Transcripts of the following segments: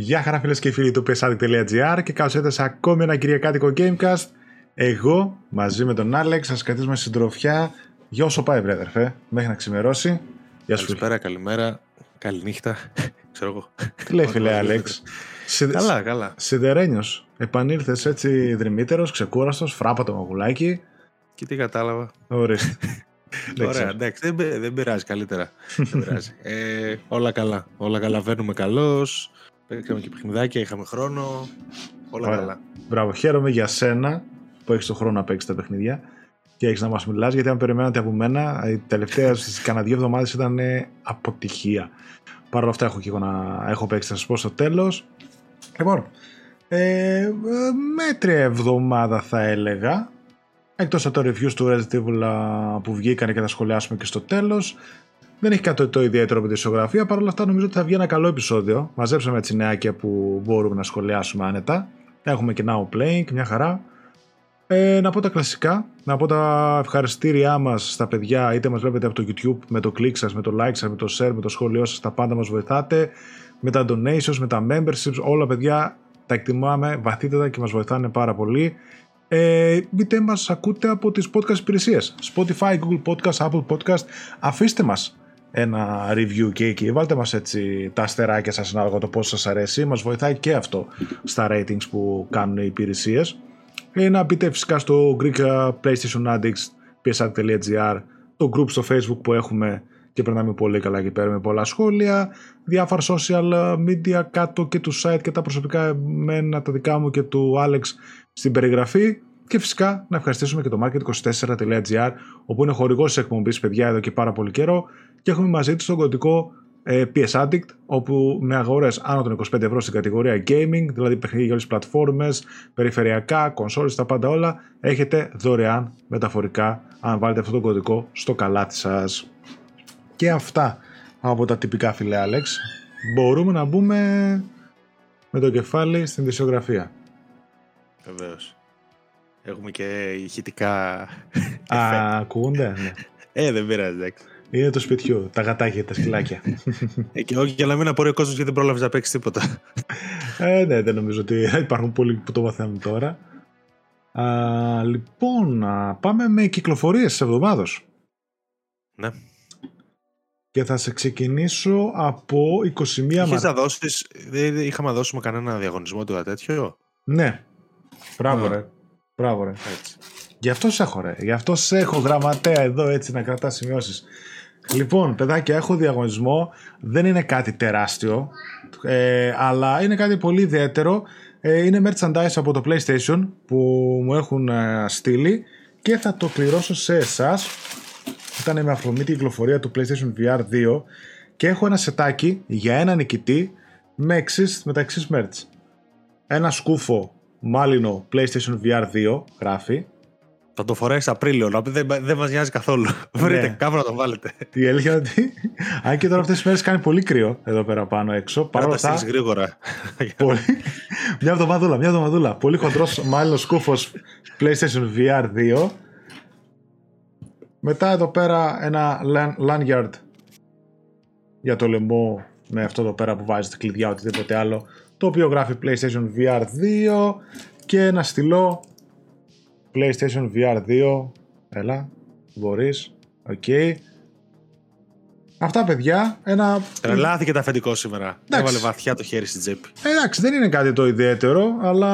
Γεια χαρά φίλες και φίλοι του psaddict.gr και καλώς ήρθατε σε ακόμη ένα κυριακάτικο Gamecast. Εγώ μαζί με τον Άλεξ σας κρατήσουμε στην τροφιά για όσο πάει βρε αδερφέ, μέχρι να ξημερώσει. Γεια σου. Καλησπέρα, καλημέρα, καληνύχτα, ξέρω εγώ. Τι λέει φίλε Άλεξ; Καλά, καλά. Σιδερένιος, επανήλθες έτσι δρυμύτερος, ξεκούραστος, φράπα το μαγουλάκι. Και τι κατάλαβα. Ορίστε. Ωραία, εντάξει, δεν, δεν πειράζει καλύτερα. δεν πειράζει. Ε, όλα καλά. Όλα καλά. Βαίνουμε καλώς. Παίξαμε και παιχνιδάκια, είχαμε χρόνο. Όλα Ωραία. καλά. Μπράβο, χαίρομαι για σένα που έχεις τον χρόνο να παίξεις τα παιχνίδια και έχεις να μας μιλάς. Γιατί αν περιμένατε από μένα, οι τελευταίε κανένα δύο εβδομάδες ήταν αποτυχία. Παρ' όλα αυτά, έχω και εγώ να έχω παίξει, θα σας πω στο τέλος. Λοιπόν, ε, μέτρια εβδομάδα θα έλεγα. Εκτός από το reviews του Resident Evil που βγήκανε και θα σχολιάσουμε και στο τέλος. Δεν έχει κάτι το ιδιαίτερο με τη ισογραφία. Παρ' όλα αυτά νομίζω ότι θα βγει ένα καλό επεισόδιο. Μαζέψαμε έτσι νεάκια που μπορούμε να σχολιάσουμε άνετα. Έχουμε και Now Playing, μια χαρά. Ε, να πω τα κλασικά, να πω τα ευχαριστήριά μας στα παιδιά, είτε μας βλέπετε από το YouTube με το click σας, με το like σας, με το share, με το σχόλιο σας, τα πάντα μας βοηθάτε. Με τα donations, με τα memberships, όλα παιδιά τα εκτιμάμε βαθύτερα και μας βοηθάνε πάρα πολύ ε, είτε μας ακούτε από τις podcast υπηρεσίες Spotify, Google Podcast, Apple Podcast αφήστε μας ένα review και εκεί. Βάλτε μας έτσι τα αστεράκια σας ανάλογα το πόσο σας αρέσει. Μας βοηθάει και αυτό στα ratings που κάνουν οι υπηρεσίες. Ε, να μπείτε φυσικά στο Greek PlayStation Addicts psaddict.gr το group στο facebook που έχουμε και περνάμε πολύ καλά εκεί πέρα με πολλά σχόλια, διάφορα social media κάτω και του site και τα προσωπικά εμένα, τα δικά μου και του Alex στην περιγραφή. Και φυσικά να ευχαριστήσουμε και το market24.gr όπου είναι χορηγός της εκπομπής παιδιά εδώ και πάρα πολύ καιρό και έχουμε μαζί τους τον κωδικό ε, PS Addict όπου με αγορές άνω των 25 ευρώ στην κατηγορία gaming δηλαδή παιχνίδια για όλες τις πλατφόρμες, περιφερειακά, κονσόλες, τα πάντα όλα έχετε δωρεάν μεταφορικά αν βάλετε αυτό το κωδικό στο καλάτι σας. Και αυτά από τα τυπικά φίλε Άλεξ μπορούμε να μπούμε με το κεφάλι στην δισιογραφία. Βεβαίως. Έχουμε και ηχητικά. Α, ακούγονται. Ναι. Ε, δεν πειράζει, εντάξει. Είναι το σπιτιού, τα γατάκια, τα σκυλάκια. ε, και όχι για να μην απορρεί ο κόσμος γιατί δεν πρόλαβες να παίξεις τίποτα. ε, ναι, δεν νομίζω ότι υπάρχουν πολλοί που το μαθαίνουν τώρα. Α, λοιπόν, α, πάμε με κυκλοφορίες της εβδομάδος. Ναι. Και θα σε ξεκινήσω από 21 Μαρτίου. να δώσεις, δεν είχαμε να δώσουμε κανένα διαγωνισμό του τέτοιο; Ναι. Μπράβο, ρε. Μπράβο, ρε. Έτσι. Γι' αυτό σε έχω, ρε. Γι' αυτό σε έχω γραμματέα εδώ έτσι να κρατάς σημειώσεις. Λοιπόν, παιδάκια, έχω διαγωνισμό. Δεν είναι κάτι τεράστιο, ε, αλλά είναι κάτι πολύ ιδιαίτερο. Ε, είναι merchandise από το PlayStation που μου έχουν ε, στείλει και θα το κληρώσω σε εσάς. Ήταν με αφορμή την κυκλοφορία του PlayStation VR 2 και έχω ένα σετάκι για ένα νικητή με εξής, με τα εξής merch. Ένα σκούφο μάλινο PlayStation VR 2 γράφει. Θα το φορέσεις Απρίλιο, να δεν, δεν μας νοιάζει καθόλου. Ναι. Βρείτε κάπου να το βάλετε. Η αλήθεια είναι ότι. Αν και τώρα αυτές τις μέρες κάνει πολύ κρύο εδώ πέρα πάνω έξω. Παρ' όλα αυτά. γρήγορα. πολύ... μια εβδομαδούλα, μια εβδομαδούλα. Πολύ χοντρός, μάλλον σκούφος PlayStation VR 2. Μετά εδώ πέρα ένα lanyard για το λαιμό με αυτό εδώ πέρα που βάζει κλειδιά οτιδήποτε άλλο το οποίο γράφει PlayStation VR 2 και ένα στυλό PlayStation VR 2 έλα μπορείς OK okay. Αυτά παιδιά, ένα... Τρελάθηκε τα αφεντικό σήμερα. Έβαλε βαθιά το χέρι στην τσέπη. Εντάξει, δεν είναι κάτι το ιδιαίτερο, αλλά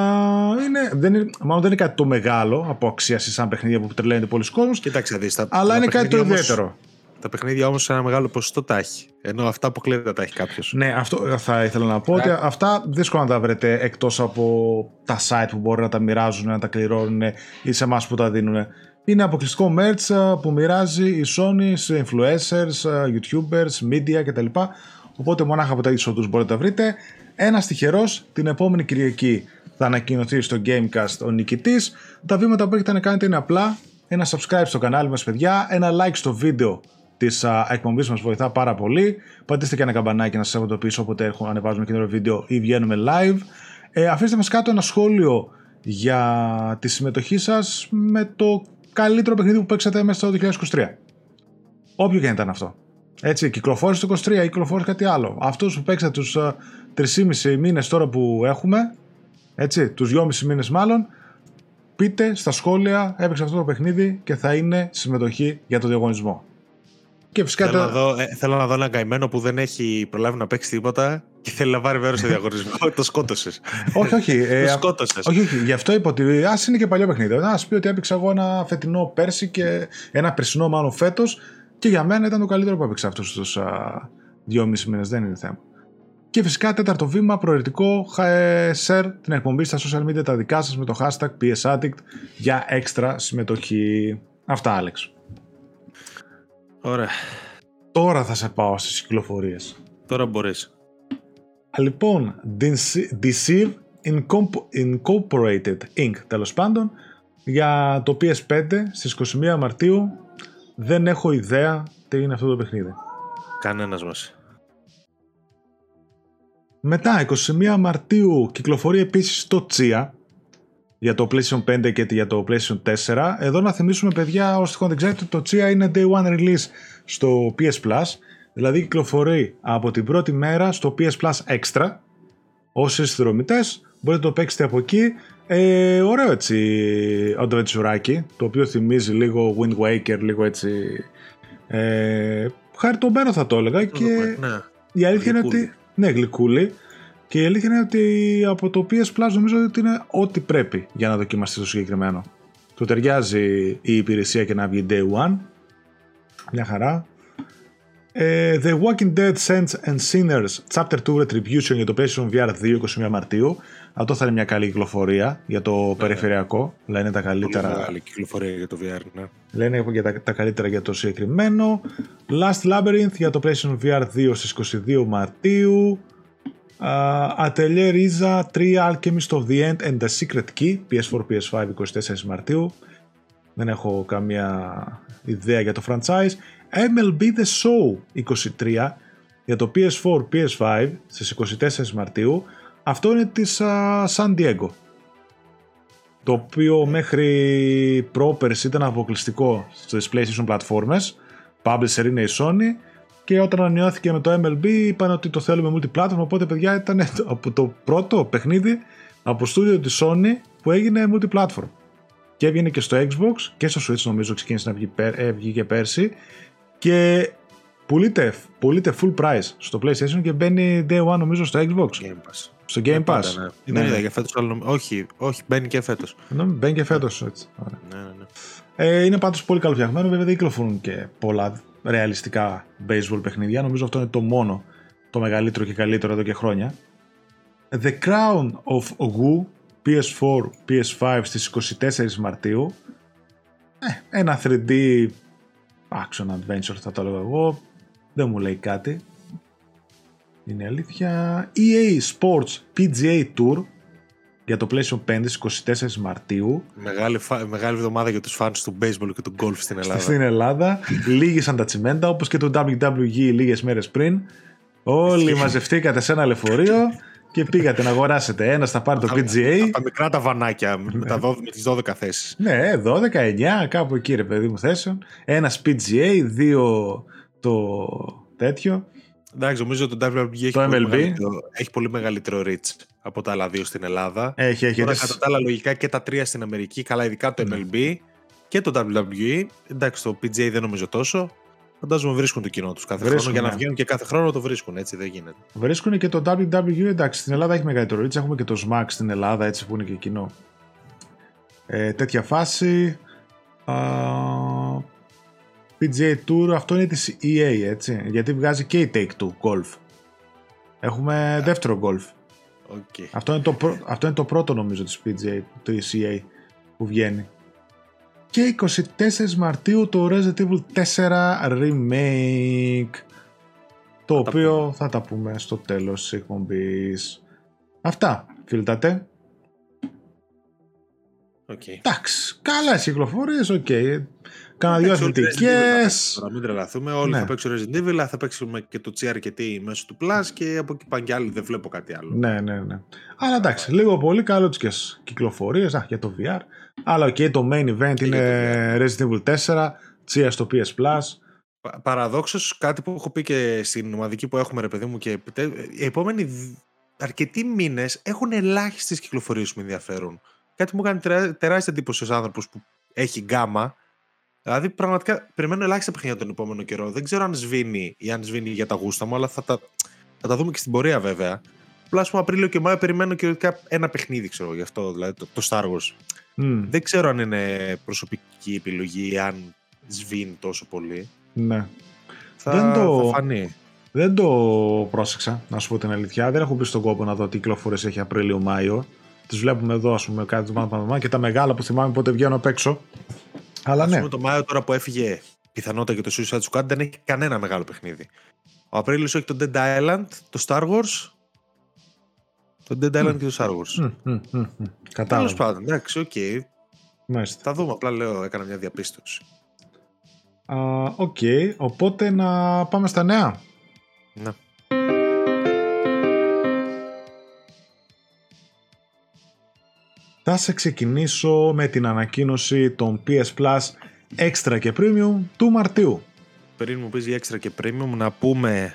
είναι, δεν είναι, μάλλον δεν είναι κάτι το μεγάλο από αξίαση σαν παιχνίδια που τρελαίνεται πολλοί κόσμος. Κοίταξε, δεις, αλλά είναι κάτι το ιδιαίτερο. Τα παιχνίδια όμως σε ένα μεγάλο ποσοστό τα έχει. Ενώ αυτά αποκλείεται τα έχει κάποιος. Ναι, αυτό θα ήθελα να πω ότι ναι. αυτά δύσκολα να τα βρείτε εκτός από τα site που μπορεί να τα μοιράζουν, να τα κληρώνουν ή σε εμάς που τα δίνουν. Είναι αποκλειστικό merch που μοιράζει η Sony σε influencers, youtubers, media κτλ. Οπότε μονάχα από τα είσοδου μπορείτε να τα βρείτε. Ένας τυχερός την επόμενη Κυριακή θα ανακοινωθεί στο Gamecast ο νικητής. Τα βήματα που έχετε να κάνετε είναι απλά ένα subscribe στο κανάλι μας παιδιά, ένα like στο βίντεο της εκπομπής μας βοηθά πάρα πολύ. Πατήστε και ένα καμπανάκι να σας έχω το πίσω όποτε έχουμε ανεβάζουμε καινούριο βίντεο ή βγαίνουμε live. Ε, αφήστε μας κάτω ένα σχόλιο για τη συμμετοχή σας με το καλύτερο παιχνίδι που παίξατε μέσα στο 2023. Όποιο και αν ήταν αυτό. Έτσι, κυκλοφόρησε το 23 ή κυκλοφόρησε κάτι άλλο. Αυτό που παίξατε τους 3,5 ε, μήνες τώρα που έχουμε, έτσι, τους 2,5 μήνες μάλλον, πείτε στα σχόλια έπαιξε αυτό το παιχνίδι και θα είναι συμμετοχή για το διαγωνισμό. Και φυσικά θέλω, να δω, ε, θέλω να δω ένα καημένο που δεν έχει προλάβει να παίξει τίποτα και θέλει να πάρει μέρος σε διαγωνισμό. το σκότωσες. όχι, όχι. Ε, το σκότωσες. Όχι, όχι. Γι' αυτό είπα ότι ας είναι και παλιό παιχνίδι. Α πει ότι έπαιξα εγώ ένα φετινό πέρσι και ένα περσινό μάλλον φέτος και για μένα ήταν το καλύτερο που έπαιξα αυτούς τους δυόμιση μήνες. Δεν είναι θέμα. Και φυσικά τέταρτο βήμα, προαιρετικό, ε, share την εκπομπή στα social media τα δικά σας με το hashtag PSAddict για έξτρα συμμετοχή. Αυτά, Άλεξ. Ωραία. Τώρα θα σε πάω στις κυκλοφορίες. Τώρα μπορείς. Λοιπόν, Deceive Incorporated Inc. Τέλος πάντων, για το PS5 στις 21 Μαρτίου δεν έχω ιδέα τι είναι αυτό το παιχνίδι. Κανένας μας. Μετά, 21 Μαρτίου, κυκλοφορεί επίσης το Chia για το PlayStation 5 και για το PlayStation 4. Εδώ να θυμίσουμε, παιδιά, όσοι τυχόν δεν ξέρετε, το Chia είναι day one release στο PS Plus. Δηλαδή κυκλοφορεί από την πρώτη μέρα στο PS Plus Extra. Όσοι συνδρομητές μπορείτε να το παίξετε από εκεί. Ε, ωραίο έτσι αντοβετσουράκι, το οποίο θυμίζει λίγο Wind Waker, λίγο έτσι... Ε, χάρη τον Μπέρο θα το έλεγα και ναι. η αλήθεια είναι ότι ναι, γλυκούλη. Και η αλήθεια είναι ότι από το PS Plus νομίζω ότι είναι ό,τι πρέπει για να δοκιμαστεί το συγκεκριμένο. Του ταιριάζει η υπηρεσία και να βγει day one. Μια χαρά. Ε, The Walking Dead Saints and Sinners Chapter 2 Retribution για το PlayStation VR 2 21 Μαρτίου. Αυτό θα είναι μια καλή κυκλοφορία για το ναι. περιφερειακό. Λένε τα καλύτερα. Πολύ καλή κυκλοφορία για το VR, ναι. Λένε για τα, τα καλύτερα για το συγκεκριμένο. Last Labyrinth για το PlayStation VR 2 στις 22 Μαρτίου. Uh, Atelier Riza 3 Alchemist of the End and the Secret Key PS4, PS5 24 Μαρτίου. Δεν έχω καμία ιδέα για το franchise. MLB The Show 23 για το PS4, PS5 στις 24 Μαρτίου. Αυτό είναι της uh, San Diego. Το οποίο μέχρι πρόπερση ήταν αποκλειστικό στις PlayStation πλατφόρμες. Publisher είναι η Sony. Και όταν ανανεώθηκε με το MLB είπαν ότι το θέλουμε multiplatform. Οπότε παιδιά ήταν από το πρώτο παιχνίδι από στούντιο της Sony που έγινε multiplatform. Και έβγαινε και στο Xbox και στο Switch νομίζω ξεκίνησε να βγει, ε, βγήκε πέρσι. Και πουλείται, πουλείται full price στο PlayStation και μπαίνει day one νομίζω στο Xbox. Game Pass. Στο Game Pass. ναι. ναι. ναι. για φέτος, όχι, όχι, μπαίνει και φέτος. Ναι, μπαίνει και φέτος, έτσι. Ναι, ναι, ναι. Ε, είναι πάντως πολύ καλοφτιαγμένο, βέβαια δεν κυκλοφορούν και πολλά ρεαλιστικά baseball παιχνίδια. Νομίζω αυτό είναι το μόνο, το μεγαλύτερο και καλύτερο εδώ και χρόνια. The Crown of Wu PS4, PS5 στις 24 Μαρτίου. Ε, ένα 3D action adventure θα το έλεγα εγώ. Δεν μου λέει κάτι. Είναι αλήθεια. EA Sports PGA Tour για το PlayStation 5 στις 24 Μαρτίου. Μεγάλη, μεγάλη εβδομάδα για τους fans του baseball και του golf στην Ελλάδα. Στην Ελλάδα. Λίγησαν τα τσιμέντα όπως και το WWE λίγες μέρες πριν. Όλοι μαζευτήκατε σε ένα λεωφορείο και πήγατε να αγοράσετε. Ένα θα πάρει το PGA. Τα μικρά τα βανάκια με, ναι. τα 12, με τις 12 θέσεις. Ναι, 12, 9, κάπου εκεί ρε παιδί μου θέσεων. Ένα PGA, δύο το τέτοιο. Εντάξει, νομίζω ότι το WWE έχει, το πολύ MLB. έχει πολύ μεγαλύτερο reach από τα άλλα δύο στην Ελλάδα. Έχει, έχει. Τώρα, κατά τα άλλα, λογικά και τα τρία στην Αμερική, καλά, ειδικά το MLB ναι. και το WWE. Εντάξει, το PGA δεν νομίζω τόσο. Φαντάζομαι βρίσκουν το κοινό τους κάθε βρίσκουν, χρόνο. Για να ναι. βγαίνουν και κάθε χρόνο το βρίσκουν, έτσι δεν γίνεται. Βρίσκουν και το WWE, εντάξει, στην Ελλάδα έχει μεγαλύτερο reach. Έχουμε και το SMAC στην Ελλάδα, έτσι που είναι και κοινό. Ε, τέτοια φάση. Α, PGA Tour, αυτό είναι της EA, έτσι, γιατί βγάζει και η Take-Two Golf. Έχουμε δεύτερο Golf. Okay. Αυτό, είναι το αυτό είναι το πρώτο νομίζω της PGA, το ECA που βγαίνει. Και 24 Μαρτίου το Resident Evil 4 Remake. Το οποίο θα τα πούμε στο τέλος της εκπομπής. Αυτά, φίλτατε. Okay. Εντάξει, καλά οι κυκλοφορίες, OK. Okay. Κάνα δύο αθλητικές. Να μην τρελαθούμε. Όλοι ναι. θα παίξουν Resident Evil, θα παίξουμε και το Tchia αρκετοί μέσω του Plus και από εκεί πάνε και άλλοι. Δεν βλέπω κάτι άλλο. Ναι, ναι, ναι. Αλλά εντάξει, λίγο πολύ καλό τι κυκλοφορίε για το VR. Αλλά και το main event είναι Resident Evil 4, Τσι στο PS Plus. Παραδόξως κάτι που έχω πει και στην ομαδική που έχουμε ρε παιδί μου και οι επόμενοι αρκετοί μήνες έχουν ελάχιστες κυκλοφορίες που με ενδιαφέρουν. Κάτι μου κάνει τεράστια εντύπωση ως άνθρωπος που έχει γκάμα. Δηλαδή πραγματικά περιμένω ελάχιστα παιχνίδια τον επόμενο καιρό. Δεν ξέρω αν σβήνει ή αν σβήνει για τα γούστα μου, αλλά θα τα, θα τα δούμε και στην πορεία βέβαια. Απλά πούμε Απρίλιο και Μάιο περιμένω κυριολεκτικά ένα παιχνίδι, ξέρω γι' αυτό, δηλαδή το, το Star Wars. Mm. Δεν ξέρω αν είναι προσωπική επιλογή ή αν σβήνει τόσο πολύ. Ναι. Θα, δεν το... θα φανεί. Δεν το πρόσεξα, να σου πω την αλήθεια. Δεν έχω πει στον κόπο να δω τι κυκλοφορίες έχει Απρίλιο-Μάιο. Τις βλέπουμε εδώ, ας πούμε, κάτι και τα μεγάλα που θυμάμαι πότε βγαίνω απ' έξω. Αλλά ναι. Πούμε, το Μάιο τώρα που έφυγε πιθανότητα για το Suicide Squad δεν έχει κανένα μεγάλο παιχνίδι. Ο Απρίλιος έχει το Dead Island, το Star Wars. Το Dead Island mm. και το Star Wars. Mm, mm, Κατάλαβα. Τέλος πάντων, εντάξει, OK. Okay. Θα δούμε, απλά λέω, έκανα μια διαπίστωση. OK, okay. οπότε να πάμε στα νέα. Ναι. Θα σε ξεκινήσω με την ανακοίνωση των PS Plus Extra και Premium του Μαρτίου. Πριν μου πεις για Extra και Premium να πούμε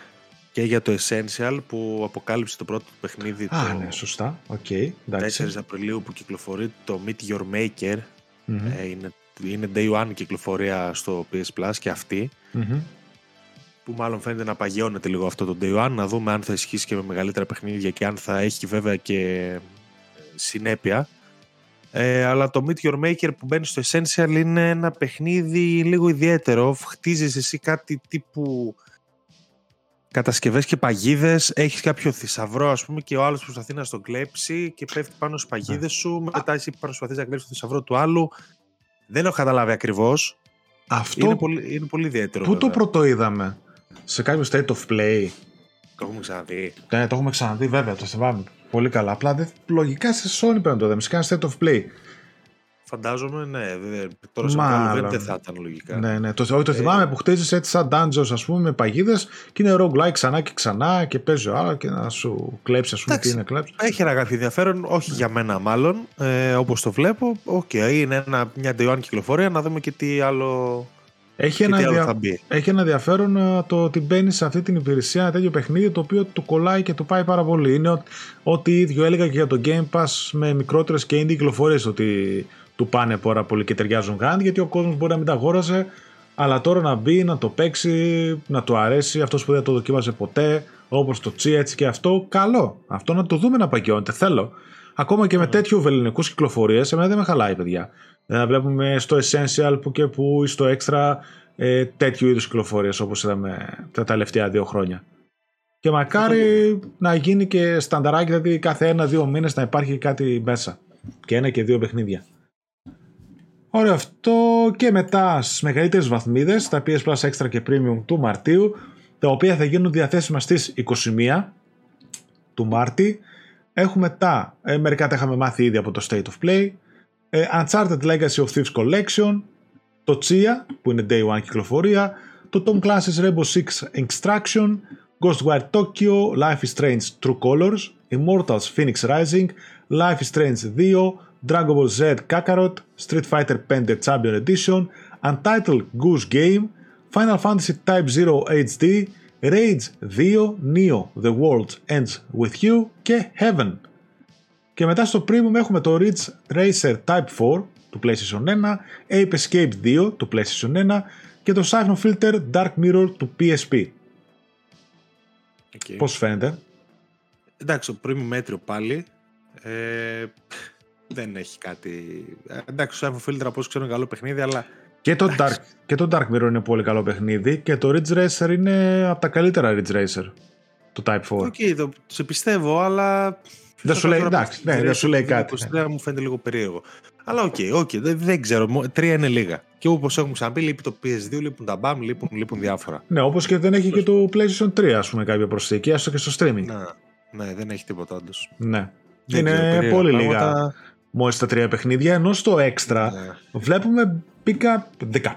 και για το Essential που αποκάλυψε το πρώτο παιχνίδι Α, το ναι, σωστά. Okay, 4 Απριλίου που κυκλοφορεί το Meet Your Maker. Ε, είναι, είναι Day One κυκλοφορία στο PS Plus και αυτη που μάλλον φαίνεται να παγιώνεται λίγο αυτό το Day One να δούμε αν θα ισχύσει και με μεγαλύτερα παιχνίδια και αν θα έχει βέβαια και συνέπεια ε, αλλά το Meet Your Maker που μπαίνει στο Essential είναι ένα παιχνίδι λίγο ιδιαίτερο. Χτίζεις εσύ κάτι τύπου κατασκευές και παγίδες, έχεις κάποιο θησαυρό ας πούμε και ο άλλος προσπαθεί να στον κλέψει και πέφτει πάνω στις παγίδες σου, μετά εσύ προσπαθείς να κλέψεις το θησαυρό του άλλου. Δεν έχω καταλάβει ακριβώς. Αυτό είναι πολύ, είναι πολύ ιδιαίτερο. Πού το πρώτο είδαμε, σε κάποιο state of play; Το έχουμε ξαναδεί. Ναι, το έχουμε ξαναδεί βέβαια, το θυμάμαι. Πολύ καλά. Απλά δε, λογικά σε Sony πρέπει να το δούμε. Σε κάνει state of play. Φαντάζομαι, ναι. Τώρα σε μεγάλο δεν θα ήταν λογικά. Ναι, ναι. Το, όχι, το θυμάμαι που χτίζεις έτσι σαν dungeons, ας πούμε, με παγίδες και είναι roguelike ξανά και ξανά και παίζει άλλο και να σου κλέψει, ας πούμε, τι είναι κλέψει. Έχει ένα κάποιο ενδιαφέρον, όχι για μένα μάλλον, ε, όπως το βλέπω. OK, okay, είναι ένα, μια day one κυκλοφορία, να δούμε και τι άλλο έχει ένα, δια... έχει ένα ενδιαφέρον ε, το ότι μπαίνει σε αυτή την υπηρεσία ένα τέτοιο παιχνίδι το οποίο του κολλάει και του πάει πάρα πολύ. Είναι ό,τι ίδιο έλεγα και για το Game Pass με μικρότερες και indie κυκλοφορίες ότι του πάνε πάρα πολύ και ταιριάζουν grand γιατί ο κόσμος μπορεί να μην τα αγόρασε αλλά τώρα να μπει, να το παίξει, να του αρέσει αυτός που δεν το δοκίμασε ποτέ, όπως το Τσι, έτσι και αυτό, καλό. Αυτό να το δούμε να παγιώνεται, θέλω. Ακόμα και με τέτοιου βεληνικούς κυκλοφορίες, εμένα δεν με χαλάει, παιδιά να βλέπουμε στο Essential που και που ή στο Extra ε, τέτοιου είδους κυκλοφορίες όπως είδαμε τα τελευταία δύο χρόνια. Και μακάρι να γίνει και στανταράκι, δηλαδή κάθε ένα-δύο μήνες να υπάρχει κάτι μέσα. Και ένα και δύο παιχνίδια. Ωραία αυτό και μετά στις μεγαλύτερες βαθμίδες, τα PS Plus Extra και Premium του Μαρτίου, τα οποία θα γίνουν διαθέσιμα στις 21 του Μάρτη. Έχουμε τα, ε, μερικά τα είχαμε μάθει ήδη από το State of Play, ε, Uncharted Legacy of Thieves Collection, το Chia που είναι Day One κυκλοφορία, το Tom Clancy's Rainbow Six Extraction, Ghostwire Tokyo, Life is Strange True Colors, Immortals Phoenix Rising, Life is Strange 2, Dragon Ball Z Kakarot, Street Fighter 5 Champion Edition, Untitled Goose Game, Final Fantasy Type 0 HD, Rage 2, Neo The World Ends With You και Heaven. Και μετά στο Premium έχουμε το Ridge Racer Type 4 του PlayStation 1, Ape Escape 2 του PlayStation 1 και το Syphon Filter Dark Mirror του PSP. Okay. Πώς φαίνεται; Εντάξει, το Premium μέτριο πάλι. Ε, δεν έχει κάτι... Ε, εντάξει, το Syphon Filter από όσο ξέρω είναι καλό παιχνίδι, αλλά... Και το, Dark, και το Dark Mirror είναι πολύ καλό παιχνίδι και το Ridge Racer είναι από τα καλύτερα Ridge Racer. Το Type 4. OK, okay, το σε πιστεύω, αλλά δεν σου λέει, εντάξει, ναι, δεν σου λέει κάτι. Το μου φαίνεται λίγο περίεργο. Αλλά OK, okay, okay, δεν, δεν ξέρω. Τρία είναι λίγα. Και όπως έχουμε ξαναπεί, λείπει το PS2, λείπουν τα BAM, λείπουν, λείπουν διάφορα. Ναι, όπως και δεν έχει και το PlayStation 3, ας πούμε, κάποια προσθήκη, έστω και στο streaming. Ναι, ναι δεν έχει τίποτα όντως. Ναι. Δεν είναι πολύ λίγα μόλις τα τρία παιχνίδια, ενώ στο extra ναι. βλέπουμε πήκα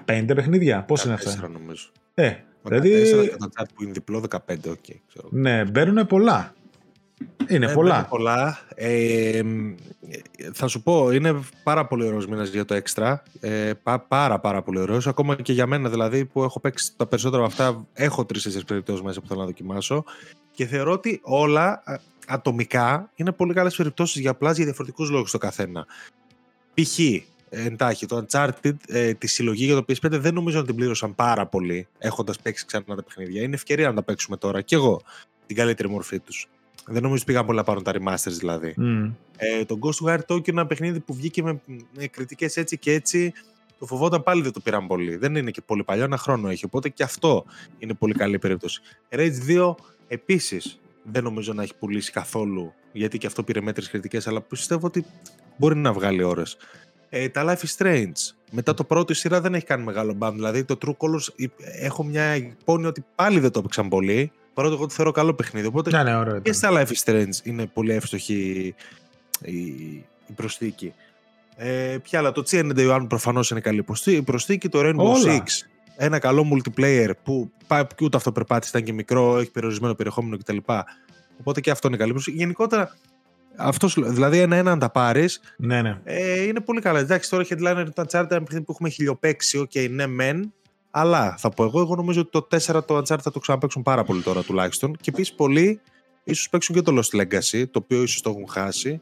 15 παιχνίδια. Πώς είναι αυτά; νομίζω. Ε, δηλαδή. που είναι διπλό, 15, okay, Ναι, μπαίνουν πολλά. Είναι ε, πολλά. Είναι πολλά. Ε, θα σου πω, είναι πάρα πολύ ωραίος μήνας για το έξτρα. Ε, πάρα πάρα πολύ ωραίος. Ακόμα και για μένα δηλαδή που έχω παίξει τα περισσότερα από αυτά, έχω τρεις-τέσσερις περιπτώσεις μέσα που θέλω να δοκιμάσω. Και θεωρώ ότι όλα ατομικά είναι πολύ καλές περιπτώσεις για απλά για διαφορετικούς λόγους το καθένα. Π.χ. εντάχει, το Uncharted, ε, τη συλλογή για το PS5 δεν νομίζω να την πλήρωσαν πάρα πολύ έχοντας παίξει ξανά τα παιχνίδια. Είναι ευκαιρία να τα παίξουμε τώρα. Και εγώ την καλύτερη μορφή τους. Δεν νομίζω ότι πήγαν πολύ να πάρουν τα remasters δηλαδή. Mm. Ε, το Ghostwire Tokyo είναι ένα παιχνίδι που βγήκε με, με κριτικές έτσι και έτσι. Το φοβόταν πάλι δεν το πήραν πολύ. Δεν είναι και πολύ παλιό, ένα χρόνο έχει. Οπότε και αυτό είναι πολύ καλή περίπτωση. Rage 2 επίσης δεν νομίζω να έχει πουλήσει καθόλου γιατί και αυτό πήρε μέτρες κριτικές, αλλά πιστεύω ότι μπορεί να βγάλει ώρες. Ε, τα Life is Strange. Μετά το πρώτο η σειρά δεν έχει κάνει μεγάλο μπαμ. Δηλαδή το True Colors έχω μια υπόνοια ότι πάλι δεν το έπαιξαν πολύ. Παρότι εγώ το θεωρώ καλό παιχνίδι. Οπότε ναι, ναι, ωραίο, και στα Life is Strange είναι πολύ εύστοχη η, η προσθήκη. Ε, ποια άλλα, το CND One προφανώς είναι καλή προσθήκη, το Rainbow Όλα. Six, ένα καλό multiplayer που πάει και ούτε αυτό περπάτησε, ήταν και μικρό, έχει περιορισμένο περιεχόμενο κτλ. Οπότε και αυτό είναι καλή προσθήκη. Γενικότερα, αυτός, δηλαδή ένα-ένα να τα πάρεις. Ναι, ναι. Ε, είναι πολύ καλά. Εντάξει, τώρα headliner ήταν Uncharted, ένα παιχνίδι που έχουμε χιλιοπαίξει. OK, okay, ναι, μεν. Αλλά θα πω εγώ, εγώ νομίζω ότι το 4 το Uncharted θα το ξαναπαίξουν πάρα πολύ τώρα τουλάχιστον. Και επίσης πολλοί ίσως παίξουν και το Lost Legacy, το οποίο ίσως το έχουν χάσει.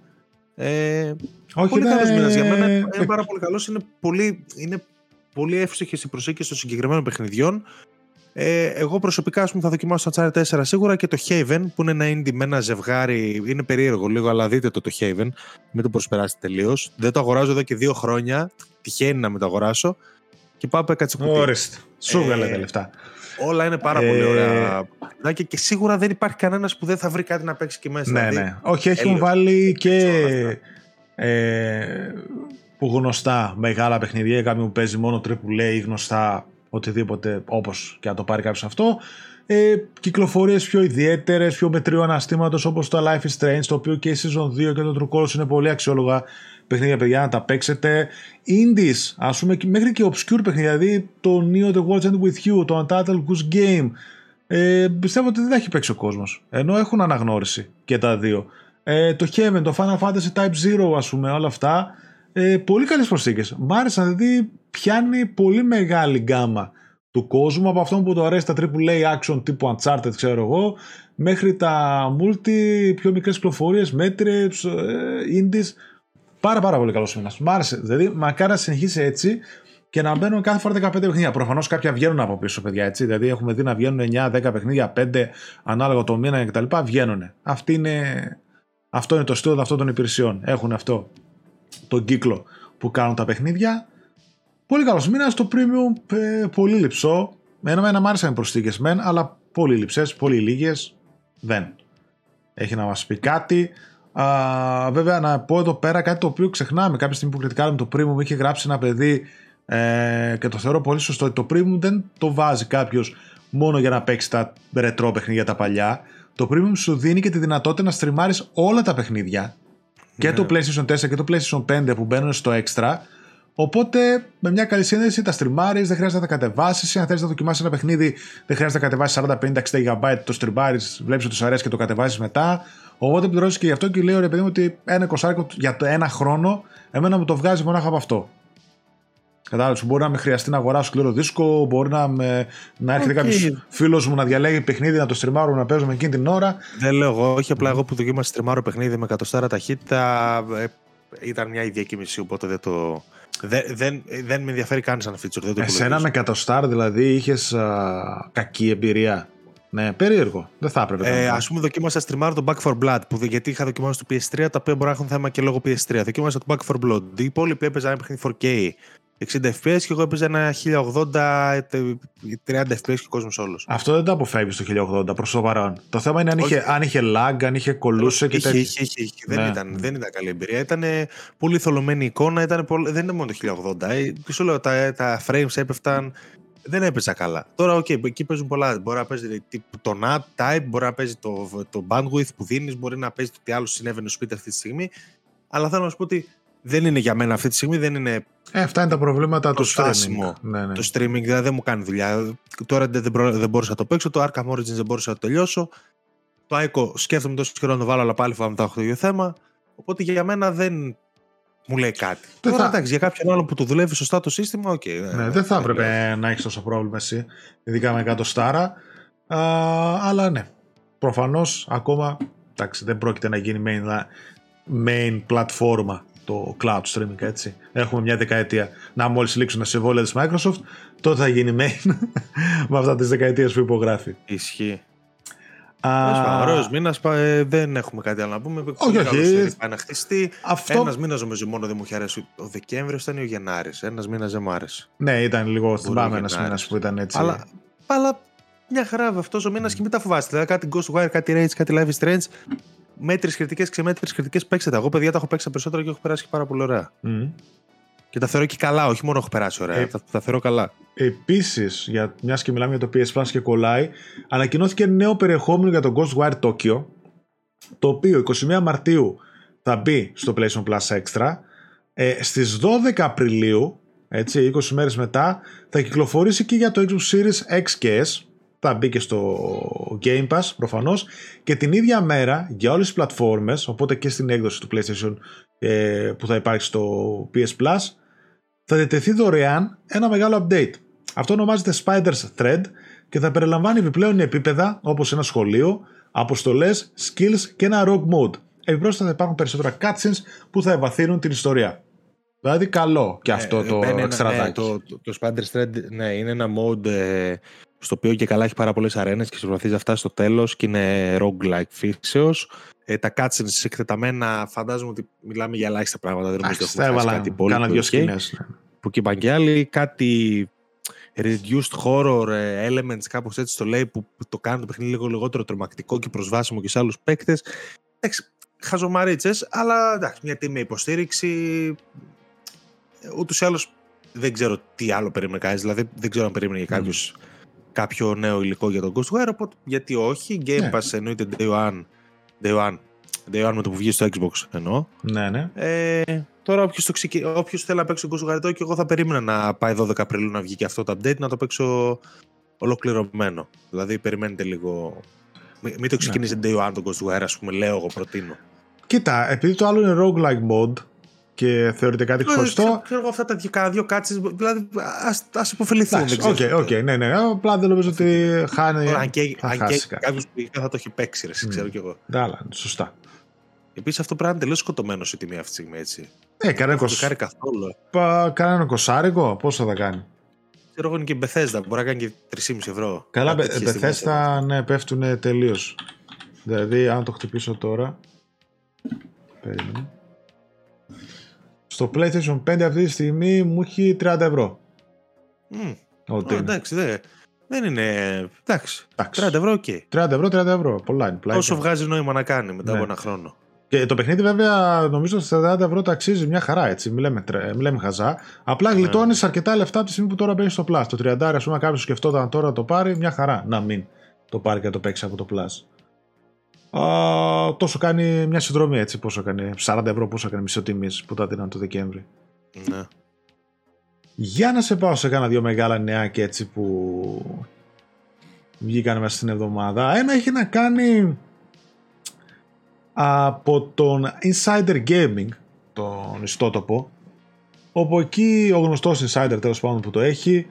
Ε, Όχι, πολύ ναι, καλός μήνας για μένα. Είναι πάρα πολύ καλός. Είναι πολύ, είναι πολύ εύστοχε οι προσέγγιση των συγκεκριμένων παιχνιδιών. Ε, εγώ προσωπικά πούμε, θα δοκιμάσω το Uncharted 4 σίγουρα και το Haven που είναι ένα indie με ένα ζευγάρι. Είναι περίεργο λίγο, αλλά δείτε το το Haven. Μην το προσπεράσετε τελείως. Δεν το αγοράζω εδώ και δύο χρόνια. Τυχαίνει να με το αγοράσω και πάω από έκατσε κουτί. Ορίστε. Σου έβγαλε τα λεφτά. Όλα είναι πάρα πολύ ε, ωραία. Και, και σίγουρα δεν υπάρχει κανένας που δεν θα βρει κάτι να παίξει και μέσα. Ναι, δηλαδή, ναι. Όχι, έχουν βάλει και ε, που γνωστά μεγάλα παιχνίδια. Κάποιοι που παίζει μόνο AAA ή γνωστά οτιδήποτε όπως και να το πάρει κάποιος αυτό. Ε, κυκλοφορίες πιο ιδιαίτερες, πιο μετρίου αναστήματος όπως το Life is Strange, το οποίο και η Season 2 και το True Colors είναι πολύ αξιόλογα παιχνίδια, παιδιά, να τα παίξετε. Indies, ας πούμε, μέχρι και obscure παιχνίδια, δηλαδή το Neo The World's End With You, το Untitled Goose Game. Ε, πιστεύω ότι δεν τα έχει παίξει ο κόσμος. Ενώ έχουν αναγνώριση και τα δύο. Ε, το Heaven, το Final Fantasy Type 0, ας πούμε, όλα αυτά. Ε, πολύ καλές προσθήκες. Μ' άρεσαν, δηλαδή πιάνει πολύ μεγάλη γκάμα του κόσμου από αυτό που το αρέσει τα AAA action τύπου Uncharted, ξέρω εγώ, μέχρι τα multi, πιο μικρές κυκλοφορίες, μέτρες, ε, indies. Πάρα πάρα πολύ καλός μήνας. Μ' άρεσε. Δηλαδή, μακάρι να συνεχίσει έτσι και να μπαίνουν κάθε φορά 15 παιχνίδια. Προφανώς κάποια βγαίνουν από πίσω, παιδιά. Έτσι. Δηλαδή, έχουμε δει να βγαίνουν 9-10 παιχνίδια, 5 ανάλογα το μήνα κτλ. Βγαίνουν. Αυτή είναι... Αυτό είναι το στήλο αυτών των υπηρεσιών. Έχουν αυτό τον κύκλο που κάνουν τα παιχνίδια. Πολύ καλός μήνας. Το premium ε, πολύ λυψό. Εμένα μου άρεσαν οι προσθήκες μεν, αλλά πολύ λυψές, πολύ λίγες. Δεν. Έχει να μας πει κάτι. Α, βέβαια, να πω εδώ πέρα κάτι το οποίο ξεχνάμε. Κάποια στιγμή που κριτικάρουμε το Premium, είχε γράψει ένα παιδί ε, και το θεωρώ πολύ σωστό. Το Premium δεν το βάζει κάποιος μόνο για να παίξει τα ρετρό παιχνίδια τα παλιά. Το Premium σου δίνει και τη δυνατότητα να στριμάρεις όλα τα παιχνίδια. Και ναι. το PlayStation 4 και το PlayStation 5 που μπαίνουν στο Extra. Οπότε με μια καλή σύνδεση τα στριμάρεις, δεν χρειάζεται να τα κατεβάσεις. Αν θέλει να δοκιμάσεις ένα παιχνίδι, δεν χρειάζεται να κατεβάσεις 40, 50, 60 GB, το στριμάρεις, βλέπεις ότι σου αρέσει και το κατεβάζεις μετά. Οπότε πληρώσεις και γι' αυτό και λέω ρε παιδί μου ότι ένα κοσάρικο για το ένα χρόνο, εμένα μου το βγάζει μονάχα από αυτό. Κατάλαβες, μπορεί να με χρειαστεί να αγοράσω σκληρό δίσκο, μπορεί να, με, να έρχεται okay. κάποιος φίλος μου να διαλέγει παιχνίδι, να το στριμάρω, να παίζω με εκείνη την ώρα. Δεν λέω εγώ, όχι απλά εγώ που δοκίμασα στριμάρω παιχνίδι με εκατοστάρα ταχύτητα. Ε, ήταν μια ίδια κίνηση, οπότε δεν το. Δεν, δεν, δεν με ενδιαφέρει καν σαν feature. Δεν το Εσένα με εκατοστάρα δηλαδή είχες κακή εμπειρία; Ναι, περίεργο. Δεν θα έπρεπε. Ε, Α πούμε, δοκίμασα streamar το Back for Blood που, γιατί είχα δοκιμάσει το PS3, τα οποία μπορεί να έχουν θέμα και λόγω PS3. Δοκίμασα το Back for Blood. Οι υπόλοιποι έπαιζαν ένα παιχνίδι 4K. 60 FPS και εγώ έπαιζα ένα 1080, 30 FPS και ο κόσμος όλος. Αυτό δεν το αποφεύγεις το 1080 προς το παρόν. Το θέμα είναι αν είχε, αν είχε lag, αν είχε κολούσε και τέτοια. Είχε, είχε, είχε. Ναι. Δεν, ήταν, δεν ήταν καλή εμπειρία. Ήταν πολύ θολωμένη εικόνα, ήταν πολύ, δεν είναι μόνο το 1080. Ε, τι σου λέω, τα, τα frames έπεφταν δεν έπαιζα καλά. Τώρα, OK, okay, εκεί παίζουν πολλά. Μπορεί να παίζει το NAT type, μπορεί να παίζει το, το bandwidth που δίνεις, μπορεί να παίζει το τι άλλο συνέβαινε στο σπίτι αυτή τη στιγμή. Αλλά θέλω να σου πω ότι δεν είναι για μένα αυτή τη στιγμή, δεν είναι. Ε, αυτά είναι τα προβλήματα του streaming. Ναι, ναι. Το streaming δηλαδή δεν μου κάνει δουλειά. Τώρα δεν, δεν, δεν μπορούσα να το παίξω, το Arkham Origins δεν μπορούσα να το τελειώσω. το ICO σκέφτομαι τόσο καιρό να το βάλω, αλλά πάλι φοβάμαι το έχω το ίδιο θέμα. Οπότε για μένα δεν μου λέει κάτι. Δεν Τώρα, θα... εντάξει, για κάποιον άλλο που το δουλεύει σωστά το σύστημα, OK. Okay, ναι, δεν θα έπρεπε να έχεις τόσο πρόβλημα εσύ, ειδικά με 100 στάρα. Α, αλλά ναι, προφανώς ακόμα εντάξει, δεν πρόκειται να γίνει main, main πλατφόρμα το cloud streaming, έτσι. Έχουμε μια δεκαετία. Να μόλις λήξουν τα συμβόλαια της Microsoft, τότε θα γίνει main με αυτά τις δεκαετίες που υπογράφει. Ισχύει. Ωραίος μήνας, ε, δεν έχουμε κάτι άλλο να πούμε. Όχι, όχι. Πάει να χτιστεί. Αυτό... Ένας μήνας νομίζω μόνο δεν μου είχε αρέσει. Ο Δεκέμβριος ήταν ή ο Γενάρης. Ένας μήνας δεν μου άρεσε. Ναι, ήταν λίγο. Θυμάμαι ένας μήνας που ήταν έτσι. Αλλά, αλλά μια χαρά αυτός ο μήνας mm. και μετά φοβάστε. Δηλαδή κάτι Ghostwire, κάτι Rage, κάτι Live is Strange. Μέτρες κριτικές, ξεμέτρες κριτικές παίξτε Εγώ, παιδιά, τα έχω παίξει περισσότερο και έχω περάσει πάρα πολύ ωραία. Mm. Και τα θεωρώ και καλά, όχι μόνο έχω περάσει ωραία. Ε, τα, τα θεωρώ καλά. Επίσης, μιας και μιλάμε για το PS Plus και κολλάει, ανακοινώθηκε νέο περιεχόμενο για το Ghostwire Tokyo. Το οποίο 21 Μαρτίου θα μπει στο PlayStation Plus Extra. Ε, στις 12 Απριλίου, έτσι, 20 μέρες μετά, θα κυκλοφορήσει και για το Xbox Series X και S θα μπει και στο Game Pass προφανώς και την ίδια μέρα για όλες τις πλατφόρμες οπότε και στην έκδοση του PlayStation ε, που θα υπάρχει στο PS Plus θα διατεθεί δωρεάν ένα μεγάλο update. Αυτό ονομάζεται Spider's Thread και θα περιλαμβάνει επιπλέον επίπεδα όπως ένα σχολείο, αποστολές, skills και ένα rogue mode. Επιπρόσθετα θα υπάρχουν περισσότερα cutscenes που θα ευαθύνουν την ιστορία. Δηλαδή καλό και αυτό ε, το εξτραδάκι. Ναι, το, το, το Spider's Thread ναι, είναι ένα mode ε, στο οποίο και καλά έχει πάρα πολλές αρένες και προσπαθεί να φτάσει στο τέλος και είναι roguelike φύσεως. Ε, τα cutscenes εκτεταμένα, φαντάζομαι ότι μιλάμε για ελάχιστα πράγματα. Δεν νομίζω ότι έχουμε κάτι πολύ. Κάνα δύο σκηνές. Ναι. Που και και άλλοι, κάτι reduced horror ε, elements, κάπως έτσι το λέει, που το κάνει το παιχνίδι λίγο λιγότερο τρομακτικό και προσβάσιμο και σε άλλους παίκτες. Εντάξει, χαζομαρίτσες, αλλά εντάξει, μια τιμή υποστήριξη. Ούτως ή άλλως δεν ξέρω τι άλλο περίμενε κανείς. Δηλαδή, δεν ξέρω αν περίμενε για κάποιο mm κάποιο νέο υλικό για τον Ghostwire, οπότε γιατί όχι. Game ναι. Pass εννοείται Day One. Day One. Day One με το που βγει στο Xbox εννοώ. Ναι, ναι. Ε, τώρα όποιος, το ξεκι... όποιος θέλει να παίξει τον Ghostwire και εγώ θα περίμενα να πάει 12 Απριλίου να βγει και αυτό το update να το παίξω ολοκληρωμένο. Δηλαδή περιμένετε λίγο... Μην, μην το ξεκινήσει ναι. Day One τον Ghostwire, ας πούμε, λέω εγώ προτείνω. Κοίτα, επειδή το άλλο είναι roguelike mode, και θεωρείται κάτι χωριστό. Ξέρω εγώ αυτά τα δύο, δύο κάτσε. Δηλαδή, ας επωφεληθούν. OK, OK, ναι, ναι. Απλά δεν νομίζω ότι χάνει. Αν και, κάποιος που θα το έχει παίξει, ρε, ξέρω κι εγώ. Ναι, σωστά. Επίσης αυτό πρέπει να είναι τελείως σκοτωμένο η τιμή αυτή τη στιγμή, έτσι. Ε, κανένα κοσάρικο. καθόλου. Πα, κανένα κοσάρικο, πόσο θα κάνει; Ξέρω εγώ είναι και Bethesda, μπορεί να κάνει και 3,5 ευρώ. Καλά, Bethesda, ναι, πέφτουν τελείως. Δηλαδή, αν το χτυπήσω τώρα. Περίμενε. Στο PlayStation 5 αυτή τη στιγμή μου έχει 30 ευρώ. Mm. Ότι... εντάξει, δεν, δεν είναι. Εντάξει. 30 ευρώ, OK. Okay. 30 ευρώ, 30 ευρώ. Πολλά είναι. Όσο βγάζει νόημα να κάνει μετά ναι. από ένα χρόνο. Και το παιχνίδι, βέβαια, νομίζω στα 40 ευρώ το αξίζει μια χαρά έτσι. Μιλάμε, μιλάμε χαζά. Απλά γλιτώνει ναι. αρκετά λεφτά από τη στιγμή που τώρα παίρνει στο Plus. Το 30, ας πούμε, κάποιος σκεφτόταν τώρα να το πάρει, μια χαρά να μην το πάρει και να το παίξει από το Plus α, τόσο κάνει μια συνδρομή έτσι πόσο κάνει 40 ευρώ πόσο έκανε μισοτιμής που τα δίναν το Δεκέμβρη ναι. για να σε πάω σε κάνα δύο μεγάλα νέα και έτσι που βγήκαν μέσα στην εβδομάδα ένα έχει να κάνει από τον Insider Gaming τον ιστότοπο όπου εκεί ο γνωστός Insider τέλος πάντων που το έχει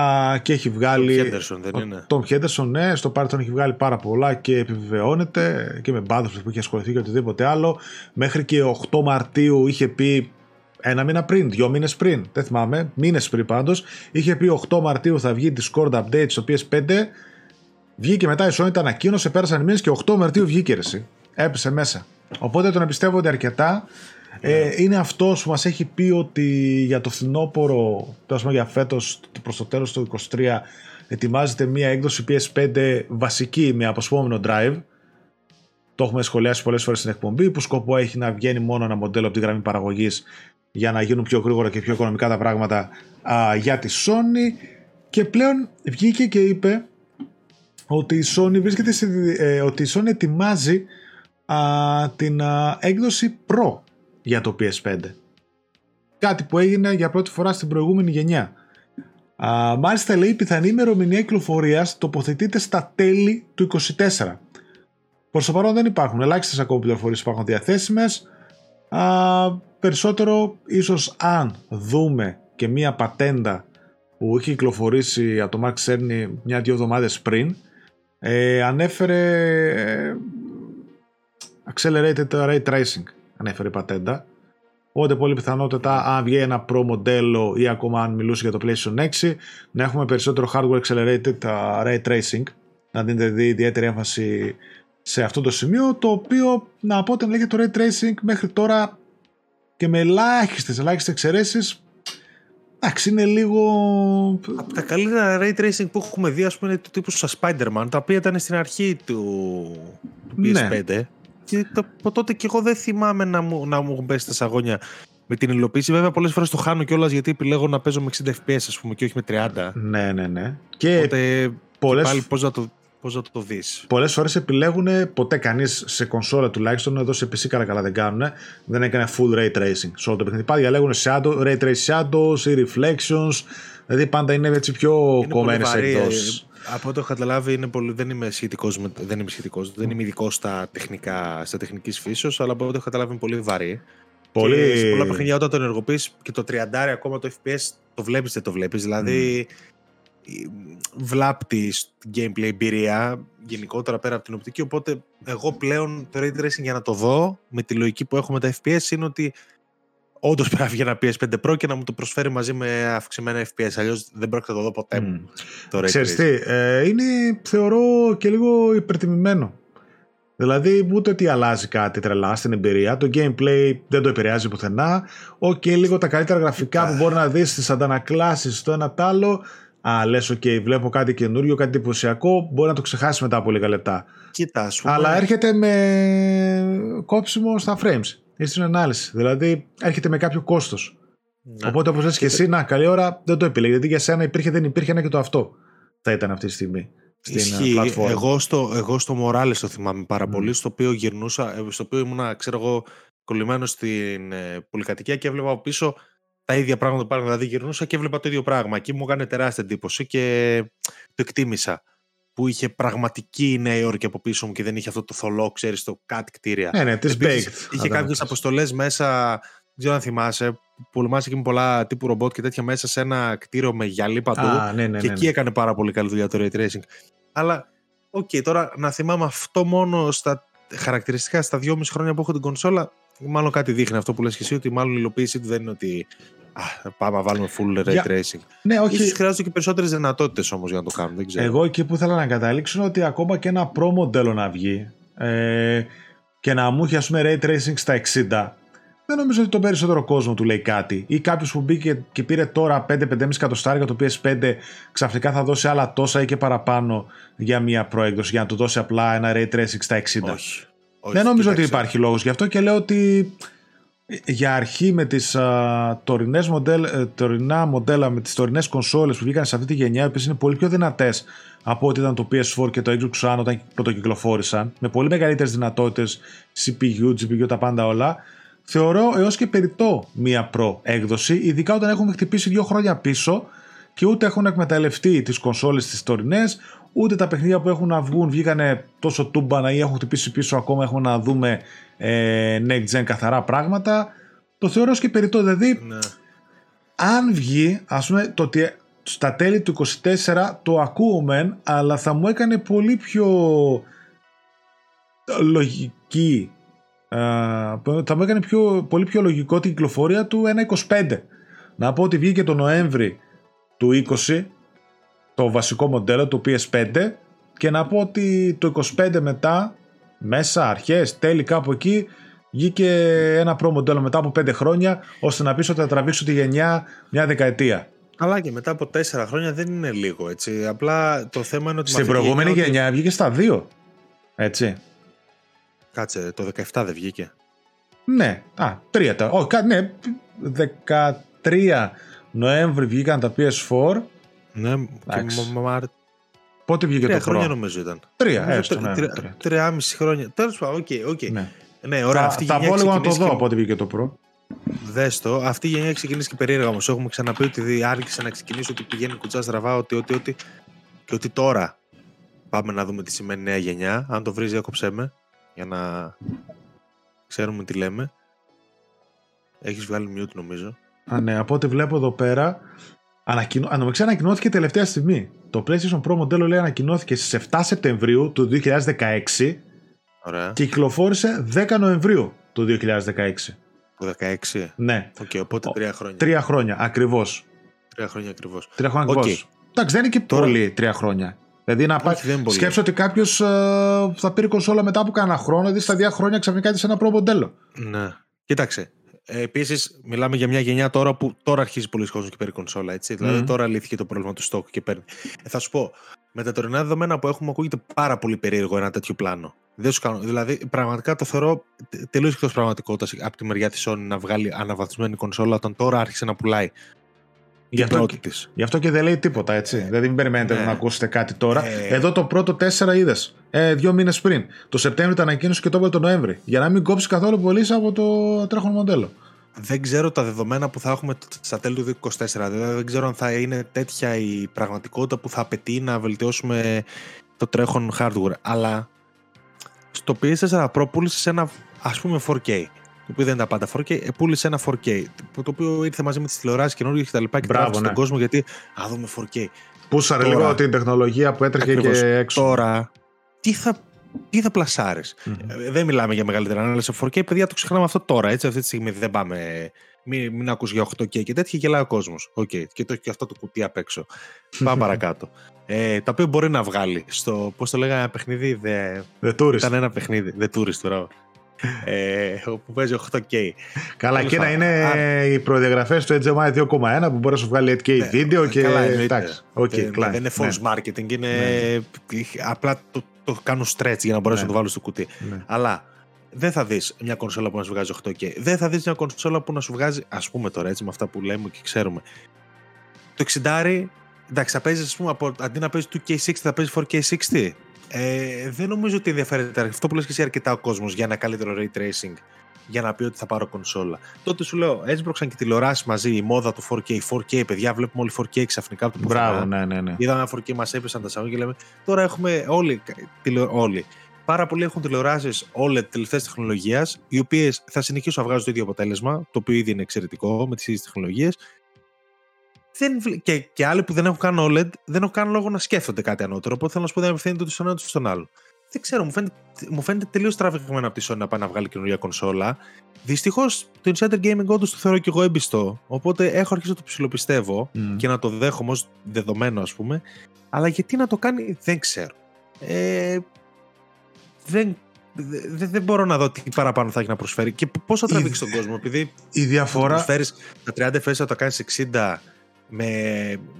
Α, και έχει βγάλει. Tom Henderson δεν είναι; Tom Henderson, ναι, στο παρελθόν έχει βγάλει πάρα πολλά και επιβεβαιώνεται και με μπάδος που είχε ασχοληθεί και οτιδήποτε άλλο. Μέχρι και 8 Μαρτίου είχε πει ένα μήνα πριν, δύο μήνες πριν, δεν θυμάμαι, μήνες πριν πάντως. Είχε πει 8 Μαρτίου θα βγει Discord update στο PS5. Βγήκε μετά η Sony, τα ανακοίνωσε, πέρασαν μήνες και 8 Μαρτίου βγήκε εσύ. Έπεσε μέσα. Οπότε τον εμπιστεύονται αρκετά. Ε, είναι αυτός που μας έχει πει ότι για το φθινόπωρο, τέλος για φέτος προς το τέλος του 2023, ετοιμάζεται μια έκδοση PS5 βασική με αποσπόμενο drive. Το έχουμε σχολιάσει πολλές φορές στην εκπομπή, που σκοπό έχει να βγαίνει μόνο ένα μοντέλο από τη γραμμή παραγωγής για να γίνουν πιο γρήγορα και πιο οικονομικά τα πράγματα α, για τη Sony. Και πλέον βγήκε και είπε ότι η Sony βρίσκεται ε, ότι η Sony ετοιμάζει α, την α, έκδοση Pro για το PS5. Κάτι που έγινε για πρώτη φορά στην προηγούμενη γενιά. Α, μάλιστα λέει η πιθανή ημερομηνία κυκλοφορίας τοποθετείται στα τέλη του 24. Προς το παρόν δεν υπάρχουν. Ελάχιστες ακόμα πληροφορίες υπάρχουν διαθέσιμες. Περισσότερο, ίσως αν δούμε και μία πατέντα που είχε κυκλοφορήσει από το Mark Cerny μια-δυο εβδομάδες πριν, ε, ανέφερε ε, accelerated ray tracing. Ανέφερε η πατέντα. Οπότε πολύ πιθανότητα αν βγει ένα Pro μοντέλο ή ακόμα αν μιλούσε για το PlayStation 6 να έχουμε περισσότερο hardware accelerated ray tracing να δίνετε δει ιδιαίτερη έμφαση σε αυτό το σημείο το οποίο να πω ότι λέγεται το ray tracing μέχρι τώρα και με ελάχιστες ελάχιστες εξαιρέσεις. Εντάξει, είναι λίγο. Από τα καλύτερα ray tracing που έχουμε δει, ας πούμε, είναι του τύπου στα Spider-Man, τα οποία ήταν στην αρχή του, του PS5. Ναι. Και το, από τότε και εγώ δεν θυμάμαι να μου, να μου έχουν πέσει τα σαγόνια με την υλοποίηση. Βέβαια, πολλές φορές το χάνω κιόλας γιατί επιλέγω να παίζω με 60 FPS, ας πούμε, και όχι με 30. Ναι, ναι, ναι. Και Οπότε, πολλές... πάλι πώς να το πώς να το δεις. Πολλές φορές επιλέγουν, ποτέ κανείς σε κονσόλα τουλάχιστον, εδώ σε PC καλά καλά δεν κάνουν, δεν έκανε full ray tracing σε όλο το παιχνίδι. Πάντα διαλέγουν shadow, ray trace shadows ή reflections, δηλαδή πάντα είναι έτσι πιο κομμένες εκδόσεις. Από ό,τι έχω καταλάβει είναι πολύ, δεν είμαι σχετικός, δεν είμαι, σχετικός, δεν είμαι ειδικός στα τεχνικά, στα τεχνικής φύσεως, αλλά από ό,τι έχω καταλάβει είναι πολύ βαρύ. Πολύ... Και σε πολλά παιχνίδια όταν το ενεργοποιείς και το 30 ακόμα το FPS το βλέπεις δεν το βλέπεις. Δηλαδή βλάπτει την gameplay εμπειρία γενικότερα πέρα από την οπτική οπότε εγώ πλέον το Ray Tracing για να το δω με τη λογική που έχουμε τα FPS είναι ότι όντως πρέπει να βγει ένα PS5 Pro και να μου το προσφέρει μαζί με αυξημένα FPS. Αλλιώς δεν πρόκειται να το δω ποτέ. Mm. Το Ray Ξέρεις τι, ε, είναι θεωρώ και λίγο υπερτιμημένο. Δηλαδή, ούτε ότι αλλάζει κάτι τρελά στην εμπειρία. Το gameplay δεν το επηρεάζει πουθενά. OK, okay, λίγο τα καλύτερα γραφικά που μπορεί να δεις στις αντανακλάσεις το ένα τ' άλλο Α, λες, OK, βλέπω κάτι καινούριο, κάτι εντυπωσιακό, μπορεί να το ξεχάσει μετά από λίγα λεπτά. Κοίτα, Αλλά έρχεται με κόψιμο στα frames ή στην ανάλυση. Δηλαδή, έρχεται με κάποιο κόστος. Ναι. Οπότε, όπως λες και εσύ, να, καλή ώρα δεν το επιλέγεις. Γιατί για σένα υπήρχε, δεν υπήρχε ένα και το αυτό. Θα ήταν αυτή τη στιγμή. Στην Ισχύει. πλατφόρμα. Εγώ στο, εγώ στο Morales το θυμάμαι πάρα πολύ, στο οποίο γυρνούσα, ε, στο οποίο ήμουν, ξέρω εγώ, κολλημένος στην ε, πολυκατοικία και έβλεπα από πίσω τα ίδια πράγματα που υπάρχουν. Δηλαδή γυρνούσα και έβλεπα το ίδιο πράγμα. Εκεί μου έκανε τεράστια εντύπωση και το εκτίμησα. Που είχε πραγματική Νέα Υόρκη από πίσω μου και δεν είχε αυτό το θολό, ξέρεις, το κάτι κτίρια. Ναι, ναι, τη Είχε κάποιες αποστολές μέσα, δεν ξέρω αν θυμάσαι, πολεμάσαι και με πολλά τύπου ρομπότ και τέτοια μέσα σε ένα κτίριο με γυαλί παντού. Α, ναι, ναι, και ναι, εκεί έκανε πάρα πολύ καλή δουλειά το ray tracing. Αλλά, OK, okay, τώρα να θυμάμαι αυτό μόνο στα χαρακτηριστικά στα δυόμιση χρόνια που έχω την κονσόλα, μάλλον κάτι δείχνει αυτό που λες και εσύ, ότι μάλλον η υλοποίηση του δεν είναι ότι Α, πάμε να βάλουμε full ray tracing. Ναι, όχι. Ίσως χρειάζονται και περισσότερες δυνατότητες όμως για να το κάνουμε. Δεν ξέρω. Εγώ εκεί που ήθελα να καταλήξω είναι ότι ακόμα και ένα pro μοντέλο να βγει ε, και να μου έχει ας πούμε ray tracing στα 60, δεν νομίζω ότι τον περισσότερο κόσμο του λέει κάτι. Ή κάποιος που μπήκε και πήρε τώρα 5-5,5 εκατοστάρια το PS5 ξαφνικά θα δώσει άλλα τόσα ή και παραπάνω για μια προέκδοση για να του δώσει απλά ένα ray tracing στα 60. Όχι. δεν νομίζω ότι υπάρχει λόγος γι' αυτό και λέω ότι για αρχή με τις α, τωρινές μοντέλ, ε, τωρινά μοντέλα με τις τωρινές κονσόλες που βγήκαν σε αυτή τη γενιά οι οποίες είναι πολύ πιο δυνατές από ό,τι ήταν το PS4 και το Xbox One όταν πρωτοκυκλοφόρησαν με πολύ μεγαλύτερες δυνατότητες CPU, GPU, τα πάντα όλα θεωρώ έως και περιττό μία Pro έκδοση ειδικά όταν έχουμε χτυπήσει δύο χρόνια πίσω και ούτε έχουν εκμεταλλευτεί τις κονσόλες τις τωρινές ούτε τα παιχνίδια που έχουν να βγουν βγήκανε τόσο τούμπανα ή έχουν χτυπήσει πίσω ακόμα έχουμε να δούμε ε, next gen καθαρά πράγματα το θεωρώ και περιττό δηλαδή ναι. αν βγει ας πούμε το ότι στα τέλη του 24 το ακούω αλλά θα μου έκανε πολύ πιο λογική ε, θα μου έκανε πιο, πολύ πιο λογικό την κυκλοφορία του 1.25 να πω ότι βγήκε το Νοέμβρη του 20 το βασικό μοντέλο του PS5 και να πω ότι το 25 μετά μέσα, αρχές, τέλη κάπου εκεί βγήκε ένα προ μοντέλο μετά από 5 χρόνια ώστε να πεις ότι θα τραβήξω τη γενιά μια δεκαετία. Αλλά και μετά από 4 χρόνια δεν είναι λίγο έτσι. Απλά το θέμα είναι ότι. Στην προηγούμενη γενιά βγήκε στα 2. Έτσι. Κάτσε, το 17 δεν βγήκε. Ναι, α, 3 τα. Όχι, ναι, 13 Νοέμβρη βγήκαν τα PS4 ναι, και Πότε βγήκε τρία το χρόνια νομίζω ήταν. Τρία, έστω. Ναι, τρία, μισή χρόνια. Τέλος πάντων, OK, OK. Ναι. ναι, ωραία. Θα, αυτή θα πω λίγο να το δω από ό,τι βγήκε το Pro. Δες το. Αυτή η γενιά έχει ξεκινήσει και περίεργα όμως. Έχουμε ξαναπεί ότι άρχισε να ξεκινήσει ότι πηγαίνει κουτσά στραβά, ότι, ότι, ότι, και ότι τώρα πάμε να δούμε τι σημαίνει νέα γενιά. Αν το βρεις, έκοψέ με. για να ξέρουμε τι λέμε. Έχεις βγάλει mute νομίζω. Α, ναι, από ό,τι βλέπω εδώ πέρα, ανακοινώ... ανακοινώθηκε τελευταία στιγμή. Το PlayStation Pro μοντέλο λέει ανακοινώθηκε στις 7 Σεπτεμβρίου του 2016 Ωραία. και κυκλοφόρησε 10 Νοεμβρίου του 2016. Το 16. Ναι. OK, okay, οπότε τρία χρόνια. Τρία χρόνια, ακριβώς. Τρία χρόνια ακριβώς. Τρία χρόνια ακριβώς. Okay. Εντάξει, δεν είναι και Τώρα... πολύ τρία χρόνια. Δηλαδή να πάει. Σκέψω ότι κάποιος ε, θα πήρε κονσόλα μετά από κάνα χρόνο, δηλαδή στα δύο χρόνια ξαφνικά σε ένα πρώτο μοντέλο. Ναι. Κοίταξε. Ε, Επίσης, μιλάμε για μια γενιά τώρα που τώρα αρχίζει πολλοί κόσμος και παίρνει κονσόλα. Έτσι. Mm. Δηλαδή, τώρα λύθηκε το πρόβλημα του στόκ και παίρνει. Ε, θα σου πω, με τα τωρινά δεδομένα που έχουμε, ακούγεται πάρα πολύ περίεργο ένα τέτοιο πλάνο. Δεν σου κάνω. Δηλαδή, πραγματικά το θεωρώ τελείως εκτός πραγματικότητας από τη μεριά της Sony να βγάλει αναβαθμισμένη κονσόλα όταν τώρα άρχισε να πουλάει. Γι αυτό, και, γι' αυτό και δεν λέει τίποτα, έτσι. Ε, δηλαδή, μην περιμένετε ναι. να ακούσετε κάτι τώρα. Ε, Εδώ το πρώτο 4 είδες. Ε, δύο μήνες πριν. Το Σεπτέμβριο το ανακοίνωσε και το είπε το Νοέμβρη. Για να μην κόψεις καθόλου πολύ από το τρέχον μοντέλο. Δεν ξέρω τα δεδομένα που θα έχουμε στα τέλη του 2024. Δηλαδή, δεν ξέρω αν θα είναι τέτοια η πραγματικότητα που θα απαιτεί να βελτιώσουμε το τρέχον hardware. Αλλά στο PS4 Pro πούλησε ένα ας πούμε 4K το οποίο δεν ήταν πάντα 4K, ε, πούλησε ένα 4K. Το οποίο ήρθε μαζί με τις τηλεοράσεις καινούργιε και τα λοιπά και Μπράβο, ναι. στον κόσμο γιατί. Α, δούμε 4K. Πούσαρε λίγο την τεχνολογία που έτρεχε Ακριβώς. και έξω. Τώρα, τι θα, τι θα πλασάρεις; Mm-hmm. Ε, δεν μιλάμε για μεγαλύτερα ανάλυση 4K. Παιδιά, το ξεχνάμε αυτό τώρα. Έτσι, αυτή τη στιγμή δεν πάμε. Μην, μην ακούς για 8K και τέτοια, γελάει ο κόσμος. Okay. Και το και αυτό το κουτί απ' έξω. Πάμε παρακάτω. Ε, τα οποία μπορεί να βγάλει στο. Πώς το λέγανε, ένα παιχνίδι. The, the Tourist. Ήταν ένα παιχνίδι. The Tourist, τώρα ε, που παίζει 8K. Καλά, και να είναι οι προδιαγραφές του HDMI 2.1 που μπορεί να σου βγάλει 8K ναι, βίντεο και. Καλά, εντάξει. Okay, δεν, είναι false ναι. marketing, είναι ναι. απλά το, το κάνουν stretch για να μπορέσουν να το βάλουν στο κουτί. Αλλά δεν θα δεις μια κονσόλα που να σου βγάζει 8K. Δεν θα δεις μια κονσόλα που να σου βγάζει, ας πούμε τώρα έτσι με αυτά που λέμε και ξέρουμε. Το 60 εντάξει, θα παίζεις, ας πούμε, από, αντί να παίζεις 2K60, θα παίζεις 4K60. Ε, δεν νομίζω ότι ενδιαφέρεται αυτό που λες και εσύ αρκετά ο κόσμος για ένα καλύτερο ray tracing για να πει ότι θα πάρω κονσόλα. Τότε σου λέω, έσπρωξαν και τηλεοράσει μαζί, η μόδα του 4K. 4K, παιδιά, βλέπουμε όλοι 4K ξαφνικά από το Μπράβο, ναι, ναι, ναι. Είδαμε ένα 4K, μας έπεσαν τα σαγόνια και λέμε, τώρα έχουμε όλοι, τηλεο, όλοι. Πάρα πολλοί έχουν τηλεοράσεις όλες τις τελευταίες τεχνολογίας, οι οποίες θα συνεχίσουν να βγάζουν το ίδιο αποτέλεσμα, το οποίο ήδη είναι εξαιρετικό με τις ίδιες τεχνολογίες, δεν, και, και άλλοι που δεν έχουν καν OLED δεν έχουν καν λόγο να σκέφτονται κάτι ανώτερο. Οπότε θέλω να σου πω δεν απευθύνεται ούτε στον ένα ούτε στον άλλο. Δεν ξέρω, μου φαίνεται, μου φαίνεται τελείως τραβηγμένο από τη Sony να πάει να βγάλει καινούργια κονσόλα. Δυστυχώς το Insider Gaming όντως το θεωρώ και εγώ έμπιστο. Οπότε έχω αρχίσει να το ψηλοπιστεύω mm. και να το δέχομαι ως δεδομένο, ας πούμε. Αλλά γιατί να το κάνει, δεν ξέρω. Ε, δεν, δεν, δεν μπορώ να δω τι παραπάνω θα έχει να προσφέρει και πώ θα τραβήξει τον κόσμο. Επειδή η διαφορά. προσφέρεις τα 30 FPS θα το κάνεις 60 με,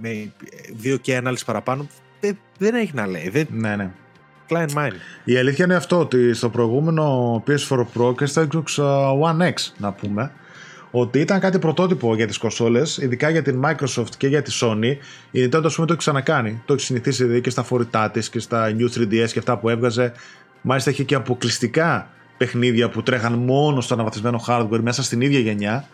με δύο και ανάλυση παραπάνω δεν, δεν έχει να λέει. Δεν... Ναι, ναι. Client mind. Η αλήθεια είναι αυτό ότι στο προηγούμενο PS4 Pro και στο Xbox One X να πούμε ότι ήταν κάτι πρωτότυπο για τις κονσόλες, ειδικά για την Microsoft και για τη Sony. Η Nintendo το έχει ξανακάνει. Το έχει συνηθίσει δηλαδή και στα φορητά της και στα New 3DS και αυτά που έβγαζε. Μάλιστα είχε και αποκλειστικά παιχνίδια που τρέχαν μόνο στο αναβαθμισμένο hardware μέσα στην ίδια γενιά.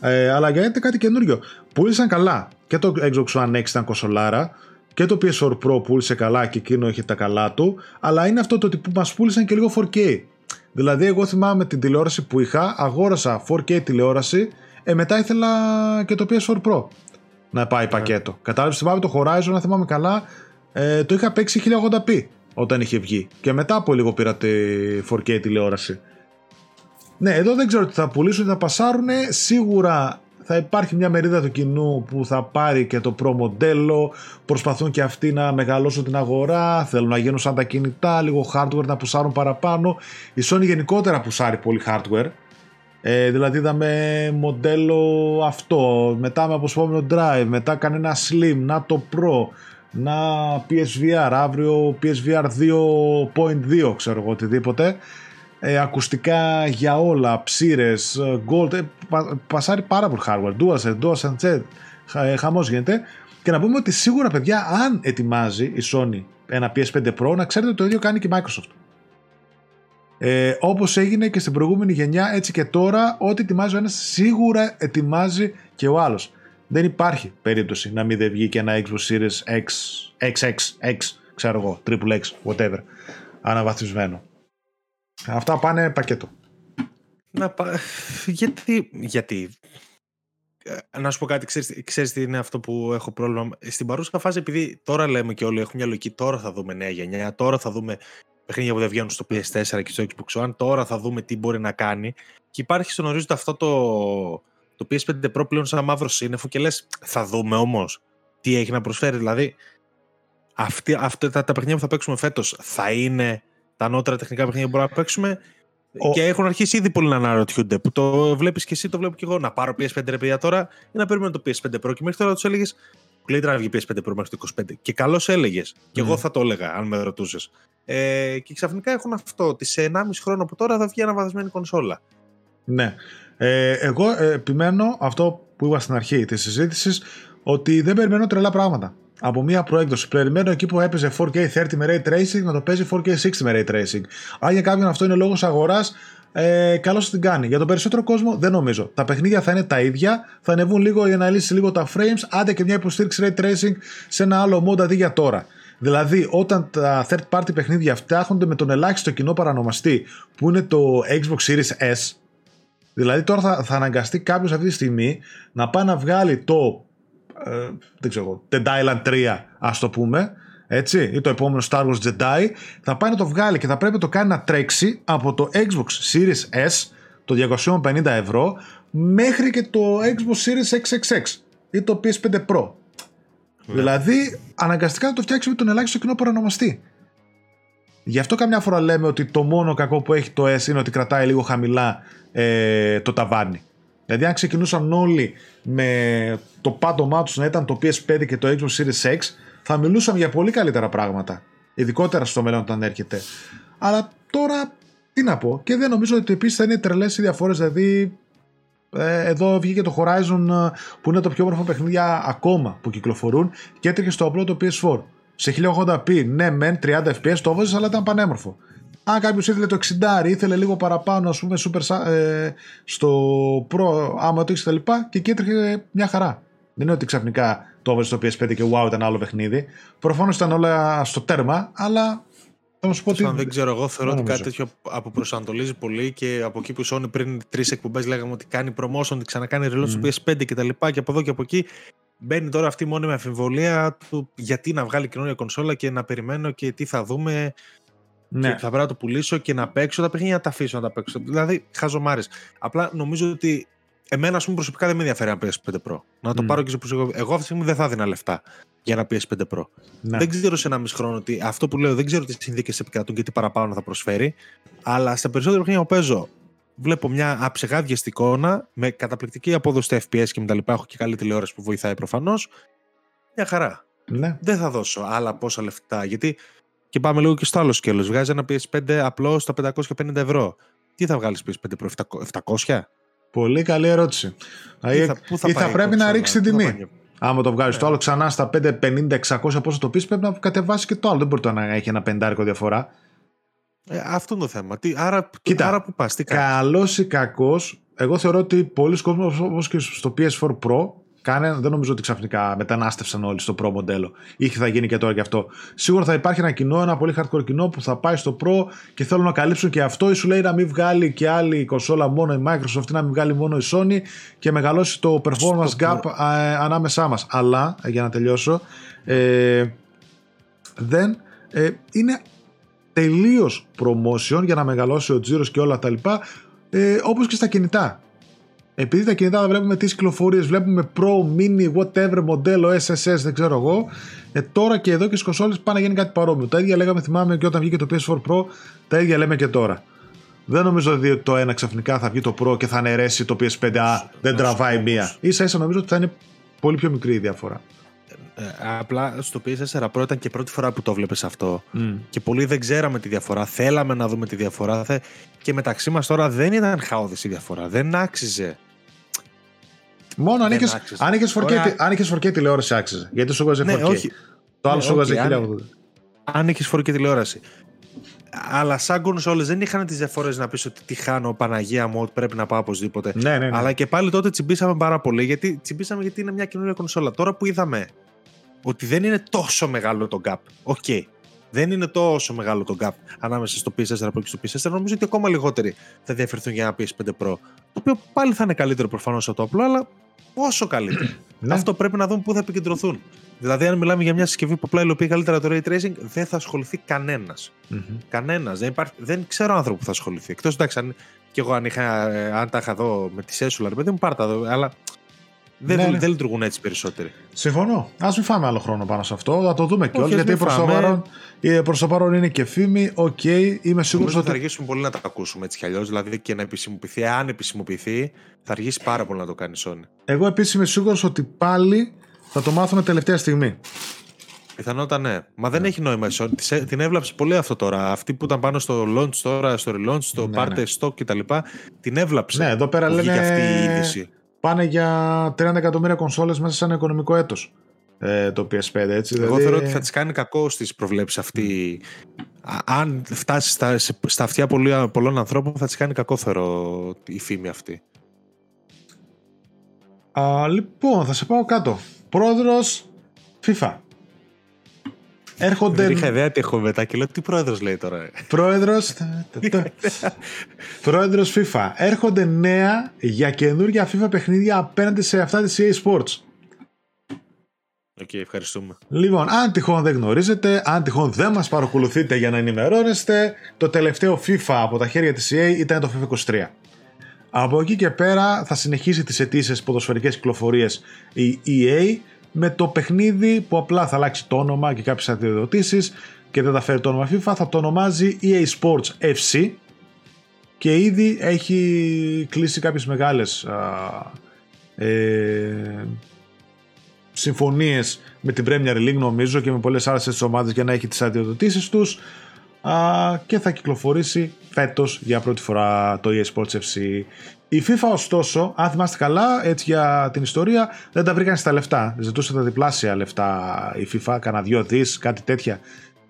Ε, αλλά γιατί κάτι καινούριο. Πούλησαν καλά. Και το Xbox One X ήταν κοσολάρα και το PS4 Pro πούλησε καλά και εκείνο είχε τα καλά του. Αλλά είναι αυτό το ότι μας πούλησαν και λίγο 4K. Δηλαδή, εγώ θυμάμαι την τηλεόραση που είχα, αγόρασα 4K τηλεόραση, ε, μετά ήθελα και το PS4 Pro να πάει yeah. Ναι. πακέτο. Κατάλαβες, θυμάμαι το Horizon, να θυμάμαι καλά, ε, το είχα παίξει 1080p όταν είχε βγει. Και μετά από λίγο πήρα τη 4K τηλεόραση. Ναι, εδώ δεν ξέρω τι θα πουλήσουν, τι θα πασάρουν. Σίγουρα θα υπάρχει μια μερίδα του κοινού που θα πάρει και το Pro μοντέλο. Προσπαθούν και αυτοί να μεγαλώσουν την αγορά. Θέλουν να γίνουν σαν τα κινητά, λίγο hardware να πουσάρουν παραπάνω. Η Sony γενικότερα πουσάρει πολύ hardware. Ε, δηλαδή είδαμε μοντέλο αυτό, μετά με αποσπόμενο drive, μετά κανένα slim, να το pro, να PSVR, αύριο PSVR 2.2 ξέρω εγώ οτιδήποτε ε, ακουστικά για όλα, ψήρες, ε, gold, ε, πασάρει πάρα πολύ hardware, DualSense, DualSense ε, χαμός γίνεται και να πούμε ότι σίγουρα παιδιά αν ετοιμάζει η Sony ένα PS5 Pro να ξέρετε το ίδιο κάνει και η Microsoft. Ε, όπως έγινε και στην προηγούμενη γενιά έτσι και τώρα ό,τι ετοιμάζει ο ένας σίγουρα ετοιμάζει και ο άλλος. Δεν υπάρχει περίπτωση να μην δεν βγει και ένα Xbox Series X, XX, X, ξέρω εγώ, Triple X, whatever, αναβαθμισμένο. Αυτά πάνε πακέτο. Να πα... γιατί, γιατί ε, να σου πω κάτι, ξέρεις, ξέρεις τι είναι αυτό που έχω πρόβλημα. Στην παρούσα φάση, επειδή τώρα λέμε και όλοι έχουμε μια λογική, τώρα θα δούμε νέα γενιά, τώρα θα δούμε παιχνίδια που δεν βγαίνουν στο PS4 και στο Xbox One, τώρα θα δούμε τι μπορεί να κάνει. Και υπάρχει στον ορίζοντα αυτό το, το PS5 Pro πλέον σαν μαύρο σύννεφο και λες θα δούμε όμως τι έχει να προσφέρει. Δηλαδή, αυτή, αυτά τα, τα παιχνίδια που θα παίξουμε φέτος θα είναι τα ανώτερα τεχνικά παιχνίδια που μπορούμε να παίξουμε ο... Και έχουν αρχίσει ήδη πολλοί να αναρωτιούνται. Που το βλέπεις και εσύ, το βλέπω και εγώ. Να πάρω PS5 ρε παιδιά τώρα ή να περιμένω το PS5 Pro. Και μέχρι τώρα τους έλεγες. Καλύτερα να βγει PS5 Pro μέχρι το 25. Και καλώς έλεγες. Και εγώ θα το έλεγα, αν με ρωτούσες. Ε, και ξαφνικά έχουν αυτό ότι σε 1,5 χρόνο από τώρα θα βγει αναβαθμισμένη κονσόλα. Ναι. Ε, εγώ ε, επιμένω αυτό που είπα στην αρχή της συζήτησης ότι δεν περιμένω τρελά πράγματα από μια προέκδοση. Περιμένω εκεί που έπαιζε 4K 30 με Ray Tracing να το παίζει 4K 60 με Ray Tracing. Αν για κάποιον αυτό είναι λόγος αγοράς, ε, καλώς την κάνει. Για τον περισσότερο κόσμο δεν νομίζω. Τα παιχνίδια θα είναι τα ίδια, θα ανεβούν λίγο για να λύσεις λίγο τα frames, άντε και μια υποστήριξη Ray Tracing σε ένα άλλο mode αντί για τώρα. Δηλαδή, όταν τα third party παιχνίδια φτιάχνονται με τον ελάχιστο κοινό παρανομαστή που είναι το Xbox Series S, δηλαδή τώρα θα, θα αναγκαστεί κάποιος αυτή τη στιγμή να πάει να βγάλει το ε, δεν ξέρω, Dead Island 3 ας το πούμε, έτσι, ή το επόμενο Star Wars Jedi, θα πάει να το βγάλει και θα πρέπει να το κάνει να τρέξει από το Xbox Series S, το 250 ευρώ, μέχρι και το Xbox Series XXX ή το PS5 Pro. Ναι. Δηλαδή, αναγκαστικά θα το φτιάξει με τον ελάχιστο κοινό παρανομαστή. Γι' αυτό καμιά φορά λέμε ότι το μόνο κακό που έχει το S είναι ότι κρατάει λίγο χαμηλά ε, το ταβάνι. Δηλαδή, αν ξεκινούσαν όλοι με το πάντομά τους να ήταν το PS5 και το Xbox Series X, θα μιλούσαμε για πολύ καλύτερα πράγματα. Ειδικότερα στο μέλλον όταν έρχεται. Αλλά τώρα, τι να πω. Και δεν νομίζω ότι επίσης θα είναι τρελές οι διαφορές. Δηλαδή, ε, εδώ βγήκε το Horizon ε, που είναι το πιο όμορφο παιχνίδια ακόμα που κυκλοφορούν και έτρεχε στο απλό το PS4. Σε 1080p, ναι, μεν 30 FPS το έβαζε, αλλά ήταν πανέμορφο αν κάποιος ήθελε το 60 ήθελε λίγο παραπάνω, ας πούμε, super, ε, στο Pro, άμα το τα λοιπά, και εκεί έτρεχε μια χαρά. Δεν είναι ότι ξαφνικά το έβαζες στο PS5 και wow, ήταν άλλο παιχνίδι. Προφανώς ήταν όλα στο τέρμα, αλλά θα μου σου πω ότι. Δεν ξέρω, εγώ θεωρώ ότι κάτι τέτοιο αποπροσανατολίζει πολύ και από εκεί που Sony πριν τρεις εκπομπές λέγαμε ότι κάνει promotion, ότι ξανακάνει ρελό στο PS5 και τα λοιπά και από εδώ και από εκεί. Μπαίνει τώρα αυτή η με αμφιβολία του γιατί να βγάλει καινούργια κονσόλα και να περιμένω και τι θα δούμε ναι. Και θα πρέπει να το πουλήσω και να παίξω τα παιχνίδια να τα αφήσω να τα παίξω. Δηλαδή, χαζομάρες. Απλά νομίζω ότι εμένα, ας πούμε, προσωπικά δεν με ενδιαφέρει ένα PS5 Pro. Να το πάρω και σε προσωπικό. Εγώ αυτή τη στιγμή δεν θα δίνα λεφτά για ένα PS5 Pro. Ναι. Δεν ξέρω σε ένα μισό χρόνο ότι αυτό που λέω δεν ξέρω τι συνθήκες επικρατούν και τι παραπάνω θα προσφέρει. Αλλά στα περισσότερα παιχνίδια που παίζω, βλέπω μια αψεγάδιαστη εικόνα με καταπληκτική απόδοση στα FPS και τα λοιπά. Έχω και καλή τηλεόραση που βοηθάει προφανώς. Μια χαρά. Ναι. Δεν θα δώσω άλλα πόσα λεφτά γιατί και πάμε λίγο και στο άλλο σκέλος. Βγάζει ένα PS5 απλό στα 550 ευρώ. Τι θα βγάλεις PS5 Pro, 700? Πολύ καλή ερώτηση. Δηλαδή, θα, θα ή θα πρέπει να ρίξει την τιμή; Άμα το βγάλει το άλλο ξανά στα 550-600 πόσο το πεις, πρέπει να κατεβάσεις και το άλλο. Δεν μπορεί το να έχει ένα πεντάρικο διαφορά. Ε, αυτό είναι το θέμα. Τι, άρα, Κοίτα, άρα που πας, τι Καλός ή κακός, εγώ θεωρώ ότι πολλοί κόσμοι όπως και στο PS4 Pro Κάνε, δεν νομίζω ότι ξαφνικά μετανάστευσαν όλοι στο Pro μοντέλο. Ή θα γίνει και τώρα και αυτό. Σίγουρα θα υπάρχει ένα κοινό, ένα πολύ hardcore κοινό που θα πάει στο Pro και θέλουν να καλύψουν και αυτό. Ή σου λέει να μην βγάλει και άλλη κονσόλα μόνο η Microsoft ή να μην βγάλει μόνο η Sony και μεγαλώσει το performance gap ε, ανάμεσά μας. Αλλά, για να τελειώσω, ε, δεν ε, είναι τελείως promotion για να μεγαλώσει ο τζίρος και όλα τα λοιπά. Ε, όπως και στα κινητά επειδή τα κινητά βλέπουμε τις κυκλοφορίες, βλέπουμε Pro, Mini, whatever μοντέλο, SSS, δεν ξέρω εγώ. Ε, τώρα και εδώ και στις κονσόλες πάνε να γίνει κάτι παρόμοιο. Τα ίδια λέγαμε, θυμάμαι και όταν βγήκε το PS4 Pro, τα ίδια λέμε και τώρα. Δεν νομίζω ότι το ένα ξαφνικά θα βγει το Pro και θα αναιρέσει το PS5. Α, δεν τραβάει μία. σα ίσα νομίζω ότι θα είναι πολύ πιο μικρή η διαφορά. Ε, απλά στο PS4 Pro ήταν και πρώτη φορά που το βλέπεις αυτό. Και πολλοί δεν ξέραμε τη διαφορά. Θέλαμε να δούμε τη διαφορά. Και μεταξύ μας τώρα δεν ήταν χαόδης η διαφορά. Δεν άξιζε Μόνο αν είχε 4K, αν 4K τηλεόραση άξιζε. Γιατί σου έβαζε 4K. Ναι, όχι. Το άλλο ναι, σου έβαζε 1080. Αν είχες 4K τηλεόραση. Αλλά σαν κονσόλε δεν είχαν τις διαφορές να πεις ότι τι χάνω, Παναγία μου, ότι πρέπει να πάω οπωσδήποτε. Ναι, ναι, ναι. Αλλά και πάλι τότε τσιμπήσαμε πάρα πολύ. Γιατί τσιμπήσαμε γιατί είναι μια καινούργια κονσόλα. Τώρα που είδαμε ότι δεν είναι τόσο μεγάλο το gap. OK. Okay. δεν είναι τόσο μεγάλο το gap ανάμεσα στο PS4 Pro και στο PS4. Νομίζω ότι ακόμα λιγότεροι θα ενδιαφερθούν για ένα PS5 Pro. Το οποίο πάλι θα είναι καλύτερο προφανώς από το απλό, αλλά πόσο καλύτερο. Ναι. Αυτό πρέπει να δούμε πού θα επικεντρωθούν. Δηλαδή, αν μιλάμε για μια συσκευή που απλά υλοποιεί καλύτερα το ray tracing, δεν θα ασχοληθεί κανένας. Mm-hmm. Κανένας. Δεν, δεν ξέρω άνθρωπο που θα ασχοληθεί. Εκτός εντάξει, αν, και εγώ αν, είχα, αν τα είχα δω με τη σέσουλα, παιδί μου, πάρτα εδώ. Αλλά δεν, ναι, ναι. δεν λειτουργούν έτσι περισσότεροι. Συμφωνώ. Α μην φάμε άλλο χρόνο πάνω σε αυτό. Θα το δούμε κιόλας. Γιατί προς το, παρόν, το παρόν είναι και φήμη. OK, okay, είμαι σίγουρος ότι. Θα αργήσουν πολύ να τα ακούσουμε έτσι κι αλλιώς. Δηλαδή και να επισημοποιηθεί. Αν επισημοποιηθεί, θα αργήσει πάρα πολύ να το κάνει Sony. Εγώ επίσης είμαι σίγουρος ότι πάλι θα το μάθουμε τελευταία στιγμή. Πιθανότατα ναι. Μα δεν ναι. έχει νόημα η Sony. Την έβλαψε πολύ αυτό τώρα. Αυτή που ήταν πάνω στο launch τώρα, στο relaunch, στο ναι, πάρτε ναι. stock κτλ. Την έβλαψε. Ναι, εδώ πέρα λένε. αυτή η είδηση πάνε για 30 εκατομμύρια κονσόλες μέσα σε ένα οικονομικό έτος ε, το PS5 έτσι. Εγώ δηλαδή... θεωρώ ότι θα τις κάνει κακό στις προβλέψεις αυτή. Αν φτάσει στα, στα αυτιά πολλών ανθρώπων θα τις κάνει κακό θεωρώ η φήμη αυτή. Α, λοιπόν, θα σε πάω κάτω. Πρόεδρος FIFA. Έρχονται... Δεν είχα ιδέα τι έχω μετά και λέω τι πρόεδρος λέει τώρα. Πρόεδρος... πρόεδρος FIFA. Έρχονται νέα για καινούργια FIFA παιχνίδια απέναντι σε αυτά της EA Sports. OK, okay, ευχαριστούμε. Λοιπόν, αν τυχόν δεν γνωρίζετε, αν τυχόν δεν μας παρακολουθείτε για να ενημερώνεστε, το τελευταίο FIFA από τα χέρια της EA ήταν το FIFA 23. Από εκεί και πέρα θα συνεχίσει τις ετήσιες ποδοσφαιρικές κυκλοφορίες η EA με το παιχνίδι που απλά θα αλλάξει το όνομα και κάποιες αδειοδοτήσεις και δεν θα φέρει το όνομα FIFA, θα το ονομάζει EA Sports FC και ήδη έχει κλείσει κάποιες μεγάλες α, ε, συμφωνίες με την Premier League νομίζω και με πολλές άλλες ομάδες για να έχει τις αντιδοτήσεις τους α, και θα κυκλοφορήσει φέτος για πρώτη φορά το EA Sports FC. Η FIFA ωστόσο, αν θυμάστε καλά, έτσι για την ιστορία, δεν τα βρήκαν στα λεφτά. Ζητούσε τα διπλάσια λεφτά η FIFA, κάνα δυο δις, κάτι τέτοια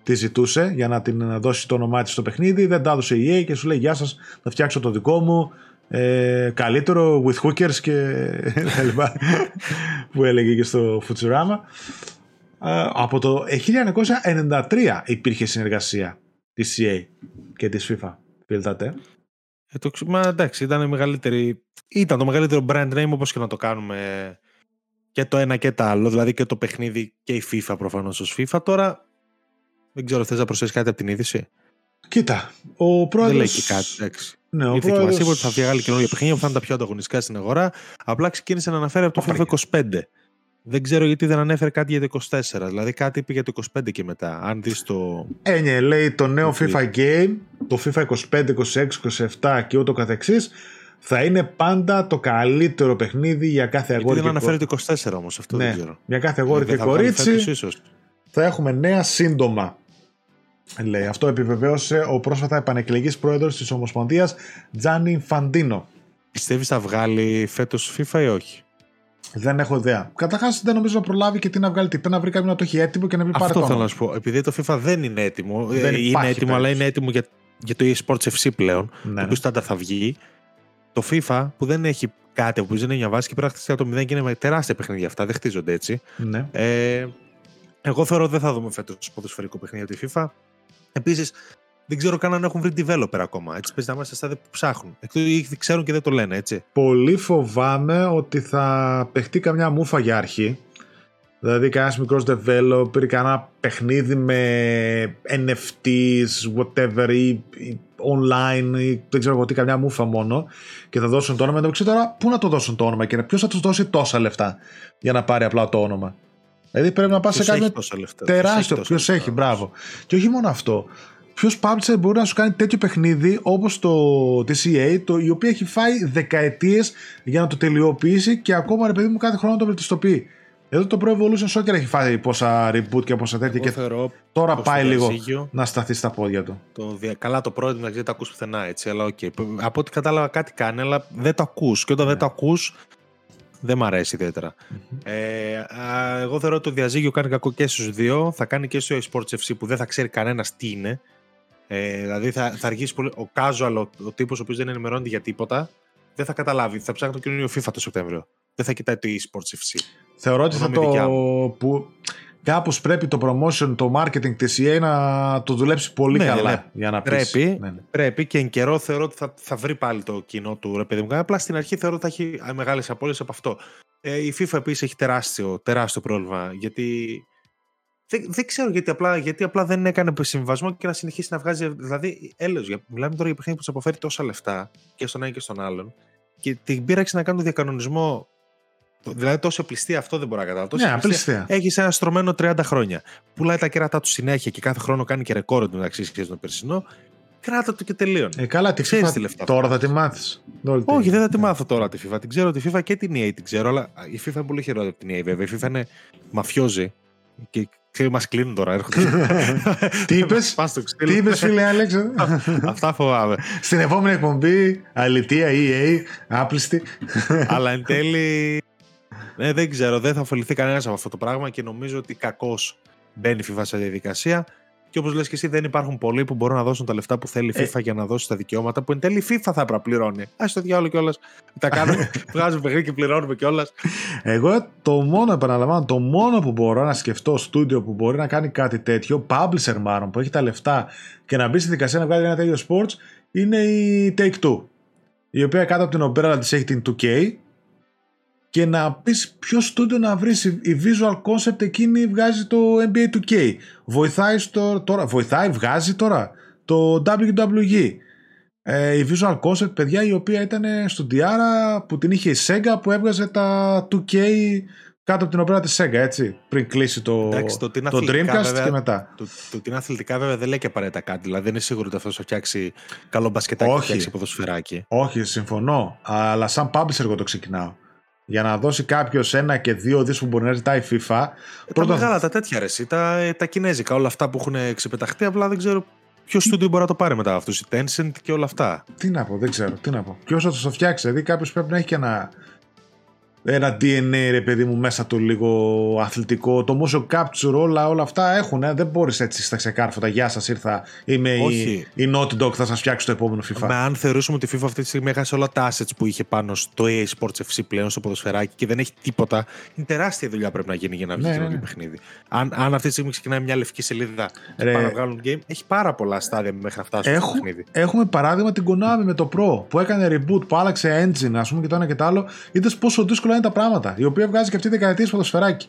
τη ζητούσε για να την δώσει το όνομά της στο παιχνίδι. Δεν τα έδωσε η EA και σου λέει Γεια σας, θα φτιάξω το δικό μου. Ε, καλύτερο with hookers και τα λοιπά που έλεγε και στο Futurama. Ε, από το 1993 υπήρχε συνεργασία της EA και της FIFA. Φίλτατε. Ε, το, μα εντάξει, ήταν, μεγαλύτερη, ήταν το μεγαλύτερο brand name όπως και να το κάνουμε και το ένα και το άλλο, δηλαδή και το παιχνίδι και η FIFA προφανώς ως FIFA. Τώρα δεν ξέρω, θες να προσθέσεις κάτι από την είδηση; Κοίτα, ο πρόεδρος... Δεν λέει και κάτι, εντάξει. Ναι, ο πρόεδρος... ότι θα βγάλει καινούργια παιχνίδια που θα είναι τα πιο ανταγωνιστικά στην αγορά. Απλά ξεκίνησε να αναφέρει από το FIFA 25. Δεν ξέρω γιατί δεν ανέφερε κάτι για το 24. Δηλαδή κάτι είπε για το 25 και μετά. Αν δεις το. Ε, ναι, λέει το νέο FIFA Game, το FIFA 25, 26, 27 και ούτω καθεξής, θα είναι πάντα το καλύτερο παιχνίδι για κάθε αγόρι. Γιατί δεν αναφέρει το 24 όμως, αυτό ναι, δεν ξέρω. Για κάθε αγόρι και κορίτσι. Θα έχουμε νέα σύντομα. Λέει. Αυτό επιβεβαίωσε ο πρόσφατα επανεκλεγής πρόεδρος της Ομοσπονδίας Τζάνι Φαντίνο. Πιστεύεις θα βγάλει φέτος FIFA ή όχι; Δεν έχω ιδέα. Καταρχάς δεν νομίζω να προλάβει και τι να βγάλει. Τι πρέπει να βρει κάποιον να το έχει έτοιμο και να βρει πάρει Αυτό θέλω να σου πω. Επειδή το FIFA δεν είναι έτοιμο. Δεν είναι έτοιμο, αλλά είναι έτοιμο για, για το eSports FC πλέον. Ναι. Το οποίο στάνταρ θα βγει. Το FIFA που δεν έχει κάτι που δεν είναι μια βάση και πρέπει να χτίσει το 0 και είναι με τεράστια παιχνίδια αυτά. Δεν χτίζονται έτσι. Ναι. Ε, εγώ θεωρώ δεν θα δούμε φέτος ποδοσφαιρικό παιχνίδι τη FIFA. Επίσης, δεν ξέρω καν αν έχουν βρει developer ακόμα. Έτσι παίζει να είμαστε στα που ψάχνουν. Εκτό ξέρουν και δεν το λένε, έτσι. Πολύ φοβάμαι ότι θα παιχτεί καμιά μούφα για αρχή. Δηλαδή κανένας μικρός developer, κανένα παιχνίδι με NFTs, whatever, ή, online, ή δεν ξέρω εγώ τι, καμιά μούφα μόνο. Και θα δώσουν το όνομα. Εντάξει τώρα, πού να το δώσουν το όνομα και ποιος θα τους δώσει τόσα λεφτά για να πάρει απλά το όνομα; Δηλαδή πρέπει να πας σε κάποιο τεράστιο. Ποιος έχει, μπράβο. Και όχι μόνο αυτό ποιος publisher μπορεί να σου κάνει τέτοιο παιχνίδι όπως το TCA, το, η οποία έχει φάει δεκαετίες για να το τελειοποιήσει και ακόμα ρε παιδί μου κάθε χρόνο το βελτιστοποιεί. Εδώ το Pro Evolution Soccer έχει φάει πόσα reboot και πόσα τέτοια και τώρα πάει λίγο να σταθεί στα πόδια του. Το, καλά το πρώτο δεν το ακούς πουθενά έτσι, αλλά okay. Από ό,τι κατάλαβα κάτι κάνει, αλλά δεν το ακούς και όταν δεν το ακούς δεν μ' αρέσει Ε, α, εγώ θεωρώ ότι το διαζύγιο κάνει κακό και στους δύο. Θα κάνει και στο eSports FC που δεν θα ξέρει κανένας τι είναι. Ε, δηλαδή θα, θα αργήσει πολύ. Ο casual, ο, ο τύπος ο οποίος δεν ενημερώνεται για τίποτα, δεν θα καταλάβει. Θα ψάχνει το καινούριο FIFA το Σεπτέμβριο. Δεν θα κοιτάει το eSports FC. Θεωρώ ότι θα το. Που... κάπως πρέπει το promotion, το marketing της EA να το δουλέψει πολύ Ναι, καλά ναι. για να Πρέπει, πεις. Ναι, ναι. πρέπει και εν καιρό θεωρώ ότι θα, θα βρει πάλι το κοινό του ρε παιδί μου. Απλά στην αρχή θεωρώ ότι θα έχει μεγάλες απώλειες από αυτό. Ε, η FIFA επίσης έχει τεράστιο, τεράστιο πρόβλημα. Γιατί δεν, δεν ξέρω γιατί απλά, γιατί απλά δεν έκανε συμβασμό και να συνεχίσει να βγάζει. Δηλαδή, έλεος, για- μιλάμε τώρα για παιχνίδι που τους αποφέρει τόσα λεφτά και στον ένα και στον άλλον. Και την πείραξη να κάνει το διακανονισμό. Δηλαδή, τόσο πληστή αυτό δεν μπορώ να καταλάβω. Τόσο Ναι, απληστία. απληστία. Έχεις ένα στρωμένο 30 χρόνια. Πουλάει τα κέρατά του συνέχεια και κάθε χρόνο κάνει και ρεκόρ του μεταξύ σχέση με το περσινό. Κράτα το και τελείων. Ε, καλά, τη Ξέρεις FIFA τι λεφτά τώρα θα θα τη μάθεις. Όχι, δεν θα τη μάθω τώρα τη FIFA. Την ξέρω τη FIFA και την EA την ξέρω, αλλά η FIFA είναι πολύ χειρότερη από την EA βέβαια. Η FIFA είναι μαφιόζη. Και ξέρει, μας κλείνουν τώρα. Έρχονται. Τι είπες; Πας στο ξύλο. Τι είπες φίλε Άλεξ; Αυτά φοβάμαι. Στην επόμενη εκπομπή, αλητία EA, άπληστη. αλλά εν τέλει. Ναι, δεν ξέρω, δεν θα ωφεληθεί κανένας από αυτό το πράγμα και νομίζω ότι κακώς μπαίνει η FIFA σε διαδικασία. Και όπως λες και εσύ, δεν υπάρχουν πολλοί που μπορούν να δώσουν τα λεφτά που θέλει η Ε. FIFA για να δώσει τα δικαιώματα που εν τέλει η FIFA θα έπρεπε να πληρώνει. Α το διάλογο κιόλας. Τα κάνουμε, βγάζουμε παιχνίδι και πληρώνουμε κιόλας. Εγώ το μόνο, επαναλαμβάνω, το μόνο που μπορώ να σκεφτώ στούντιο που μπορεί να κάνει κάτι τέτοιο, publisher μάλλον, που έχει τα λεφτά και να μπει στη δικασία να βγάλει ένα τέτοιο sports, είναι η Take-Two. Η οποία κάτω από την ομπρέλα της έχει την 2K και να πεις ποιος στούντιο να βρεις η η Visual Concept εκείνη βγάζει το NBA 2K βοηθάει στο, τώρα βοηθάει βγάζει τώρα το WWE ε, η Visual Concept παιδιά η οποία ήταν στο Diara που την είχε η Sega που έβγαζε τα 2K κάτω από την ομπρέλα της Sega έτσι πριν κλείσει το, Εντάξει, το τι είναι το αθλητικά, Dreamcast βέβαια, και μετά Το, το ότι είναι αθλητικά βέβαια δεν λέει και απαραίτητα κάτι. Δηλαδή δεν είναι σίγουρο ότι αυτός θα φτιάξει καλό μπασκετάκι, θα Όχι. φτιάξει ποδοσφαιράκι. όχι συμφωνώ αλλά σαν publisher εγώ το ξεκινάω για να δώσει κάποιος ένα και δύο δις που μπορεί να ζητάει η FIFA Τα πρώτα μεγάλα, τα τέτοια ρε, εσύ, τα, ε, τα κινέζικα, όλα αυτά που έχουν ξεπεταχτεί, απλά δεν ξέρω ποιο στούντιο μπορεί να το πάρει μετά αυτούς. Η Tencent και όλα αυτά. Τι να πω, δεν ξέρω. Τι να πω. Ποιο θα το φτιάξει, δηλαδή κάποιος πρέπει να έχει και ένα, ένα DNA, ρε παιδί μου, μέσα του λίγο αθλητικό. Το motion capture, όλα, όλα αυτά έχουν. Ε. Δεν μπορείς έτσι στα ξεκάρφωτα. Γεια σας, ήρθα. Είμαι η, Όχι. η Naughty Dog, θα σας φτιάξω το επόμενο FIFA. Μα αν θεωρήσουμε ότι η FIFA αυτή τη στιγμή έχασε όλα τα assets που είχε πάνω στο EA Sports FC πλέον στο ποδοσφαιράκι και δεν έχει τίποτα, είναι τεράστια δουλειά πρέπει να γίνει για να βγει Ναι, καινούργιο ναι, ναι. παιχνίδι. Αν, αν αυτή τη στιγμή ξεκινάει μια λευκή σελίδα και Ρε. πάνε να βγάλουν game, έχει πάρα πολλά στάδια μέχρι να φτάσουν στο Έχω, παιχνίδι. έχουμε παράδειγμα την Konami με το Pro που έκανε reboot, που άλλαξε engine, ας πούμε και το ένα και το άλλο. Είδες πόσο δύσκολα είναι τα πράγματα. Η οποία βγάζει και αυτή δεκαετία ποδοσφαιράκι.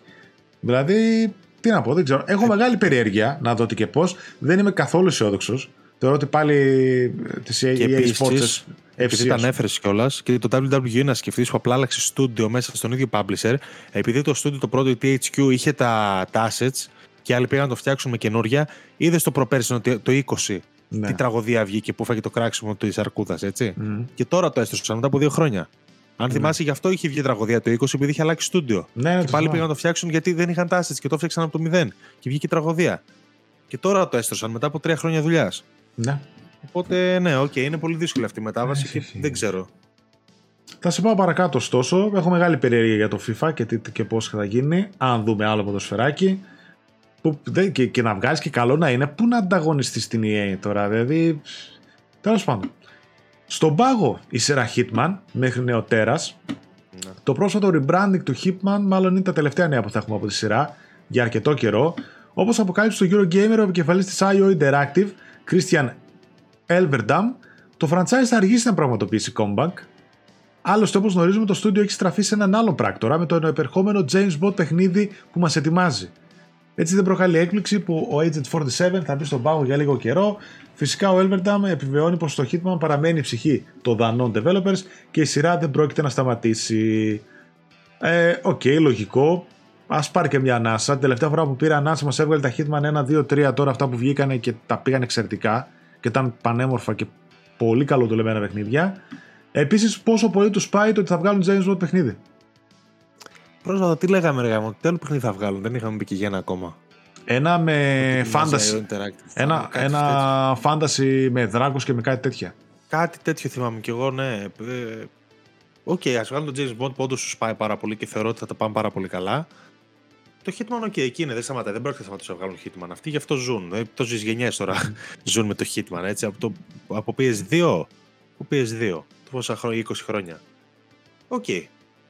Δηλαδή, τι να πω, δεν ξέρω. Έχω μεγάλη περιέργεια να δω τι και πώς. Δεν είμαι καθόλου αισιόδοξος. Θεωρώ ότι πάλι τη Και EA επίσης, Sports Επειδή τα ανέφερες κιόλας και το WWE να σκεφτείς που απλά άλλαξε στούντιο μέσα στον ίδιο publisher, επειδή το στούντιο το πρώτο, η THQ, είχε τα, τα assets και άλλοι πήγαν να το φτιάξουν με καινούρια, είδες το προπέρσι ότι το 20 Ναι. τι τραγωδία βγήκε που φάγε το κράξιμο της Αρκούδας, έτσι. Μμ. Και τώρα το έστρωσαν μετά από δύο χρόνια. Αν θυμάσαι, γι' αυτό είχε βγει τραγωδία το 20 επειδή είχε αλλάξει στούντιο. Ναι, ναι, και το πάλι θυμάμαι. πήγαν να το φτιάξουν γιατί δεν είχαν τα assets και το έφτιαξαν από το μηδέν. Και βγήκε η τραγωδία. Και τώρα το έστρωσαν μετά από τρία χρόνια δουλειάς. Ναι. Οπότε, ναι, οκ, είναι πολύ δύσκολη αυτή η μετάβαση Έχει, και έχει. δεν ξέρω. Θα σε πάω παρακάτω ωστόσο. Έχω μεγάλη περιέργεια για το FIFA και, τι, και πώς θα γίνει. Αν δούμε άλλο ποδοσφαιράκι. Που, δεν, και, και να βγάζει και καλό να είναι. Πού να ανταγωνιστείς στην EA τώρα, δηλαδή. Τέλος πάντων. Στον πάγο η σειρά Hitman μέχρι νεοτέρα. Ναι. Το πρόσφατο rebranding του Hitman μάλλον είναι τα τελευταία νέα που θα έχουμε από τη σειρά για αρκετό καιρό. Όπως αποκάλυψε το Eurogamer ο επικεφαλής της IO Interactive, Christian Elverdam, το franchise θα αργήσει να πραγματοποιήσει comeback. Άλλωστε, όπω γνωρίζουμε, το στούντιο έχει στραφεί σε έναν άλλο πράκτορα με το επερχόμενο James Bond παιχνίδι που μας ετοιμάζει. Έτσι δεν προκαλεί έκπληξη που ο Agent 47 θα μπει στον πάγο για λίγο καιρό. Φυσικά ο Elverdam επιβεβαιώνει πως το Hitman παραμένει η ψυχή των δανών developers και η σειρά δεν πρόκειται να σταματήσει. Ε, οκ, λογικό. Α πάρει και μια ανάσα. Την τελευταία φορά που πήρε ανάσα μας έβγαλε τα Hitman 1, 2, 3 τώρα αυτά που βγήκανε και τα πήγαν εξαιρετικά και ήταν πανέμορφα και πολύ καλοδουλεμένα παιχνίδια. Επίσης, πόσο πολύ τους πάει το ότι θα βγάλουν James Bond παιχνίδι; Πρόσφατα τι λέγαμε, ρε γάμο, τι άλλο παιχνίδι θα βγάλουν, δεν είχαμε μπει και για ένα ακόμα. Ένα με Ετοιμάζει fantasy. IO Interactive. Ένα, Κάτι τέτοιο. ένα fantasy με δράκους και με κάτι τέτοια. Κάτι τέτοιο θυμάμαι κι εγώ, ναι. Ε, Οκ, ας βγάλουν τον James Bond που όντως του πάει πάρα πολύ και θεωρώ ότι θα τα πάνε πάρα πολύ καλά. Το Hitman, OK, εκεί είναι, δεν σταματάει. Δεν πρόκειται να σταματήσουν να βγάλουν Hitman. Αυτοί γι' αυτό ζουν. Ε, Τόσες γενιές τώρα ζουν με το Hitman, έτσι. Από, το, από PS2. Από PS2. Πόσα χρόνια, 20 χρόνια. Οκ.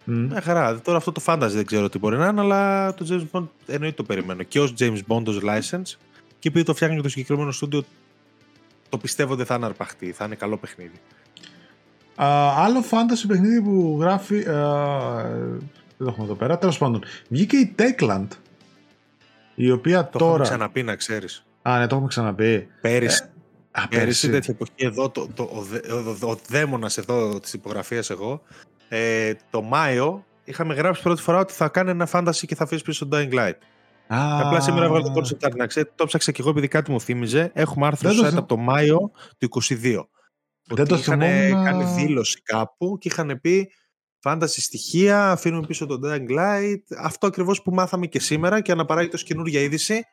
Μια χαρά. Τώρα αυτό το fantasy δεν ξέρω τι μπορεί να είναι, αλλά το James Bond εννοείται το περιμένω. Και ως James Bond ως license και επειδή το φτιάχνει και το συγκεκριμένο στούντιο, το πιστεύω ότι θα είναι αρπαχτή, θα είναι καλό παιχνίδι. άλλο fantasy παιχνίδι που γράφει. δεν το έχουμε εδώ πέρα. Τέλος πάντων, βγήκε η Techland. Η οποία το τώρα. Το έχουμε ξαναπεί, να ξέρεις. Α, ναι, το έχουμε ξαναπεί. Πέρυσι. Ε, α, πέρυσι. τέτοια εποχή εδώ, το, το, ο, ο, ο δαίμονας εδώ της υπογραφίας εγώ, ε, το Μάιο είχαμε γράψει πρώτη φορά ότι θα κάνει ένα fantasy και θα αφήσει πίσω τον Dying Light. Ah. Απλά σήμερα έβγαλε το concept art να ξέρετε. Το ψάξα και εγώ επειδή κάτι μου θύμιζε. Έχουμε άρθρο στο site από το Μάιο του 22. Δεν το είχαν κάνει δήλωση κάπου και είχαν πει φάνταση στοιχεία, αφήνουμε πίσω τον Dying Light. Αυτό ακριβώς που μάθαμε και σήμερα και αναπαράγεται ω καινούργια είδηση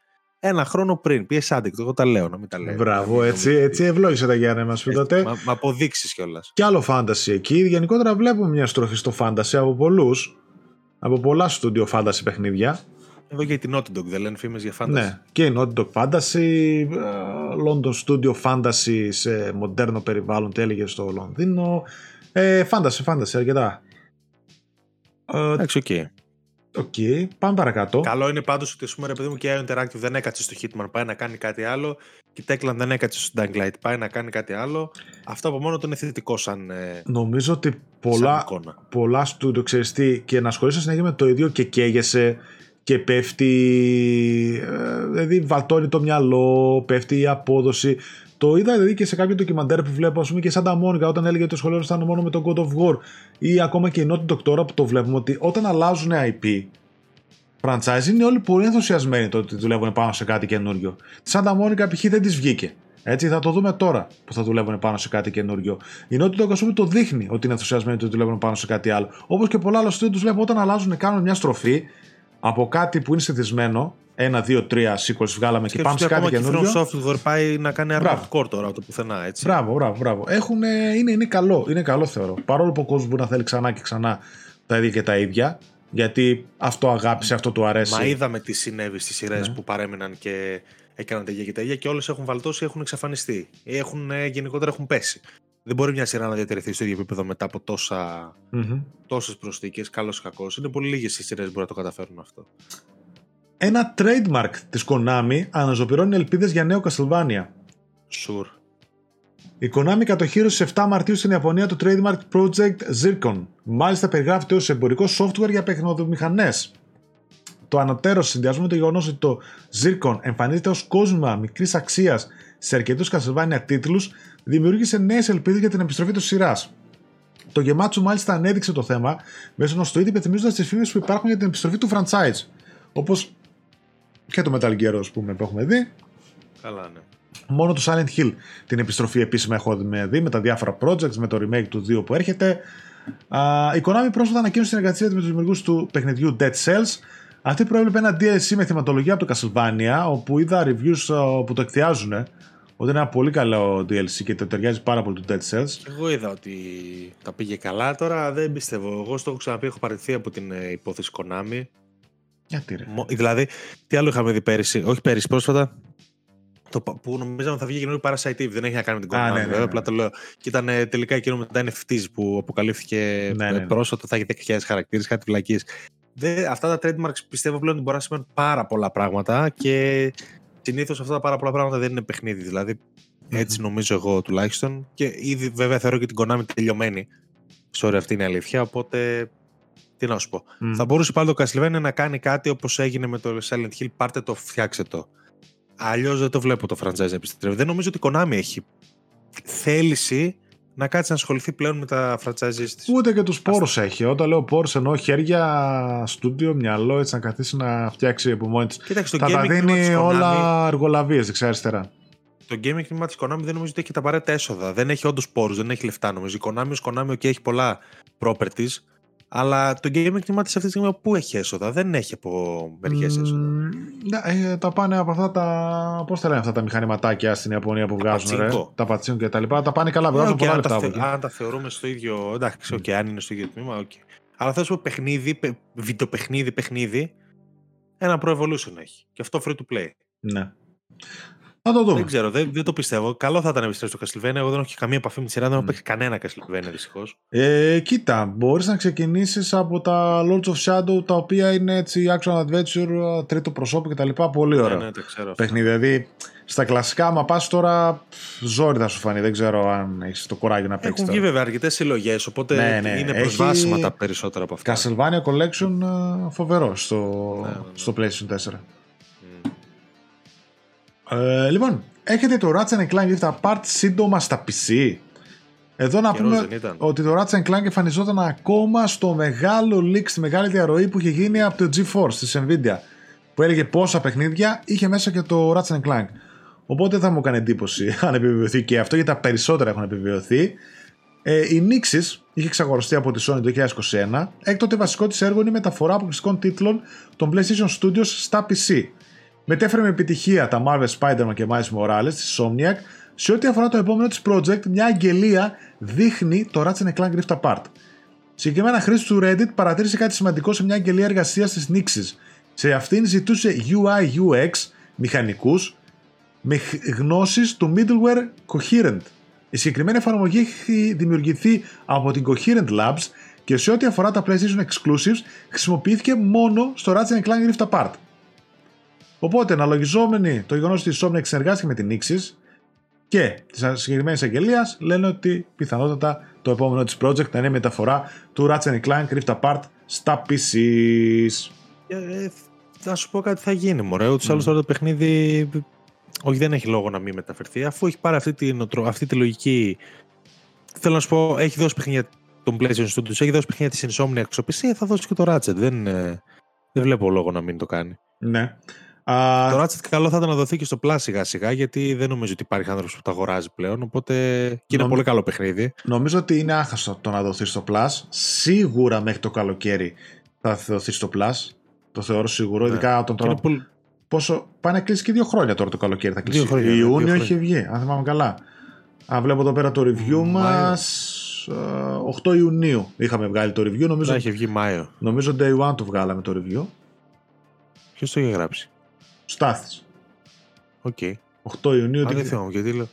ένα χρόνο πριν. Πιε άντικτο, εγώ τα λέω, να μην τα λέω. Μπράβο, έτσι, έτσι ευλόγησε τα Γιάννη μας τότε. Μα, μα αποδείξεις κιόλας. Κι άλλο φάνταση εκεί. Γενικότερα βλέπουμε μια στροφή στο φάνταση από πολλούς. Από πολλά στούντιο fantasy παιχνίδια. Εδώ και την Naughty Dog δεν λένε φήμες για fantasy. Ναι, και η Naughty Dog Fantasy, ε, London Studio Fantasy σε μοντέρνο περιβάλλον, τι έλεγε στο Λονδίνο. Ε, fantasy, fantasy, αρκετά. Εντάξει, OK. Okay. OK, okay, πάμε παρακάτω. Καλό είναι πάντως ότι πούμε, ρε παιδί μου και η Interactive δεν έκατσε στο Hitman, πάει να κάνει κάτι άλλο. Και η Techland δεν έκατσε στο Dying Light, πάει να κάνει κάτι άλλο. Αυτό από μόνο του είναι θετικό σαν. Ε, Νομίζω ότι πολλά, πολλά στούντιο ξέρεις τι, και να ασχολείσαι συνέχεια με το ίδιο και καίγεσαι και πέφτει. Ε, δηλαδή, βαλτώνει το μυαλό, πέφτει η απόδοση. Το είδα δηλαδή και σε κάποιο ντοκιμαντέρ που βλέπω, ας πούμε, και σαν τα Μόνικα, όταν έλεγε ότι το σχολείο ήταν μόνο με τον God of War ή ακόμα και η Naughty Dog τώρα που το βλέπουμε ότι όταν αλλάζουν IP, franchise είναι όλοι πολύ ενθουσιασμένοι το ότι δουλεύουν πάνω σε κάτι καινούριο. Σαν τα Μόνικα π.χ. δεν της βγήκε. Έτσι θα το δούμε τώρα που θα δουλεύουν πάνω σε κάτι καινούριο. Η Naughty Dog, ας πούμε, το δείχνει ότι είναι ενθουσιασμένοι ότι δουλεύουν πάνω σε κάτι άλλο. Όπως και πολλά άλλα στούντια τους βλέπω όταν αλλάζουν, κάνουν μια στροφή από κάτι που είναι συνηθισμένο ένα, δύο, τρία sequels βγάλαμε και, και πάμε σε κάτι καινούργιο. Και Software πάει να κάνει hardcore τώρα από το πουθενά, έτσι. Μπράβο, μπράβο, μπράβο. Έχουν, είναι, είναι, καλό, είναι καλό θεωρώ. Παρόλο που ο κόσμος μπορεί να θέλει ξανά και ξανά τα ίδια και τα ίδια. Γιατί αυτό αγάπησε, αυτό του αρέσει. Μα είδαμε τι συνέβη στις σειρές ναι. που παρέμειναν και έκαναν τα ίδια και τα ίδια και όλες έχουν βαλτώσει, έχουν εξαφανιστεί. Ή έχουν, γενικότερα έχουν πέσει. Δεν μπορεί μια σειρά να διατηρηθεί στο ίδιο επίπεδο μετά από τόσα, mm-hmm. τόσες προσθήκες, καλός ή κακός. Είναι πολύ λίγες οι σειρές που μπορεί να το καταφέρουν αυτό. Ένα trademark της Konami αναζωπηρώνει ελπίδες για νέο Castlevania. Sure. Η Konami κατοχύρωσε 7 Μαρτίου στην Ιαπωνία το trademark Project Zircon. Μάλιστα περιγράφεται ως εμπορικό software για παιχνιδομηχανές. Το ανωτέρως συνδυασμό με το γεγονός ότι το Zircon εμφανίζεται ως κόσμημα μικρής αξίας σε αρκετούς Castlevania τίτλους, δημιούργησε νέες ελπίδες για την επιστροφή της σειράς. Το γεμάτσο μάλιστα ανέδειξε το θέμα μέσω ενός tweet υπενθυμίζοντας τις φήμες που υπάρχουν για την επιστροφή του franchise. Όπως και το Metal Gear, ας πούμε, που έχουμε δει. Καλά, ναι. Μόνο το Silent Hill την επιστροφή επίσημα έχουμε δει με τα διάφορα projects, με το remake του 2 που έρχεται. Uh, η Konami πρόσφατα ανακοίνωσε συνεργασία με τους δημιουργούς του παιχνιδιού Dead Cells. Αυτή προέβλεπε ένα DLC με θεματολογία από το Castlevania, όπου είδα reviews uh, που το εκθιάζουν. Ότι είναι ένα πολύ καλό DLC και το ταιριάζει πάρα πολύ το Dead Cells. Εγώ είδα ότι τα πήγε καλά. Τώρα δεν πιστεύω. Εγώ στο έχω ξαναπεί, έχω παραιτηθεί από την ε, υπόθεση Konami. Γιατί ρε. Δηλαδή, τι άλλο είχαμε δει πέρυσι, όχι πέρυσι, πρόσφατα. Το, που νομίζαμε θα βγει καινούργιο Parasite Eve. Δεν έχει να κάνει με την Konami. Ναι, ναι, ναι. Απλά το λέω. Και ήταν ε, τελικά εκείνο με τα NFTs που αποκαλύφθηκε ναι, ναι, ναι. πρόσφατα. Θα έχει 10.000 χαρακτήρες, κάτι φυλακή. Αυτά τα trademarks πιστεύω πλέον ότι μπορεί να σημαίνουν πάρα πολλά πράγματα και συνήθως αυτά τα πάρα πολλά πράγματα δεν είναι παιχνίδι. Δηλαδή, έτσι νομίζω εγώ τουλάχιστον. Και ήδη βέβαια θεωρώ και την Konami τελειωμένη. Sorry, αυτή είναι η αλήθεια. Οπότε τι να σου πω. Mm. Θα μπορούσε πάλι το Castlevania να κάνει κάτι όπως έγινε με το Silent Hill. Πάρτε το, φτιάξτε το. Αλλιώς δεν το βλέπω το franchise να επιστρέφει. Δεν νομίζω ότι η Konami έχει θέληση να κάτσει να ασχοληθεί πλέον με τα franchises της. Ούτε και τους πόρου έχει. Όταν λέω πόρου εννοώ χέρια, στούντιο, μυαλό, έτσι να καθίσει να φτιάξει από μόνη της. Κοίταξε, το τα δίνει όλα εργολαβίε δεξιά-αριστερά. Το gaming τμήμα της Konami δεν νομίζω ότι έχει τα απαραίτητα έσοδα. Δεν έχει όντως πόρου, δεν έχει λεφτά νομίζω. Η Konami ως Konami και έχει πολλά properties αλλά το gaming τμήμα τη αυτή τη στιγμή πού έχει έσοδα, δεν έχει από μερικέ έσοδα. Ναι, τα πάνε από αυτά τα. Πώς τα λένε αυτά τα μηχανηματάκια στην Ιαπωνία που βγάζουν, ρε, τα πατσίνο και τα λοιπά. Τα πάνε καλά, βγάζουν okay, πολλά λεφτά. Θε, αν τα θεωρούμε στο ίδιο. Εντάξει, okay, αν είναι στο ίδιο τμήμα, okay. Αλλά θέλω να πω παιχνίδι, βιντεοπαιχνίδι, παιχνίδι, ένα Pro Evolution έχει. Και αυτό free to play. Ναι. Θα το δούμε. Δεν ξέρω, δεν, δεν το πιστεύω. Καλό θα ήταν να επιστρέψει το Castlevania. Εγώ δεν έχω καμία επαφή με τη σειρά, δεν έχω παίξει κανένα Castlevania δυστυχώς. Ε, κοίτα, μπορείς να ξεκινήσεις από τα Lords of Shadow τα οποία είναι έτσι action adventure, τρίτο προσώπου κτλ. Πολύ ωραία. Ναι, ναι, το ξέρω. Παιχνίδι. Δηλαδή στα κλασικά, άμα πας τώρα, ζόρι θα σου φανεί. Δεν ξέρω αν έχεις το κουράγιο να παίξεις. Έχουν βγει βέβαια αρκετές συλλογές, οπότε ναι, ναι. είναι προσβάσιμα έχει... τα περισσότερα από αυτά. Castlevania Collection ε, φοβερό στο, ναι, ναι, ναι. στο PlayStation 4. Ε, λοιπόν, έχετε το Ratchet Clank Rift Apart σύντομα στα PC. Εδώ να πούμε ότι το Ratchet Clank εμφανιζόταν ακόμα στο μεγάλο leak, στη μεγάλη διαρροή που είχε γίνει από το GeForce της Nvidia που έλεγε πόσα παιχνίδια είχε μέσα και το Ratchet Clank. Οπότε θα μου έκανε εντύπωση αν επιβεβαιωθεί και αυτό, γιατί τα περισσότερα έχουν επιβεβαιωθεί. Ε, η Nixis είχε εξαγοραστεί από τη Sony το 2021. Έκτοτε βασικό της έργο είναι η μεταφορά αποκλειστικών τίτλων των PlayStation Studios στα PC. Μετέφερε με επιτυχία τα Marvel Spider-Man και Miles Morales της Somniac. Σε ό,τι αφορά το επόμενο της project, μια αγγελία δείχνει το Ratchet Clank Rift Apart. Συγκεκριμένα, χρήση του Reddit παρατήρησε κάτι σημαντικό σε μια αγγελία εργασίας της Nixis. Σε αυτήν ζητούσε UI-UX μηχανικούς με γνώσεις του middleware Coherent. Η συγκεκριμένη εφαρμογή έχει δημιουργηθεί από την Coherent Labs και σε ό,τι αφορά τα PlayStation Exclusives χρησιμοποιήθηκε μόνο στο Ratchet Clank Rift Apart. Οπότε, αναλογιζόμενοι το γεγονός ότι η Insomniac συνεργάστηκε με την Nixis και τη συγκεκριμένης αγγελίας, λένε ότι πιθανότατα το επόμενο της project θα είναι η μεταφορά του Ratchet Clank Rift Apart στα PCs. Ε, θα σου πω κάτι θα γίνει, μωρέ. Ούτως mm. άλλως τώρα το παιχνίδι όχι, δεν έχει λόγο να μην μεταφερθεί, αφού έχει πάρει αυτή τη, αυτή τη λογική. Θέλω να σου πω, έχει δώσει παιχνίδια των PlayStation Studios, έχει δώσει παιχνίδια της Insomniac στο PC, θα δώσει και το Ratchet. Δεν, ε, δεν βλέπω λόγο να μην το κάνει. Ναι. Το Ratchet καλό θα ήταν να δοθεί και στο Plus σιγά σιγά, γιατί δεν νομίζω ότι υπάρχει άνθρωπος που το αγοράζει πλέον. Οπότε και είναι πολύ καλό παιχνίδι. Νομίζω ότι είναι άχαστο το να δοθεί στο Plus. Σίγουρα μέχρι το καλοκαίρι θα δοθεί στο Plus. Το θεωρώ σίγουρο, ναι. ειδικά όταν τώρα. Πολύ... Πόσο... Πάει να κλείσει και δύο χρόνια τώρα το καλοκαίρι. Θα κλείσει. Χρόνια, Ιούνιο έχει βγει, αν θυμάμαι καλά. Αν βλέπω εδώ πέρα το review μας. 8 Ιουνίου είχαμε βγάλει το review. Νομίζω, έχει βγει Μάιο. Νομίζω day one το βγάλαμε το review. Ποιος το είχε γράψει; Στάθης. OK. Okay. 8 Ιουνίου. Α, δεν γιατί λέω.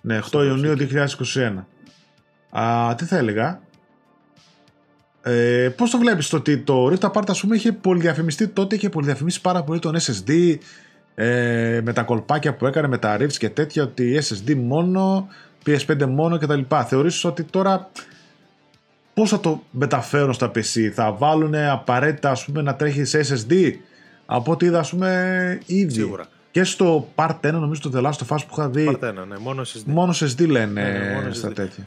Ναι, 8 Ιουνίου 2021. Α, τι θα έλεγα; Ε, Πώς το βλέπεις το ότι το Rift Apart, ας πούμε, είχε πολυδιαφημιστεί τότε, είχε πολυδιαφημίσει πάρα πολύ τον SSD ε, με τα κολπάκια που έκανε με τα Rifts και τέτοια, ότι SSD μόνο, PS5 μόνο κτλ. Θεωρείς ότι τώρα πώς θα το μεταφέρουν στα PC, θα βάλουν απαραίτητα ας πούμε, να τρέχεις σε SSD από ό,τι είδα ας πούμε ήδη. Σίγουρα. Και στο Part 1, νομίζω το The Last of Us που είχα δει. Part 1, ναι, μόνο SSD. Μόνο SSD λένε ναι, ναι, μόνο στα SSD. τέτοια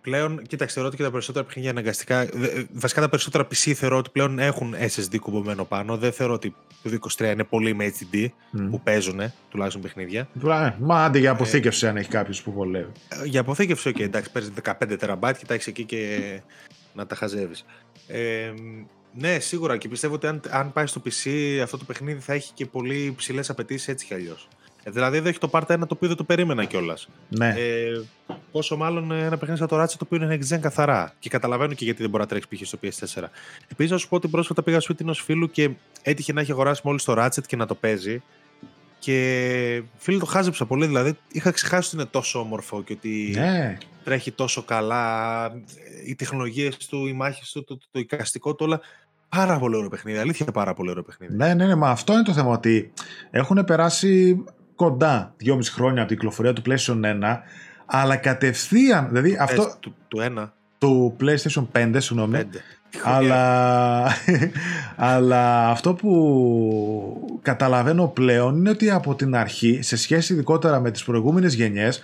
πλέον, κοίταξε, θεωρώ ότι και τα περισσότερα παιχνίδια αναγκαστικά. Βασικά τα περισσότερα PC θεωρώ ότι πλέον έχουν SSD κουμπωμένο πάνω. Δεν θεωρώ ότι το 23 είναι πολύ με HDD που παίζουν τουλάχιστον παιχνίδια. Ε, μα άντε για αποθήκευση αν έχει κάποιος που βολεύει. Ε, για αποθήκευση, ok, εντάξει, παίζει 15 τεραμπάτ και τα έχεις εκεί και να τα χαζεύεις. Ε, ναι, σίγουρα και πιστεύω ότι αν, αν πάει στο PC αυτό το παιχνίδι θα έχει και πολύ ψηλέ απαιτήσεις έτσι κι αλλιώς. Ε, δηλαδή εδώ έχει το Part 1 το οποίο δεν το περίμενα κιόλας. Ναι. Ε, πόσο μάλλον ένα παιχνίδι σαν το Ratchet το οποίο είναι next gen καθαρά. Και καταλαβαίνω και γιατί δεν μπορεί να τρέξει π.χ. στο PS4. Επίσης, να σου πω ότι πρόσφατα πήγα σπίτι ενό φίλου και έτυχε να έχει αγοράσει μόλις το Ratchet και να το παίζει. Και φίλοι το χάζεψα πολύ. Δηλαδή, είχα ξεχάσει ότι είναι τόσο όμορφο και ότι ναι. τρέχει τόσο καλά. Οι τεχνολογίες του, οι μάχες του, το, το, το, εικαστικό του, όλα. Πάρα πολύ ωραίο παιχνίδι. Αλήθεια, πάρα πολύ ωραίο παιχνίδι. Ναι, ναι, ναι, μα αυτό είναι το θέμα. Ότι έχουν περάσει κοντά 2,5 χρόνια από την κυκλοφορία του PlayStation 1, αλλά κατευθείαν. Δηλαδή αυτό. του, του 1. Του PlayStation 5, συγγνώμη. 5. Αλλά, αλλά αυτό που καταλαβαίνω πλέον είναι ότι από την αρχή, σε σχέση ειδικότερα με τις προηγούμενες γενιές,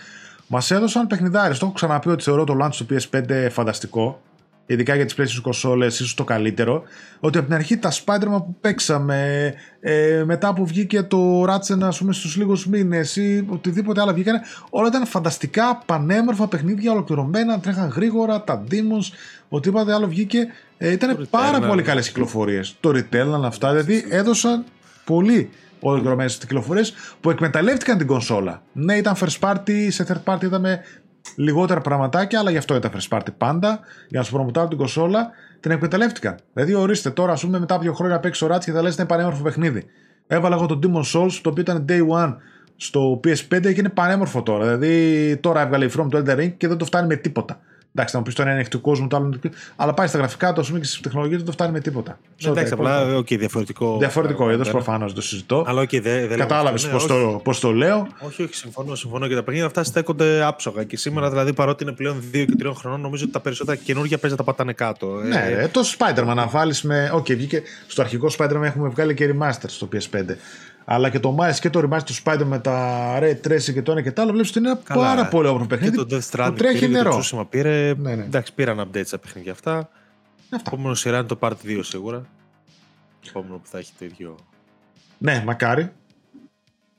μας έδωσαν παιχνιδάρες. Το έχω ξαναπεί ότι θεωρώ το launch του PS5 φανταστικό ειδικά για τις PlayStation consoles, ίσως το καλύτερο, ότι από την αρχή τα Spider-Man που παίξαμε, ε, μετά που βγήκε το Ratchet ας πούμε στους λίγους μήνες ή οτιδήποτε άλλο βγήκανε, όλα ήταν φανταστικά, πανέμορφα παιχνίδια, ολοκληρωμένα, τρέχαν γρήγορα, τα Demons, οτιδήποτε άλλο βγήκε, ε, ήταν πάρα πολύ καλές κυκλοφορίες. Το Returnal αυτά, δηλαδή έδωσαν πολύ ολοκληρωμένες κυκλοφορίες που εκμεταλλεύτηκαν την κονσόλα. Ναι, ήταν first party, σε third party είδαμε λιγότερα πραγματάκια, αλλά γι' αυτό ήταν first party πάντα, για να σου προμοτάρω την κονσόλα, την εκμεταλλεύτηκαν. Δηλαδή, ορίστε τώρα, ας πούμε, μετά από δύο χρόνια παίξεις ο Ράτσι και θα λες: Είναι πανέμορφο παιχνίδι. Έβαλα εγώ το Demon Souls, το οποίο ήταν day one στο PS5 και είναι πανέμορφο τώρα. Δηλαδή τώρα έβγαλε η From το Elden Ring και δεν το φτάνει με τίποτα. Εντάξει, θα μου πεις το ένα είναι του κόσμου, το άλλο είναι Αλλά πάει στα γραφικά, το και στις τεχνολογίες δεν το φτάνει με τίποτα. Εντάξει, απλά okay, διαφορετικό. Διαφορετικό, εδώ προφανώς το συζητώ. Αλλά okay, δεν δε Κατάλαβες πώς το, πώς το λέω. Όχι, όχι, συμφωνώ, συμφωνώ και τα παιχνίδια αυτά στέκονται άψογα. Και σήμερα, δηλαδή, παρότι είναι πλέον 2 και 3 χρονών, νομίζω ότι τα περισσότερα καινούργια παίζα τα πατάνε κάτω. Ναι, ε, το Spider-Man να βάλεις με. OK, okay, βγήκε στο αρχικό Spider-Man έχουμε βγάλει και remaster στο PS5 αλλά και το Miles και το Remaster του Spider με τα Ray Tracing και το ένα και το άλλο, βλέπεις ότι είναι ένα πάρα πολύ όμορφο παιχνίδι. Και το Death Stranding τρέχει πήρε, νερό. Και το πήρε. Ναι, ναι. Εντάξει, πήραν updates στα παιχνίδια αυτά. Αυτά. Επόμενο σειρά είναι το Part 2 σίγουρα. Επόμενο που θα έχει το ίδιο. Ναι, μακάρι.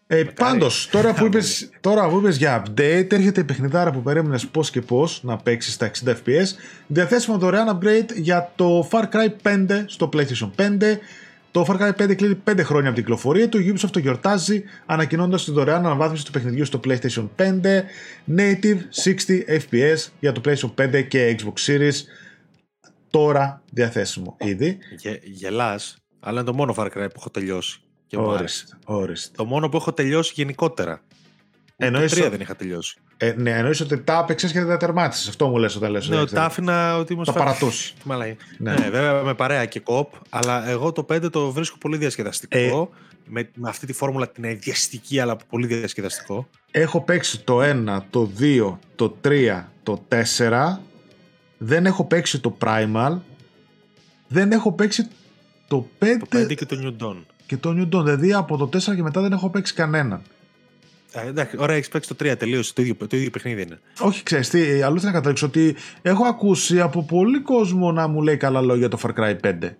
Ε, Πάντως, τώρα, που είπες, τώρα που είπες για update, έρχεται η παιχνιδάρα που περίμενες πώς και πώς να παίξει στα 60 FPS. Διαθέσιμο δωρεάν upgrade για το Far Cry 5 στο PlayStation 5. Το Far Cry 5 κλείνει 5 χρόνια από την κυκλοφορία του. Ubisoft το γιορτάζει ανακοινώνοντα τη δωρεάν αναβάθμιση του παιχνιδιού στο PlayStation 5, native 60 FPS για το PlayStation 5 και Xbox Series. Τώρα διαθέσιμο ήδη. Γε, Γελάς, αλλά είναι το μόνο Far Cry που έχω τελειώσει. Και ορίστε, Το μόνο που έχω τελειώσει γενικότερα. Εννοείς το 3 δεν είχα τελειώσει. Ε, ναι, εννοείς ότι τα έπαιξες και δεν τα τερμάτισες. Αυτό μου λες όταν λες. Ναι, ότι τα άφηνα ότι μου Τα παρατούσε. Ναι. ναι. βέβαια με παρέα και κοπ, αλλά εγώ το 5 το βρίσκω πολύ διασκεδαστικό. Ε, με, με αυτή τη φόρμουλα την αειδιαστική, αλλά πολύ διασκεδαστικό. Έχω παίξει το 1, το 2, το 3, το 4. Δεν έχω παίξει το Primal. Δεν έχω παίξει το 5. Το 5 και το New Dawn. Και το New Dawn. Δηλαδή από το 4 και μετά δεν έχω παίξει κανέναν. Ε, εντάξει, ωραία, έχεις παίξει το 3 τελείωσε. Το ίδιο, το ίδιο παιχνίδι είναι. Όχι, ξέρεις τι, αλλού θέλω να καταλήξω ότι έχω ακούσει από πολύ κόσμο να μου λέει καλά λόγια το Far Cry 5.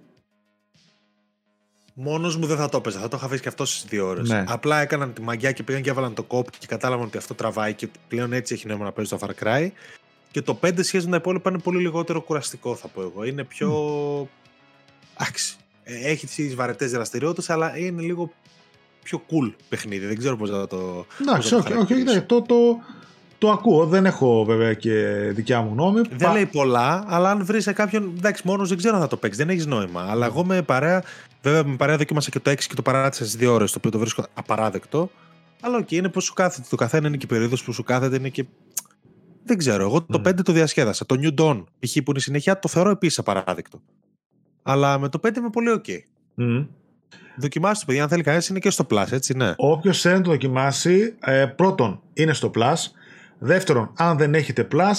Μόνος μου δεν θα το έπαιζα, θα το είχα αφήσει και αυτό στις δύο ώρες. Ναι. Απλά έκαναν τη μαγιά και πήγαν και έβαλαν το κόπ και κατάλαβαν ότι αυτό τραβάει και πλέον έτσι έχει νόημα να παίζει το Far Cry. Και το 5 σχέση με τα υπόλοιπα είναι πολύ λιγότερο κουραστικό, θα πω εγώ. Είναι πιο. Mm. Έχει τις βαρετές δραστηριότητες, αλλά είναι λίγο πιο cool παιχνίδι. Δεν ξέρω πώς θα το. Εντάξει, όχι, όχι, όχι, το, το, το ακούω. Δεν έχω βέβαια και δικιά μου νόμη. Δεν λέει πολλά, αλλά αν βρεις κάποιον. Εντάξει, μόνος δεν ξέρω αν θα το παίξεις. Δεν έχεις νόημα. Αλλά εγώ με παρέα. Βέβαια, με παρέα δοκίμασα και το 6 και το παράτησα στις 2 ώρες, το οποίο το βρίσκω απαράδεκτο. Αλλά OK, okay, είναι πώς σου κάθεται. Το καθένα είναι και η περίοδος που σου κάθεται. Είναι και. Δεν ξέρω. Εγώ το 5 το διασκέδασα. Το New Dawn, π.χ. που είναι συνέχεια, το θεωρώ επίσης απαράδεκτο. Αλλά με το 5 είμαι πολύ OK. Mm. Δοκιμάστε το, παιδιά. Αν θέλει κανένας, είναι και στο Plus, έτσι, ναι. Όποιος θέλει να το δοκιμάσει, ε, πρώτον, είναι στο Plus. Δεύτερον, αν δεν έχετε Plus,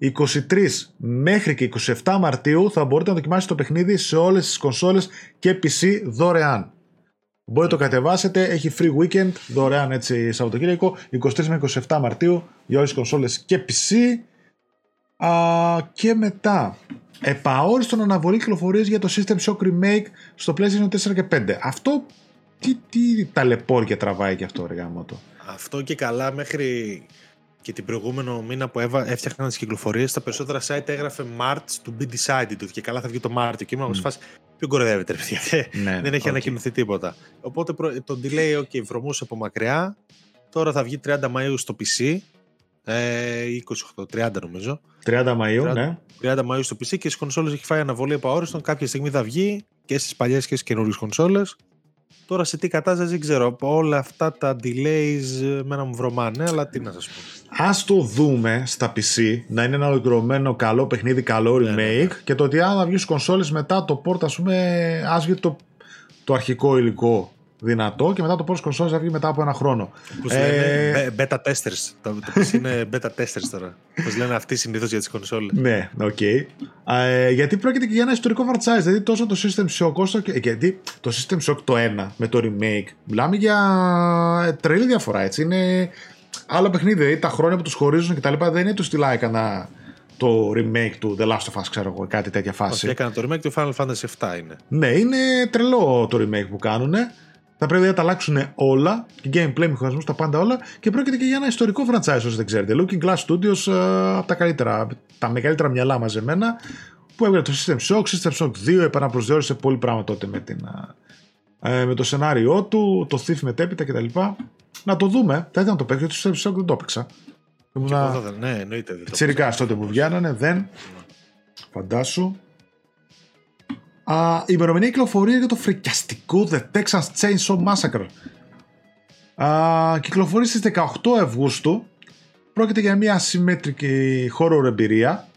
23 μέχρι και 27 Μαρτίου θα μπορείτε να δοκιμάσετε το παιχνίδι σε όλες τις κονσόλες και PC δωρεάν. Μπορείτε να το κατεβάσετε, έχει free weekend δωρεάν έτσι Σαββατοκύριακο 23 με 27 Μαρτίου για όλες τις κονσόλες και PC Α, και μετά επαόριστον αναβολή κυκλοφορίες για το System Shock Remake στο PlayStation 4 και 5. Αυτό τι, τι ταλαιπώρια τραβάει και αυτό, ρε το. Αυτό και καλά μέχρι και την προηγούμενο μήνα που έφτιαχναν τις κυκλοφορίες, τα περισσότερα site έγραφε March to be decided. Και καλά θα βγει το Μάρτιο. Και ήμουν mm. φάση, ποιο κοροϊδεύεται, ρε ναι, Δεν έχει okay. ανακοινωθεί τίποτα. Οπότε το delay, OK, βρωμούσε από μακριά. Τώρα θα βγει 30 Μαΐου στο PC. Ε, 28, 30 νομίζω. 30 Μαΐου, 30, ναι. 30 Μαΐου στο PC και στις κονσόλες έχει φάει αναβολή επαόριστον. Κάποια στιγμή θα βγει και στις παλιές και στις καινούριες κονσόλες. Τώρα σε τι κατάσταση δεν ξέρω. Όλα αυτά τα delays μένα μου βρωμάνε, αλλά τι να σας πω. Ας το δούμε στα PC να είναι ένα ολοκληρωμένο καλό παιχνίδι, καλό remake ναι, ναι, ναι. και το ότι αν θα βγει στις κονσόλες μετά το port ας πούμε ας βγει το, το αρχικό υλικό δυνατό και μετά το πώς κονσόλες θα βγει μετά από ένα χρόνο. Πώς ε... λένε beta testers. Το, το είναι beta testers τώρα; Πώς λένε αυτοί συνήθως για τις κονσόλες; ναι, OK. Okay. Ε, γιατί πρόκειται και για ένα ιστορικό franchise. Δηλαδή τόσο το System Shock όσο και... Γιατί το System Shock το 1 με το remake μιλάμε για τρελή διαφορά έτσι. Είναι άλλο παιχνίδι. Δηλαδή τα χρόνια που τους χωρίζουν και τα λοιπά δεν είναι το στυλά έκανα το remake του The Last of Us, ξέρω εγώ, κάτι τέτοια φάση. Όχι, έκανα το remake του Final Fantasy 7 είναι. Ναι, είναι τρελό το remake που κάνουν. Θα πρέπει να τα αλλάξουν όλα, και gameplay, μηχανισμού, τα πάντα όλα και πρόκειται και για ένα ιστορικό franchise όσο δεν ξέρετε. Looking Glass Studios uh, από τα καλύτερα, τα μεγαλύτερα μυαλά μαζεμένα που έβγαλε το System Shock, System Shock 2 επαναπροσδιορίσε πολύ πράγμα τότε με, την, uh, με το σενάριό του, το Thief μετέπειτα κτλ. Να το δούμε. Θα ήθελα να το παίξω, γιατί το System Shock δεν το έπαιξα. Ναι, εννοείται. Τσιρικάς τότε που βγαίνανε, δεν. Φαντάσου. Α, η ημερομηνία κυκλοφορία για το φρικιαστικό The Texas Chainsaw Massacre. Α, κυκλοφορεί στις 18 Αυγούστου. Πρόκειται για μια ασυμμέτρικη horror εμπειρία.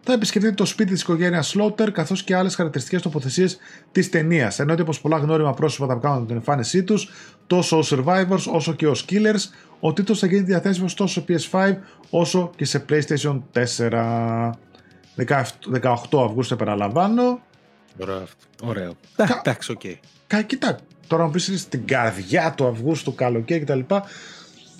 Θα επισκεφτείτε το σπίτι της οικογένειας Σλότερ καθώς και άλλες χαρακτηριστικές τοποθεσίες της ταινίας. Ενώ όπως πολλά γνώριμα πρόσωπα θα κάνουν την εμφάνισή τους, τόσο ως survivors όσο και ως killers, ο τίτλος θα γίνει διαθέσιμος τόσο σε PS5 όσο και σε PlayStation 4. 18 Αυγούστου επαναλαμβάνω. Ωραίο. Ωραίο. Εντάξει, οκ. Κοίτα, τώρα μου πεις στην καρδιά του Αυγούστου, καλοκαίρι κτλ.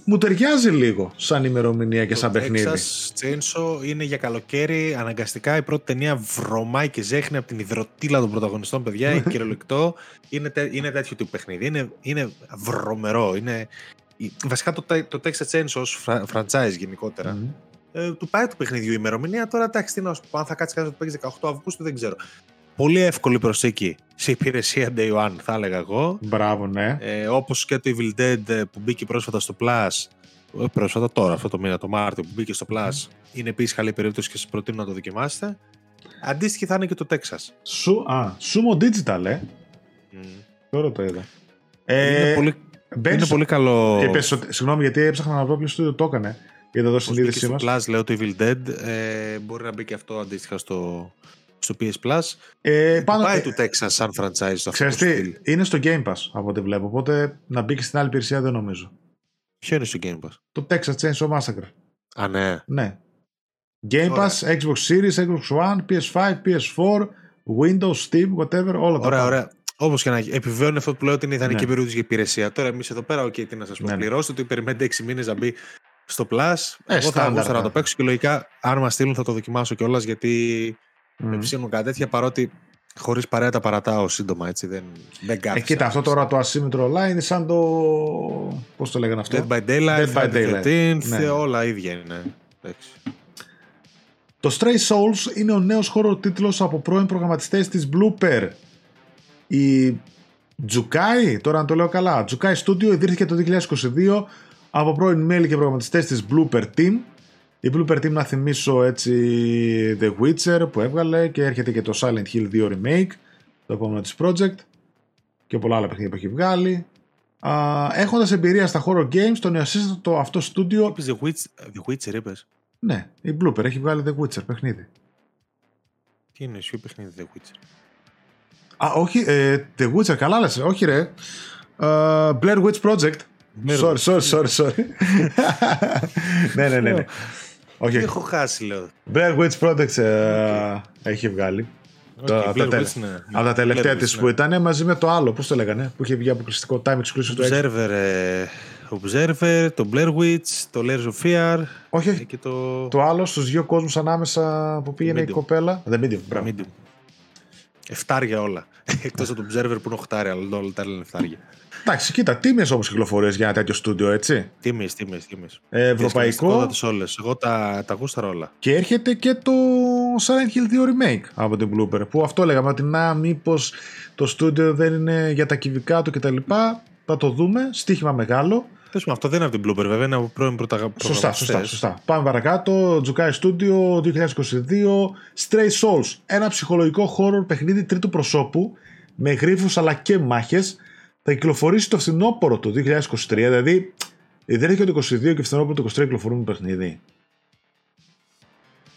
Μου ταιριάζει λίγο σαν ημερομηνία και σαν το παιχνίδι. Το Chainsaw είναι για καλοκαίρι. Αναγκαστικά η πρώτη ταινία βρωμάει και ζέχνει από την ιδρωτίλα των πρωταγωνιστών, παιδιά. είναι κυριολεκτό. Είναι, είναι τέτοιο τύπου παιχνίδι. Είναι, είναι βρωμερό. Είναι, βασικά το, το Texas Chainsaw ως franchise γενικότερα mm. ε, του πάει του παιχνιδιού η ημερομηνία. Τώρα εντάξει, τι να σου πω, αν θα κάτσεις κάτι το παίξεις 18 Αυγούστου δεν ξέρω. Πολύ εύκολη προσήκη σε υπηρεσία Day One, θα έλεγα εγώ. Μπράβο, ναι. Ε, Όπως και το Evil Dead ε, που μπήκε πρόσφατα στο Plus. Ε, πρόσφατα τώρα, αυτό το μήνα, το Μάρτιο που μπήκε στο Plus. Mm. Είναι επίσης καλή περίπτωση και σας προτείνω να το δοκιμάσετε. Αντίστοιχη θα είναι και το Texas. Σου, α, Sumo Digital, ε. Mm. Τώρα το είδα. Ε, είναι πολύ Μπαίνεις... Είναι πολύ καλό. Και πες, συγγνώμη, γιατί έψαχνα να βρω ποιος το έκανε. Για εδώ συνείδησή μα. Στο Plus λέω το Evil Dead. Ε, μπορεί να μπει και αυτό αντίστοιχα στο, στο PS Plus. Ε, πάνω... Πάει του Texas σαν franchise αυτό. Ξέρεις τι, είναι στο Game Pass από ό,τι βλέπω. Οπότε να μπει και στην άλλη υπηρεσία δεν νομίζω. Ποιο είναι στο Game Pass? Το Texas Chainsaw Massacre. Α, ναι. Ναι. Game Pass, Xbox Series, Xbox One, PS5, PS4, Windows, Steam, whatever, όλα τα Ωραία, ωραία. Όπως και να επιβεβαιώνει αυτό που λέω ότι είναι ιδανική ναι. περίοδο για υπηρεσία. Τώρα εμείς εδώ πέρα, OK, τι να σας πω, ναι. ναι. πληρώστε ότι περιμένετε 6 μήνες να μπει στο Plus. Ε, Εγώ θα αγούσα να το παίξω και λογικά, αν μας στείλουν, θα το δοκιμάσω κιόλας γιατί mm. με ψήνουν κάτι τέτοια παρότι χωρίς παρέα τα παρατάω σύντομα έτσι. Δεν, δεν κάθισα. Ε, κοίτα, αυτό τώρα το ασύμετρο online είναι σαν το. Πώς το λέγανε αυτό; Dead by Daylight, Dead by Daylight. ναι. όλα ίδια είναι. Το Stray Souls είναι ο νέος χώρο τίτλος από πρώην προγραμματιστές της Blooper η Τζουκάι, τώρα να το λέω καλά, Τζουκάι Studio ιδρύθηκε το 2022 από πρώην μέλη και προγραμματιστές της Blooper Team. Η Blooper Team να θυμίσω έτσι The Witcher που έβγαλε και έρχεται και το Silent Hill 2 Remake, το επόμενο της project και πολλά άλλα παιχνίδια που έχει βγάλει. Uh, έχοντας εμπειρία στα horror games, το νεοσύστατο αυτό στούντιο... Είπες The Witcher, The Witcher είπες. Ναι, η Blooper έχει βγάλει The Witcher παιχνίδι. Τι είναι, εσύ παιχνίδι The Witcher; Α, όχι, ε, The Witcher, καλά λες, όχι ρε. Uh, Blair Witch Project. Sorry, sorry, sorry, sorry. ναι, ναι, ναι. ναι. Όχι. Έχω χάσει, λέω. Blair Witch Project uh, έχει βγάλει. Okay, τα, τα, ναι. Από τα τελευταία της που ήταν μαζί με το άλλο, πώς το λέγανε, που είχε βγει αποκλειστικό time exclusive του Observer, ε, Observer, το Blair Witch, το Layers of Fear. Όχι, και το... το άλλο στους δύο κόσμους ανάμεσα που πήγαινε η κοπέλα. The Medium, μπράβο. Medium. Εφτάρια όλα. Εκτός από το Observer που είναι οχτάρια, αλλά όλα τα άλλα είναι εφτάρια. Εντάξει, κοίτα, τίμιες όμως κυκλοφορίες για ένα τέτοιο στούντιο, έτσι. Τίμιες, τίμιες, τίμιες. Ε, ευρωπαϊκό. όλες. Εγώ τα, τα γούσταρα όλα. Και έρχεται και το Silent Hill 2 Remake από την Blooper. Που αυτό λέγαμε ότι να, μήπως το στούντιο δεν είναι για τα κυβικά του κτλ. Θα το δούμε. Στίχημα μεγάλο. Πες αυτό δεν είναι από την Blooper, βέβαια, είναι από πρώην πρωταγωνιστέ. Σωστά, σωστά, σωστά. Πάμε παρακάτω. Τζουκάι Studio 2022. Stray Souls. Ένα ψυχολογικό horror παιχνίδι τρίτου προσώπου με γρήφου αλλά και μάχες. Θα κυκλοφορήσει το φθινόπωρο του 2023. Δηλαδή, δεν έχει το 22 και φθινόπωρο του 2023 κυκλοφορούν παιχνίδι.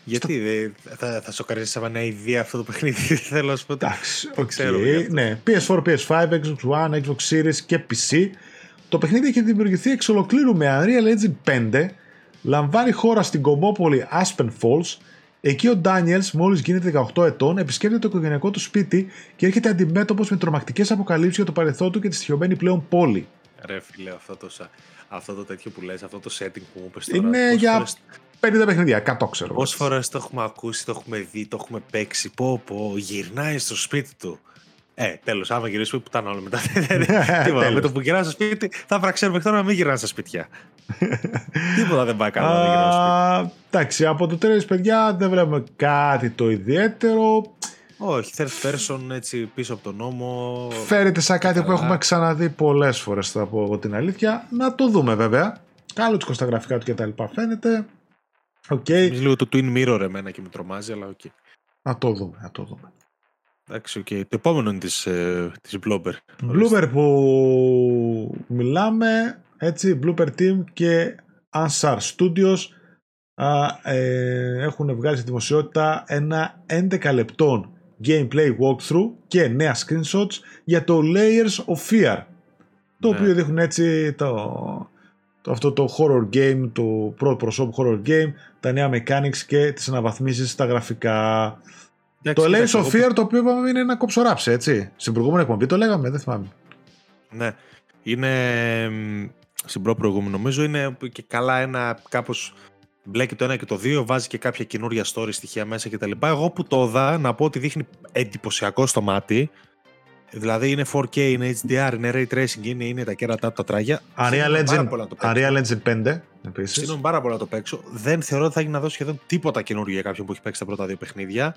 Γιατί Στο... θα, θα σοκαρίσει σαν μια ιδέα αυτό το παιχνίδι, θέλω να σου πω. Εντάξει, okay, ναι. PS4, PS5, Xbox One, Xbox Series και PC. Το παιχνίδι έχει δημιουργηθεί εξ ολοκλήρου με Unreal Engine 5, λαμβάνει χώρα στην κομμόπολη Aspen Falls. Εκεί ο Ντάνιελς, μόλις γίνεται 18 ετών, επισκέπτεται το οικογενειακό του σπίτι και έρχεται αντιμέτωπος με τρομακτικές αποκαλύψεις για το παρελθόν του και τη στοιχειωμένη πλέον πόλη. Ρε φίλε, αυτό το, αυτό το τέτοιο που λες, αυτό το setting που μου πες τώρα. Είναι για φορές... 50 παιχνίδια, 100 ξέρω. Πόσε φορές το έχουμε ακούσει, το έχουμε δει, το έχουμε παίξει. Πω, πω, γυρνάει στο σπίτι του. Ε, τέλος, άμα γυρίσουμε, που ήταν όλα μετά. Τίποτα. με το που γυρνά στο σπίτι, θα βραξέρουμε μέχρι τώρα να μην γυρνά στα σπίτια. Τίποτα δεν πάει καλά να γυρνά στο σπίτι. Εντάξει, από το τέλο, παιδιά, δεν βλέπουμε κάτι το ιδιαίτερο. Όχι, third person έτσι πίσω από τον νόμο. Φέρεται σαν κάτι που έχουμε ξαναδεί πολλές φορές, θα πω εγώ την αλήθεια. Να το δούμε βέβαια. Καλό τους στα γραφικά του και τα λοιπά φαίνεται. Okay. Λίγο το Twin Mirror εμένα και με τρομάζει, αλλά OK. Okay. Να το δούμε, να το δούμε. Εντάξει, okay. Το επόμενο είναι της, ε, της Bloober. Bloober που μιλάμε έτσι, Bloober Team και Anshar Studios α, ε, έχουν βγάλει στη δημοσιότητα ένα 11 λεπτών gameplay walkthrough και νέα screenshots για το Layers of Fear το ναι. οποίο δείχνουν έτσι το, το, αυτό το horror game, το πρώτο προσώπου horror game, τα νέα mechanics και τις αναβαθμίσεις στα γραφικά. Το Layers of Fear το οποίο είπαμε είναι ένα κοψοράψε έτσι. Στην προηγούμενη εκπομπή το λέγαμε, δεν θυμάμαι. Ναι, είναι στην πρώτη προηγούμενη νομίζω είναι και καλά ένα κάπως μπλέκει το ένα και το δύο, βάζει και κάποια καινούρια story στοιχεία μέσα κτλ. Εγώ που το είδα να πω ότι δείχνει εντυπωσιακό στο μάτι. Δηλαδή είναι 4K, είναι HDR, είναι Ray Tracing, είναι, είναι τα κέρατα τα τράγια. Unreal Engine, Unreal Engine 5 επίσης. Συγγνώμη πάρα πολλά να το παίξω. Δεν θεωρώ ότι θα γίνει να δώσει σχεδόν τίποτα καινούργιο για κάποιον που έχει παίξει τα πρώτα δύο παιχνίδια.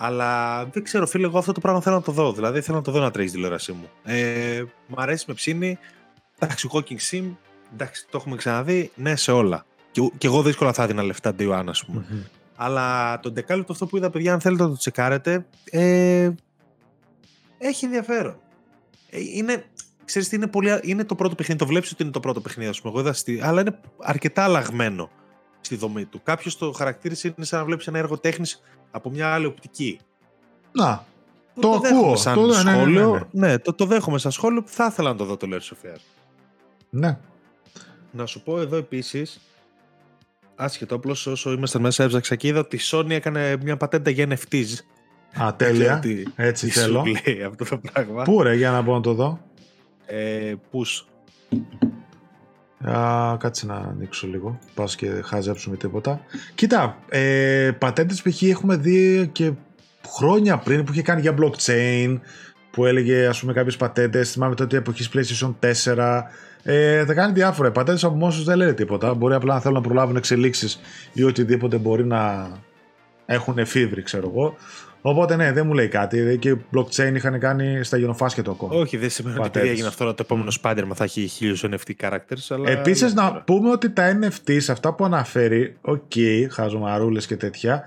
Αλλά δεν ξέρω, φίλε, εγώ αυτό το πράγμα θέλω να το δω. Δηλαδή θέλω να το δω να τρέχεις τηλεόρασή μου. Ε, μ' αρέσει με ψήνει. Εντάξει, Walking Sim, εντάξει, το έχουμε ξαναδεί. Ναι, σε όλα. Και, και εγώ δύσκολα θα έδινα λεφτά Day One, ας πούμε. Mm-hmm. Αλλά το δεκάλεπτο αυτό που είδα, παιδιά, αν θέλετε να το τσεκάρετε, ε, έχει ενδιαφέρον. Ε, είναι, ξέρεις, είναι, πολύ, είναι το πρώτο παιχνίδι. Το βλέπεις ότι είναι το πρώτο παιχνίδι, ας πούμε. Εγώ στη, αλλά είναι αρκετά αλλαγμένο στη δομή του. Κάποιος το χαρακτήρισε είναι σαν να βλέπεις ένα έργο τέχνης από μια άλλη οπτική. Να. Το, το ακούω. Σαν το, σχόλιο, ναι, ναι, ναι. ναι, το, το δέχομαι σαν σχόλιο που θα ήθελα να το δω το Λέρο Σοφία. Ναι. Να σου πω εδώ επίσης. Άσχετο, απλώς όσο είμαστε μέσα έψαξα και είδα ότι η Sony έκανε μια πατέντα για NFTs. Α, τέλεια. Έτσι τι θέλω. Σου λέει αυτό το πράγμα. Πού ρε, για να μπορώ να το δω. Ε, πούς. Α, κάτσε να ανοίξω λίγο. Πας και χαζέψουμε τίποτα. Κοίτα, ε, πατέντες π.χ. έχουμε δει και χρόνια πριν που είχε κάνει για blockchain, που έλεγε ας πούμε κάποιες πατέντες, θυμάμαι τότε εποχής PlayStation 4, ε, θα κάνει διάφορα. Πατέντες από μόνος δεν λένε τίποτα. Μπορεί απλά να θέλουν να προλάβουν εξελίξεις ή οτιδήποτε μπορεί να έχουν εφεύρει, ξέρω εγώ. Οπότε ναι, δεν μου λέει κάτι. Δηλαδή και blockchain είχαν κάνει στα γεννοφάσκια του ακόμα. Όχι, δεν σημαίνει ότι έγινε αυτό το επόμενο Spider-Man θα έχει χίλιους NFT characters. Αλλά... Επίσης να πούμε ότι τα NFT, αυτά που αναφέρει, OK, okay, χαζομαρούλες και τέτοια,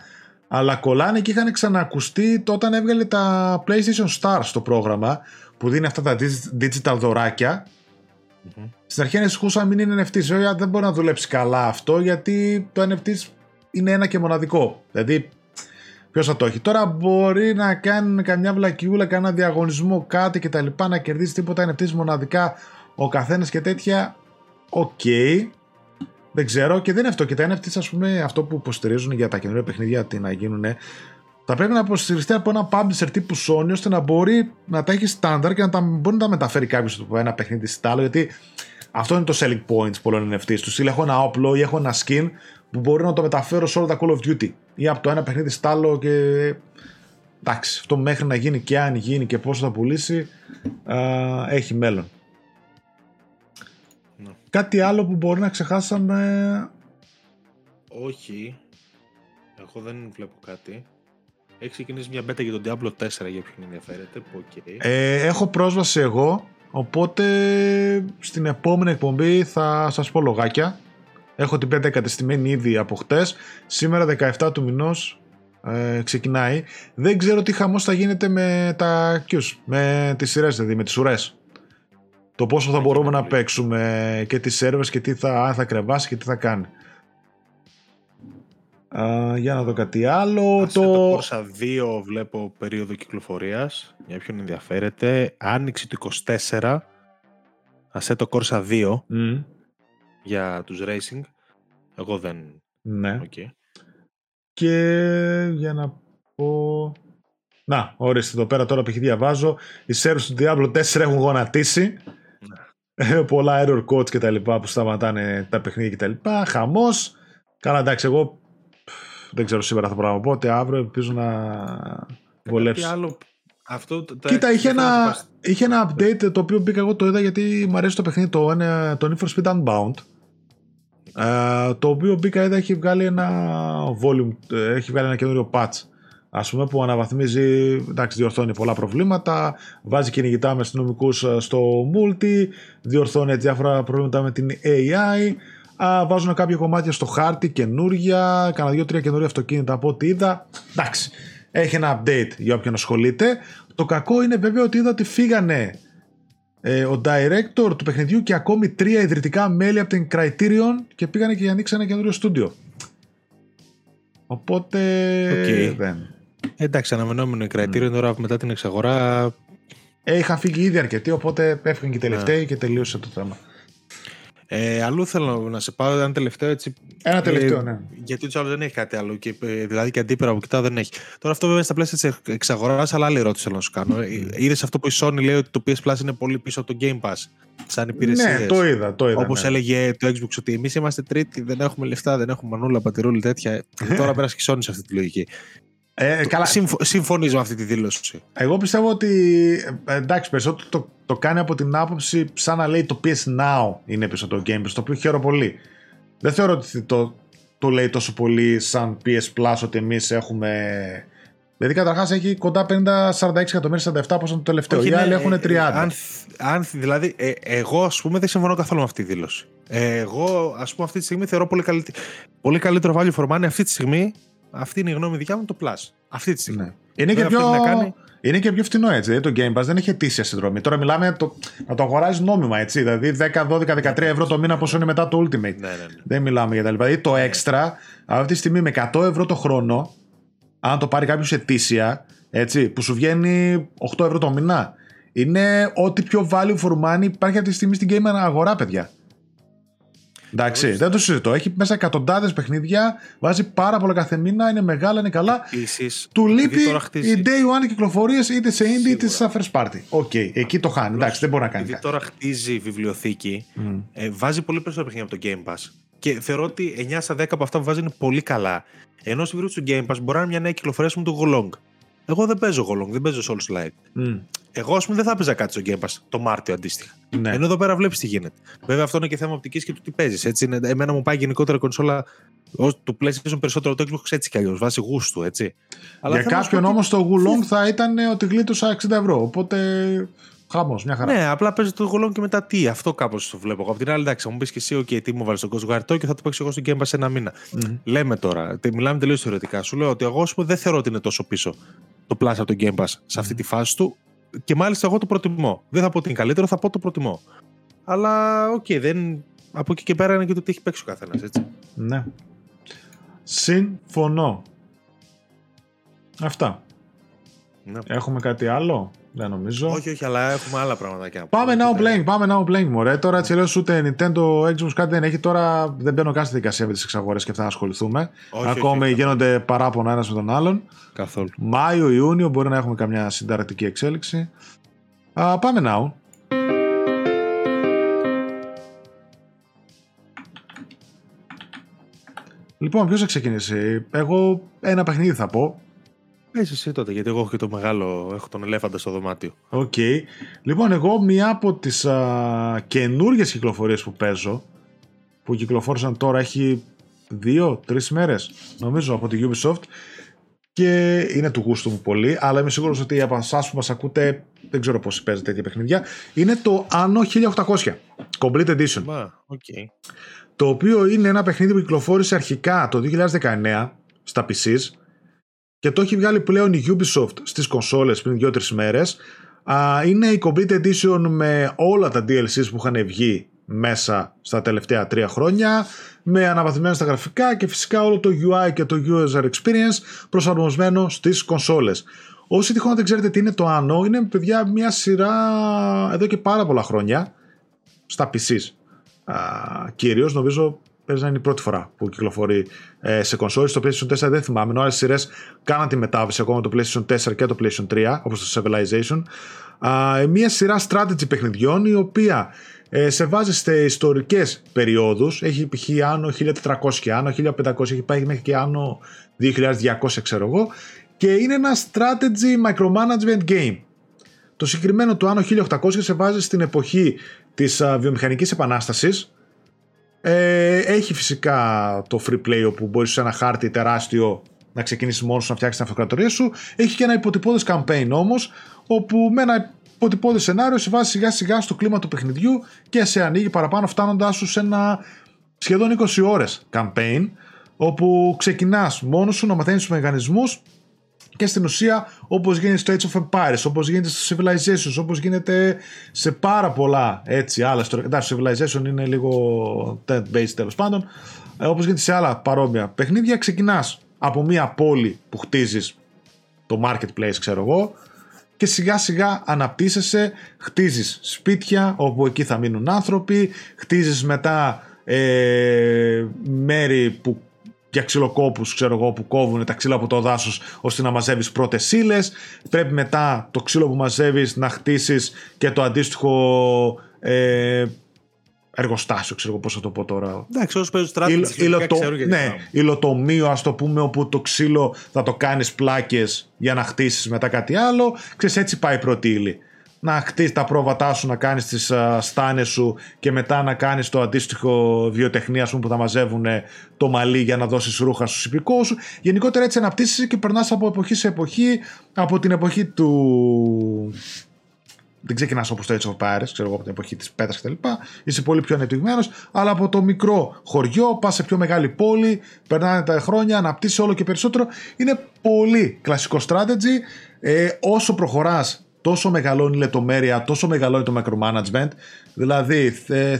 αλλά κολλάνε και είχαν ξανακουστεί όταν έβγαλε τα PlayStation Stars στο πρόγραμμα που δίνει αυτά τα digital δωράκια. Mm-hmm. Στην αρχή ανησυχούσα μην είναι NFT. Βέβαια δεν μπορεί να δουλέψει καλά αυτό γιατί το NFT είναι ένα και μοναδικό. Δηλαδή Ποιος θα το έχει. Τώρα μπορεί να κάνει καμιά βλακιούλα, κανένα διαγωνισμό, κάτι κτλ. Να κερδίσει τίποτα NFT μοναδικά ο καθένας και τέτοια. OK. Okay. Δεν ξέρω και δεν είναι αυτό. Και τα NFT, ας πούμε, αυτό που υποστηρίζουν για τα καινούργια παιχνίδια τι να γίνουν, θα πρέπει να υποστηριστεί από ένα publisher τύπου Sony ώστε να μπορεί να τα έχει στάνταρ και να τα, μπορεί να τα μεταφέρει κάποιος από ένα παιχνίδι στο άλλο. Γιατί αυτό είναι το selling point πολλών NFT. Τους έχω ένα όπλο ή έχω ένα skin που μπορεί να το μεταφέρω σε όλα τα Call of Duty ή από το ένα παιχνίδι στο άλλο και εντάξει, αυτό μέχρι να γίνει και αν γίνει και πόσο θα πουλήσει α, έχει μέλλον. Ναι. Κάτι άλλο που μπορεί να ξεχάσαμε; Όχι εγώ δεν βλέπω κάτι έχει ξεκινήσει μια μπέτα για τον Diablo 4 για ποιον ενδιαφέρεται okay. ε, έχω πρόσβαση εγώ οπότε στην επόμενη εκπομπή θα σας πω λογάκια Έχω την 5 εγκατεστημένη ήδη από χτες. Σήμερα 17 του μηνός ε, ξεκινάει. Δεν ξέρω τι χαμός θα γίνεται με τα Qs, με τις σειρές δηλαδή, με τις ουρές. Το πόσο θα μπορούμε να παίξουμε και τις σερβες και τι θα, θα κρεβάσει και τι θα κάνει. Uh, για να δω κάτι άλλο. το το Corsa 2 βλέπω περίοδο κυκλοφορίας. Για ποιον ενδιαφέρεται. Άνοιξη του 24. το Corsa 2. Mm για τους racing. Εγώ δεν... Ναι. Okay. Και για να πω... Να, ορίστε εδώ πέρα τώρα που έχει διαβάζω. Οι servers του Diablo 4 έχουν γονατίσει. Ναι. Πολλά error codes και τα λοιπά που σταματάνε τα παιχνίδια και τα λοιπά. Χαμός. Καλά εντάξει, εγώ δεν ξέρω σήμερα θα πράγμα οπότε αύριο ελπίζω να βολέψει. άλλο αυτό, Κοίτα, είχε ένα, είχε ένα update το οποίο μπήκα εγώ το είδα γιατί μου αρέσει το παιχνίδι το, το Need for Speed Unbound. Ε, το οποίο μπήκα είδα έχει βγάλει ένα volume, ε, έχει βγάλει ένα καινούριο patch ας πούμε που αναβαθμίζει, εντάξει διορθώνει πολλά προβλήματα, βάζει κυνηγητά με αστυνομικούς ε, στο multi, διορθώνει διάφορα προβλήματα με την AI, α, βάζουν κάποια κομμάτια στο χάρτη καινούρια, κάνα δύο-τρία καινούρια αυτοκίνητα από ό,τι είδα, εντάξει, έχει ένα update για όποιον ασχολείται. Το κακό είναι βέβαια ότι είδα ότι φύγανε ε, ο director του παιχνιδιού και ακόμη τρία ιδρυτικά μέλη από την Criterion και πήγανε και ανοίξανε ένα καινούριο στούντιο. Οπότε okay. δεν. Εντάξει, αναμενόμενο η Criterion mm. τώρα μετά την εξαγορά. Ε, είχαν φύγει ήδη αρκετοί, οπότε έφυγαν και οι τελευταίοι yeah. και τελείωσε το θέμα. Ε, αλλού θέλω να σε πάω ένα τελευταίο έτσι. Ένα τελευταίο, ε, ναι. Γιατί του άλλου δεν έχει κάτι άλλο. Και, ε, δηλαδή και αντίπερα από κοιτάω δεν έχει. Τώρα αυτό βέβαια στα πλαίσια της εξαγοράς, αλλά άλλη ερώτηση θέλω να σου κάνω. Mm. Είδες αυτό που η Sony λέει ότι το PS Plus είναι πολύ πίσω από το Game Pass. Σαν υπηρεσία. Ναι, το είδα. Το είδα Όπως ναι. έλεγε το Xbox ότι εμείς είμαστε τρίτη, δεν έχουμε λεφτά, δεν έχουμε μανούλα, πατηρούλη τέτοια. Τώρα πέρασε και η Sony σε αυτή τη λογική. Ε, καλά. συμφωνήσω με αυτή τη δήλωση. Εγώ πιστεύω ότι ε, εντάξει, περισσότερο το, το κάνει από την άποψη σαν να λέει το PS Now είναι πίσω το Game Pass, το οποίο χαίρομαι πολύ. Δεν θεωρώ ότι το, το λέει τόσο πολύ σαν PS Plus ότι εμείς έχουμε. Δηλαδή, καταρχάς έχει κοντά 50-46 εκατομμύρια 47 όπω το τελευταίο. Όχι, Οι άλλοι ναι, έχουν 30. Αν, αν, δηλαδή, ε, εγώ ας πούμε δεν συμφωνώ καθόλου με αυτή τη δήλωση. Ε, εγώ ας πούμε αυτή τη στιγμή θεωρώ πολύ, καλύτερο, πολύ καλύτερο value for money αυτή τη στιγμή αυτή είναι η γνώμη δικιά μου το Plus. Αυτή τη στιγμή. Ναι. Είναι, και πιο... κάνει... είναι και πιο φθηνό έτσι. Δηλαδή το Game Pass δεν έχει αιτήσια συνδρομή. Τώρα μιλάμε το... να το αγοράζεις νόμιμα έτσι. Δηλαδή 10, 12, 13 ευρώ το μήνα πόσο είναι μετά το Ultimate. Ναι, ναι, ναι. Δεν μιλάμε για τα λοιπά. Δηλαδή το ναι. extra αυτή τη στιγμή με 100 ευρώ το χρόνο, αν το πάρει κάποιος ετήσια, έτσι, που σου βγαίνει 8 ευρώ το μήνα. Είναι ό,τι πιο value for money υπάρχει αυτή τη στιγμή στην game αγορά, παιδιά. Εντάξει, δεν το συζητώ. Έχει μέσα εκατοντάδες παιχνίδια, βάζει πάρα πολλά κάθε μήνα, είναι μεγάλα, είναι καλά. Επίσης, του λείπει οι day one κυκλοφορίες είτε σε indie είτε σε first party. Okay, εκεί το χάνει. Εντάξει, δεν μπορεί να κάνει. Γιατί τώρα χτίζει βιβλιοθήκη, mm. ε, βάζει πολύ περισσότερο παιχνίδια από το Game Pass. Και θεωρώ ότι 9 στα 10 από αυτά που βάζει είναι πολύ καλά. Ενώ στη του Game Pass μπορεί να είναι μια νέα κυκλοφορία μου του Wo Long. Εγώ δεν παίζω Wo Long, δεν παίζω Soulslike. Mm. Εγώ, ας πούμε, δεν θα έπαιζα κάτι στο Game Pass το Μάρτιο αντίστοιχα. Ναι. Ενώ εδώ πέρα βλέπεις τι γίνεται. Βέβαια, αυτό είναι και θέμα οπτικής και του τι παίζεις. Έτσι, είναι, εμένα μου πάει γενικότερα κονσόλα του PlayStation περισσότερο το Xbox έτσι κι αλλιώς, βάσει γούστου, έτσι. Αλλά Για κάποιον όμως το Gulong θα ήταν ότι γλίτωσα 60 ευρώ. Οπότε Χαμός, μια χαρά. Ναι, απλά παίζει το γολόν και μετά τι. Αυτό κάπως το βλέπω. Από την άλλη, εντάξει, θα μου πεις και εσύ, OK, τι μου βάλεις στον κόσμο γαρτό και θα το παίξω εγώ στο Game Pass ένα μήνα. Mm-hmm. Λέμε τώρα, μιλάμε τελείως θεωρητικά. Σου λέω ότι εγώ σου δεν θεωρώ ότι είναι τόσο πίσω το Plus από το Game Pass σε αυτή τη φάση του και μάλιστα εγώ το προτιμώ. Δεν θα πω ότι είναι καλύτερο, θα πω το προτιμώ. Αλλά okay, δεν... από εκεί και πέρα είναι και το τι έχει παίξει ο καθένας, έτσι. Ναι. Συμφωνώ. Αυτά. Ναι. Έχουμε κάτι άλλο; Δεν νομίζω. Όχι, όχι, αλλά έχουμε άλλα πράγματα. Πάμε now playing, πάμε now playing, μωρέ. Τώρα έτσι λέω ούτε Nintendo, Xbox κάτι δεν έχει. Τώρα δεν μπαίνω καν στη διαδικασία με τις εξαγορές και αυτά να ασχοληθούμε. Όχι, Ακόμη όχι, γίνονται παράπονα ένας με τον άλλον. Καθόλου. Μάιο-Ιούνιο μπορεί να έχουμε καμιά συνταρακτική εξέλιξη. Α, πάμε now. Λοιπόν, ποιος θα ξεκινήσει; Εγώ ένα παιχνίδι θα πω. Είσαι εσύ τότε, γιατί εγώ έχω και το μεγάλο, έχω τον ελέφαντα στο δωμάτιο. Okay. Λοιπόν, εγώ μία από τις καινούργιες κυκλοφορίες που παίζω, που κυκλοφόρησαν τώρα έχει δύο-τρεις μέρες, νομίζω, από τη Ubisoft, και είναι του γούστου μου πολύ, αλλά είμαι σίγουρος ότι από εσάς που μας ακούτε, δεν ξέρω πώς παίζετε τέτοια παιχνίδια, είναι το Anno 1800, Complete Edition. okay. Το οποίο είναι ένα παιχνίδι που κυκλοφόρησε αρχικά το 2019 στα PCs, και το έχει βγάλει πλέον η Ubisoft στις κονσόλες πριν 2-3 μέρες. είναι η Complete Edition με όλα τα DLCs που είχαν βγει μέσα στα τελευταία τρία χρόνια με αναβαθμισμένα στα γραφικά και φυσικά όλο το UI και το user experience προσαρμοσμένο στις κονσόλες. Όσοι τυχόν δεν ξέρετε τι είναι το Anno, είναι παιδιά μια σειρά εδώ και πάρα πολλά χρόνια στα PCs. Κυρίως νομίζω παίζει να είναι η πρώτη φορά που κυκλοφορεί ε, σε κονσόλες. Στο PlayStation 4 δεν θυμάμαι, ενώ άλλε σειρές κάναν τη μετάβαση ακόμα το PlayStation 4 και το PlayStation 3, όπως το Civilization. Ε, μια σειρά strategy παιχνιδιών η οποία ε, σε βάζει σε ιστορικές περιόδους. Έχει π.χ. άνω 1400 και άνω 1500, έχει πάει μέχρι και άνω 2200, ξέρω εγώ. Και είναι ένα strategy micromanagement game. Το συγκεκριμένο του άνω 1800 σε βάζει στην εποχή της α, βιομηχανικής επανάστασης ε, έχει φυσικά το free play όπου μπορείς σε ένα χάρτη τεράστιο να ξεκινήσεις μόνος να φτιάξεις την αυτοκρατορία σου. Έχει και ένα υποτυπώδες campaign όμως, όπου με ένα υποτυπώδες σενάριο σε βάζει σιγά σιγά στο κλίμα του παιχνιδιού και σε ανοίγει παραπάνω, φτάνοντάς σου σε ένα σχεδόν 20 ώρες campaign, όπου ξεκινάς μόνος σου να μαθαίνεις τους μηχανισμούς και στην ουσία όπως γίνεται στο Age of Empires, όπως γίνεται στο Civilizations, όπως γίνεται σε πάρα πολλά έτσι άλλα. Εντάξει, το Civilization είναι λίγο based τέλος πάντων. Ε, όπως γίνεται σε άλλα παρόμοια παιχνίδια, ξεκινάς από μια πόλη που χτίζεις το marketplace ξέρω εγώ και σιγά σιγά αναπτύσσεσαι, χτίζεις σπίτια όπου εκεί θα μείνουν άνθρωποι, χτίζεις μετά ε, μέρη που για ξυλοκόπου, ξέρω εγώ, που κόβουν τα ξύλα από το δάσος ώστε να μαζεύεις πρώτες ύλες. Πρέπει μετά το ξύλο που μαζεύεις να χτίσεις και το αντίστοιχο ε, εργοστάσιο, ξέρω εγώ πώς θα το πω τώρα. Εντάξει, όσο παίζει στράτη, υλοτο... Ναι, υλοτομείο, ας το πούμε, όπου το ξύλο θα το κάνεις πλάκες για να χτίσεις μετά κάτι άλλο. Ξέρεις, έτσι πάει η πρώτη ύλη να χτίσει τα πρόβατά σου, να κάνεις τις στάνες σου και μετά να κάνεις το αντίστοιχο βιοτεχνία σου που θα μαζεύουν το μαλλί για να δώσεις ρούχα στους υπηκόους σου. Γενικότερα έτσι αναπτύσσει και περνάς από εποχή σε εποχή, από την εποχή του. Δεν ξεκινάς όπως το έτσι of ξέρω εγώ από την εποχή της πέτρας κτλ. Είσαι πολύ πιο ανεπτυγμένος, αλλά από το μικρό χωριό πας σε πιο μεγάλη πόλη, περνάνε τα χρόνια, αναπτύσσει όλο και περισσότερο. Είναι πολύ κλασικό strategy. Ε, όσο προχωράς τόσο μεγαλώνει η λεπτομέρεια, τόσο μεγαλώνει το micromanagement. Δηλαδή,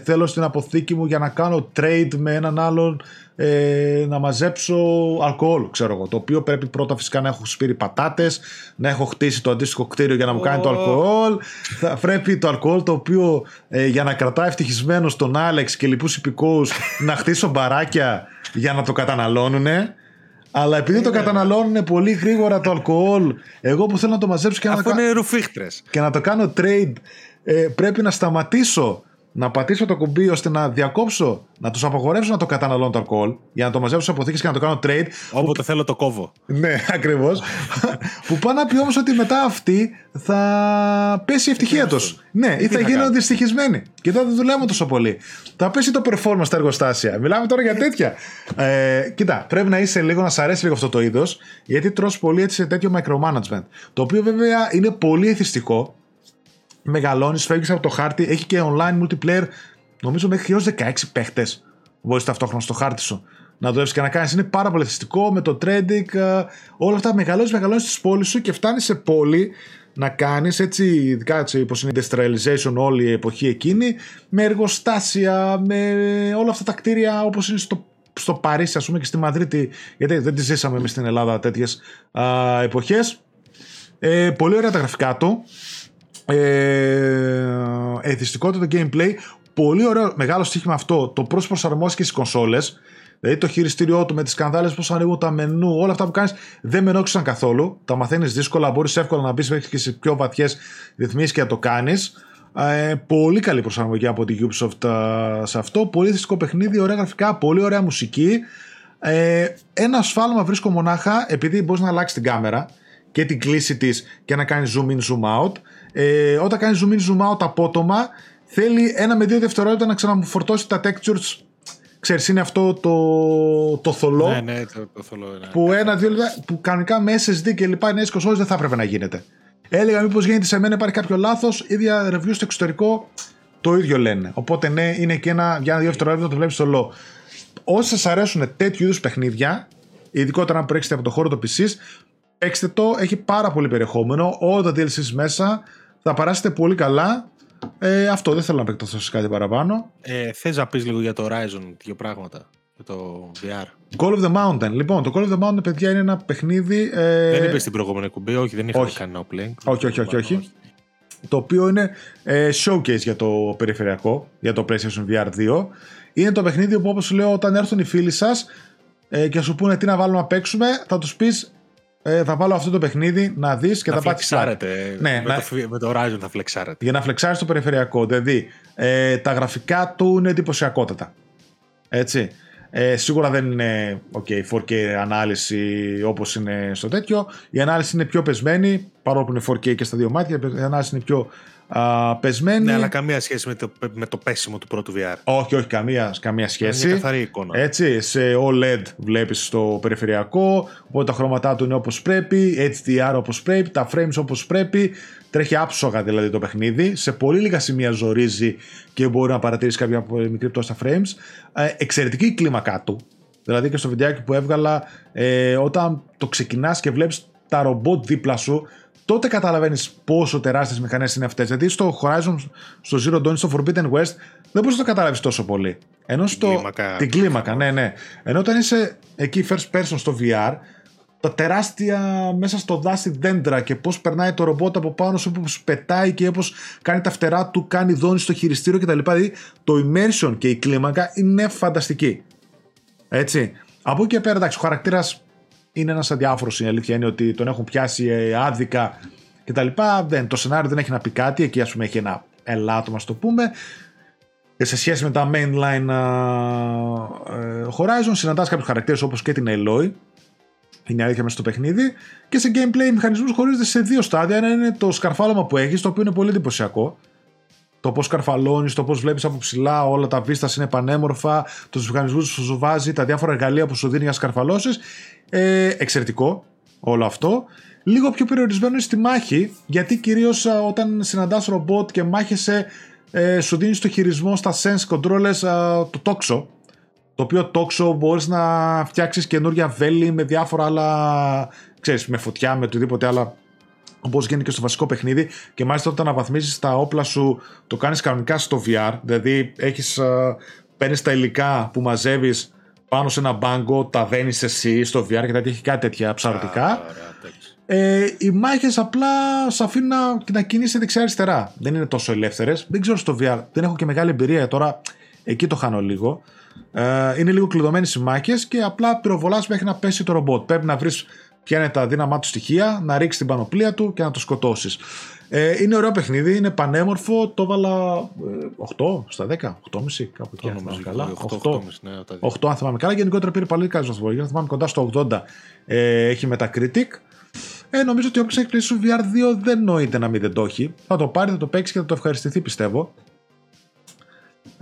θέλω στην αποθήκη μου για να κάνω trade με έναν άλλον ε, να μαζέψω αλκοόλ, ξέρω εγώ. Το οποίο πρέπει πρώτα φυσικά να έχω σπείρει πατάτες, να έχω χτίσει το αντίστοιχο κτίριο για να μου κάνει το αλκοόλ. Θα πρέπει το αλκοόλ το οποίο ε, για να κρατάει ευτυχισμένο τον Άλεξ και λοιπούς υπηκόους να χτίσω μπαράκια για να το καταναλώνουν. Αλλά επειδή το καταναλώνουν πολύ γρήγορα το αλκοόλ, εγώ που θέλω να το μαζέψω και, να, και να το κάνω trade, ε, πρέπει να σταματήσω να πατήσω το κουμπί ώστε να διακόψω, να τους απαγορεύσω να το καταναλώνω το αλκοόλ, για να το μαζέψω σε αποθήκες και να το κάνω trade. Όποτε που... θέλω το κόβω. ναι, ακριβώς. που πάνε να πει όμως ότι μετά αυτοί θα πέσει η ευτυχία τους. Ναι, ή θα, θα γίνουν δυστυχισμένοι. Και δεν θα δουλεύουν τόσο πολύ. Θα πέσει το performance στα εργοστάσια. Μιλάμε τώρα για τέτοια. ε, κοίτα, πρέπει να είσαι λίγο, να σ' αρέσει λίγο αυτό το είδος, γιατί τρως πολύ έτσι σε τέτοιο micromanagement. Το οποίο βέβαια είναι πολύ εθιστικό μεγαλώνεις, φεύγεις από το χάρτη, έχει και online multiplayer. Νομίζω μέχρι έως 16 παίχτες μπορείς ταυτόχρονα στο χάρτη σου να δουλεύει και να κάνεις. Είναι πάρα πολύ θετικό με το trading, ε, όλα αυτά. Μεγαλώνεις, μεγαλώνεις τη πόλη σου και φτάνεις σε πόλη να κάνεις έτσι, ειδικά έτσι όπως είναι η industrialization όλη η εποχή εκείνη, με εργοστάσια, με όλα αυτά τα κτίρια όπως είναι στο στο Παρίσι, ας πούμε, και στη Μαδρίτη, γιατί δεν τη ζήσαμε εμείς στην Ελλάδα τέτοιες εποχές. Ε, πολύ ωραία τα γραφικά του ε, εθιστικότητα το gameplay. Πολύ ωραίο μεγάλο στοίχημα αυτό το πώς προσαρμόστηκε στις κονσόλες. Δηλαδή το χειριστήριό του με τις κανδάλε, πώς ανοίγουν τα μενού, όλα αυτά που κάνεις δεν με ενόχλησαν καθόλου. Τα μαθαίνεις δύσκολα, μπορείς εύκολα να μπεις μέχρι και σε πιο βαθιές ρυθμίσεις και να το κάνεις. Ε, πολύ καλή προσαρμογή από την Ubisoft ε, σε αυτό. Πολύ θετικό παιχνίδι, ωραία γραφικά, πολύ ωραία μουσική. Ε, ένα σφάλμα βρίσκω μονάχα επειδή μπορείς να αλλάξεις την κάμερα και την κλίση της και να κάνεις zoom in, zoom out ε, όταν κάνει zoom in, zoom out απότομα, θέλει ένα με δύο δευτερόλεπτα να ξαναφορτώσει τα textures. Ξέρεις, είναι αυτό το, το θολό. Ναι, ναι, το, το θολό. Ναι. Που ένα-δύο λεπτά, που κανονικά με SSD και λοιπά είναι έσχος δεν θα έπρεπε να γίνεται. Έλεγα μήπως γίνεται σε μένα υπάρχει κάποιο λάθος, ίδια review στο εξωτερικό το ίδιο λένε. Οπότε ναι, είναι και ένα για ένα-δύο δευτερόλεπτα το βλέπεις θολό. Όσοι σας αρέσουν τέτοιου είδους παιχνίδια, ειδικότερα αν προέρχεστε από το χώρο του PC, παίξτε το, έχει πάρα πολύ περιεχόμενο, όλα τα DLCs μέσα, θα περάσετε πολύ καλά. Ε, αυτό δεν θέλω να επεκταθώ σε κάτι παραπάνω. Ε, Θες να πεις λίγο για το Horizon, δύο πράγματα. Για το VR. Call of the Mountain. Λοιπόν, το Call of the Mountain, παιδιά, είναι ένα παιχνίδι. Ε... Δεν είπες στην προηγούμενη κουμπί, όχι, δεν είχαμε κανένα play. Όχι, όχι, όχι, όχι. Το οποίο είναι ε, showcase για το περιφερειακό, για το PlayStation VR 2. Είναι το παιχνίδι που, όπως λέω, όταν έρθουν οι φίλοι σας ε, και σου πούνε τι να βάλουμε να παίξουμε, θα τους πεις ε, θα βάλω αυτό το παιχνίδι να δεις και να θα φλεξάρετε. Ναι, με, να... το, με το Horizon θα φλεξάρετε. Για να φλεξάρεις το περιφερειακό. Δηλαδή, ε, τα γραφικά του είναι εντυπωσιακότατα. Έτσι. Ε, σίγουρα δεν είναι okay, 4K ανάλυση όπως είναι στο τέτοιο. Η ανάλυση είναι πιο πεσμένη, παρόλο που είναι 4K και στα δύο μάτια. Η ανάλυση είναι πιο α, πεσμένη. Ναι, αλλά καμία σχέση με το, με το πέσιμο του πρώτου VR. Όχι, όχι, καμία, καμία σχέση. Είναι καθαρή εικόνα. Έτσι, σε OLED βλέπεις το περιφερειακό, οπότε τα χρώματά του είναι όπως πρέπει, HDR όπως πρέπει, τα frames όπως πρέπει. Τρέχει άψογα δηλαδή το παιχνίδι. Σε πολύ λίγα σημεία ζορίζει και μπορεί να παρατηρήσει κάποια μικρή πτώση στα frames. Ε, εξαιρετική η κλίμακά του. Δηλαδή και στο βιντεάκι που έβγαλα, ε, όταν το ξεκινάς και βλέπεις τα ρομπότ δίπλα σου, τότε καταλαβαίνεις πόσο τεράστιες μηχανές είναι αυτές. Δηλαδή στο Horizon, στο Zero Dawn, στο Forbidden West, δεν μπορείς να το καταλάβεις τόσο πολύ. Ενώ στο. Κλίμακα. Την κλίμακα, ναι, ναι. Ενώ όταν είσαι εκεί first person στο VR, τα τεράστια μέσα στο δάση δέντρα και πώς περνάει το ρομπότ από πάνω σου, πώς πετάει και πώς κάνει τα φτερά του, κάνει δόνη στο χειριστήριο κτλ. Δηλαδή το immersion και η κλίμακα είναι φανταστική. Έτσι. Από εκεί και πέρα, εντάξει, ο χαρακτήρας είναι ένας αδιάφορος. Η αλήθεια είναι ότι τον έχουν πιάσει ε, άδικα κτλ. Δεν, το σενάριο δεν έχει να πει κάτι. Εκεί, ας πούμε, έχει ένα ελάττωμα, ας το πούμε. Και σε σχέση με τα mainline uh, Horizon, συναντάς κάποιους χαρακτήρες όπως και την Eloy, είναι η αλήθεια μέσα στο παιχνίδι. Και σε gameplay οι μηχανισμούς χωρίζονται σε δύο στάδια. Ένα είναι το σκαρφάλωμα που έχεις, το οποίο είναι πολύ εντυπωσιακό. Το πώς καρφαλώνεις, το πώς βλέπεις από ψηλά, όλα τα βίστας είναι πανέμορφα, τους μηχανισμούς που σου βάζει, τα διάφορα εργαλεία που σου δίνει για σκαρφαλώσεις. Ε, εξαιρετικό όλο αυτό. Λίγο πιο περιορισμένο είναι στη μάχη, γιατί κυρίως όταν συναντάς ρομπότ και μάχεσαι, ε, σου δίνεις το χειρισμό στα sense controllers το τόξο, το οποίο τόξο μπορείς να φτιάξεις καινούργια βέλη με διάφορα άλλα, ξέρεις, με φωτιά, με οτιδήποτε άλλα Όπως γίνεται και στο βασικό παιχνίδι, και μάλιστα όταν αναβαθμίζεις τα όπλα σου, το κάνεις κανονικά στο VR. Δηλαδή, έχεις, παίρνεις τα υλικά που μαζεύεις πάνω σε ένα μπάγκο, τα δένεις εσύ στο VR και δηλαδή έχει κάτι τέτοια ψαρωτικά. Ε, οι μάχες απλά σε αφήνουν να, να κινείσαι δεξιά-αριστερά. Δεν είναι τόσο ελεύθερες. Δεν ξέρω στο VR, δεν έχω και μεγάλη εμπειρία τώρα. Εκεί το χάνω λίγο. Ε, είναι λίγο κλειδωμένες οι μάχες και απλά πυροβολάς μέχρι να πέσει το ρομπότ. Πρέπει να βρεις ποια είναι τα δύναμά του στοιχεία, να ρίξει την πανοπλία του και να το σκοτώσεις. Ε, είναι ωραίο παιχνίδι, είναι πανέμορφο. Το έβαλα 8 ε, στα 10, 8,5 κάπου εκεί. Αν θυμάμαι καλά. 8, 8, 8, ναι, 8 αν θυμάμαι καλά. Γενικότερα πήρε πολύ καλή βαθμολογία. Αν θυμάμαι κοντά στο 80 ε, έχει Metacritic. Ε, νομίζω ότι όποιος έχει PlayStation VR 2 δεν νοείται να μην δεν το έχει. Θα το πάρει, θα το παίξει και θα το ευχαριστηθεί πιστεύω.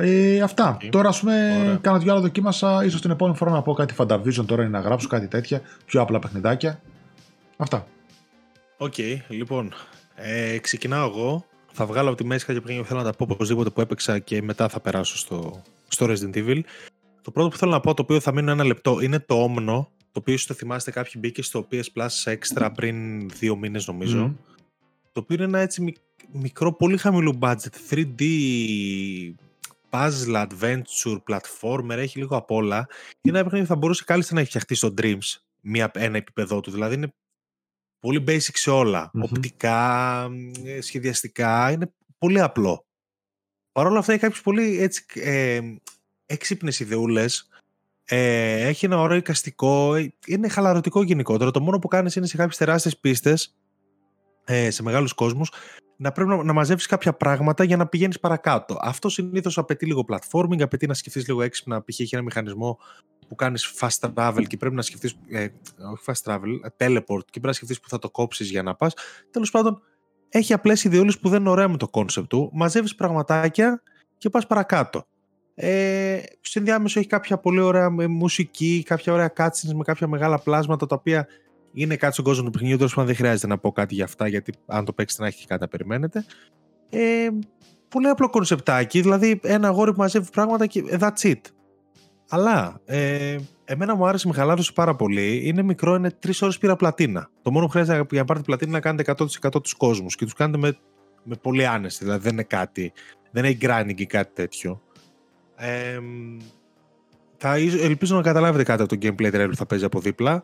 Ε, αυτά. Τώρα, ας πούμε, κάνα δυο άλλα δοκίμασα. ίσως την επόμενη φορά να πω κάτι Fantavision τώρα είναι να γράψω κάτι τέτοια. Πιο απλά παιχνιδάκια. Αυτά. Okay, λοιπόν. Ε, ξεκινάω εγώ. Θα βγάλω από τη μέση κάποια παιχνίδια που θέλω να τα πω οπωσδήποτε που έπαιξα και μετά θα περάσω στο, στο Resident Evil. Το πρώτο που θέλω να πω, το οποίο θα μείνω ένα λεπτό, είναι το Omno. Το οποίο ίσως το θυμάστε, κάποιοι μπήκε στο PS Plus Extra πριν δύο μήνες νομίζω. Το οποίο είναι ένα έτσι μικρό, πολύ χαμηλό budget 3D puzzle, adventure, platformer, έχει λίγο απ' όλα. Είναι ένα παιχνίδι που θα μπορούσε κάλλιστα να έχει φτιαχτεί στο Dreams μια, ένα επίπεδο του. Δηλαδή είναι πολύ basic σε όλα. Οπτικά, ε, σχεδιαστικά, είναι πολύ απλό. Παρ' όλα αυτά έχει κάποιες πολύ έτσι, ε, έξυπνες ιδεούλες. Ε, έχει ένα ωραίο εικαστικό, ε, είναι χαλαρωτικό γενικότερα. Το μόνο που κάνεις είναι σε κάποιες τεράστιες πίστες, ε, σε μεγάλους κόσμους, να πρέπει να, να μαζεύεις κάποια πράγματα για να πηγαίνεις παρακάτω. Αυτό συνήθως απαιτεί λίγο platforming, απαιτεί να σκεφτείς λίγο έξυπνα. Π.χ. έχει ένα μηχανισμό που κάνεις fast travel και πρέπει να σκεφτείς. Ε, όχι fast travel, teleport και πρέπει να σκεφτείς που θα το κόψεις για να πας. Τέλος πάντων, έχει απλές ιδεούλε που δεν είναι ωραία με το concept του. Μαζεύεις πραγματάκια και πας παρακάτω. Ε, στο ενδιάμεσο έχει κάποια πολύ ωραία μουσική, κάποια ωραία cutscenes με κάποια μεγάλα πλάσματα τα οποία είναι κάτι στον κόσμο του παιχνιδιού, τέλος πάντων δεν χρειάζεται να πω κάτι για αυτά, γιατί αν το παίξετε να έχει κάτι να περιμένετε. Ε, πολύ απλό κονσεπτάκι, δηλαδή ένα αγόρι που μαζεύει πράγματα και that's it. Αλλά ε, εμένα μου άρεσε, με χαλάρωσε πάρα πολύ. Είναι μικρό, είναι τρεις ώρες πήρα πλατίνα. Το μόνο που χρειάζεται για να πάρετε πλατίνα είναι να κάνετε 100% τους κόσμους και τους κάνετε με, με πολύ άνεση. Δηλαδή δεν είναι κάτι, δεν έχει grinding ή κάτι τέτοιο. Ε, θα, ελπίζω να καταλάβετε κάτι από το gameplay trailer που θα παίζει από δίπλα.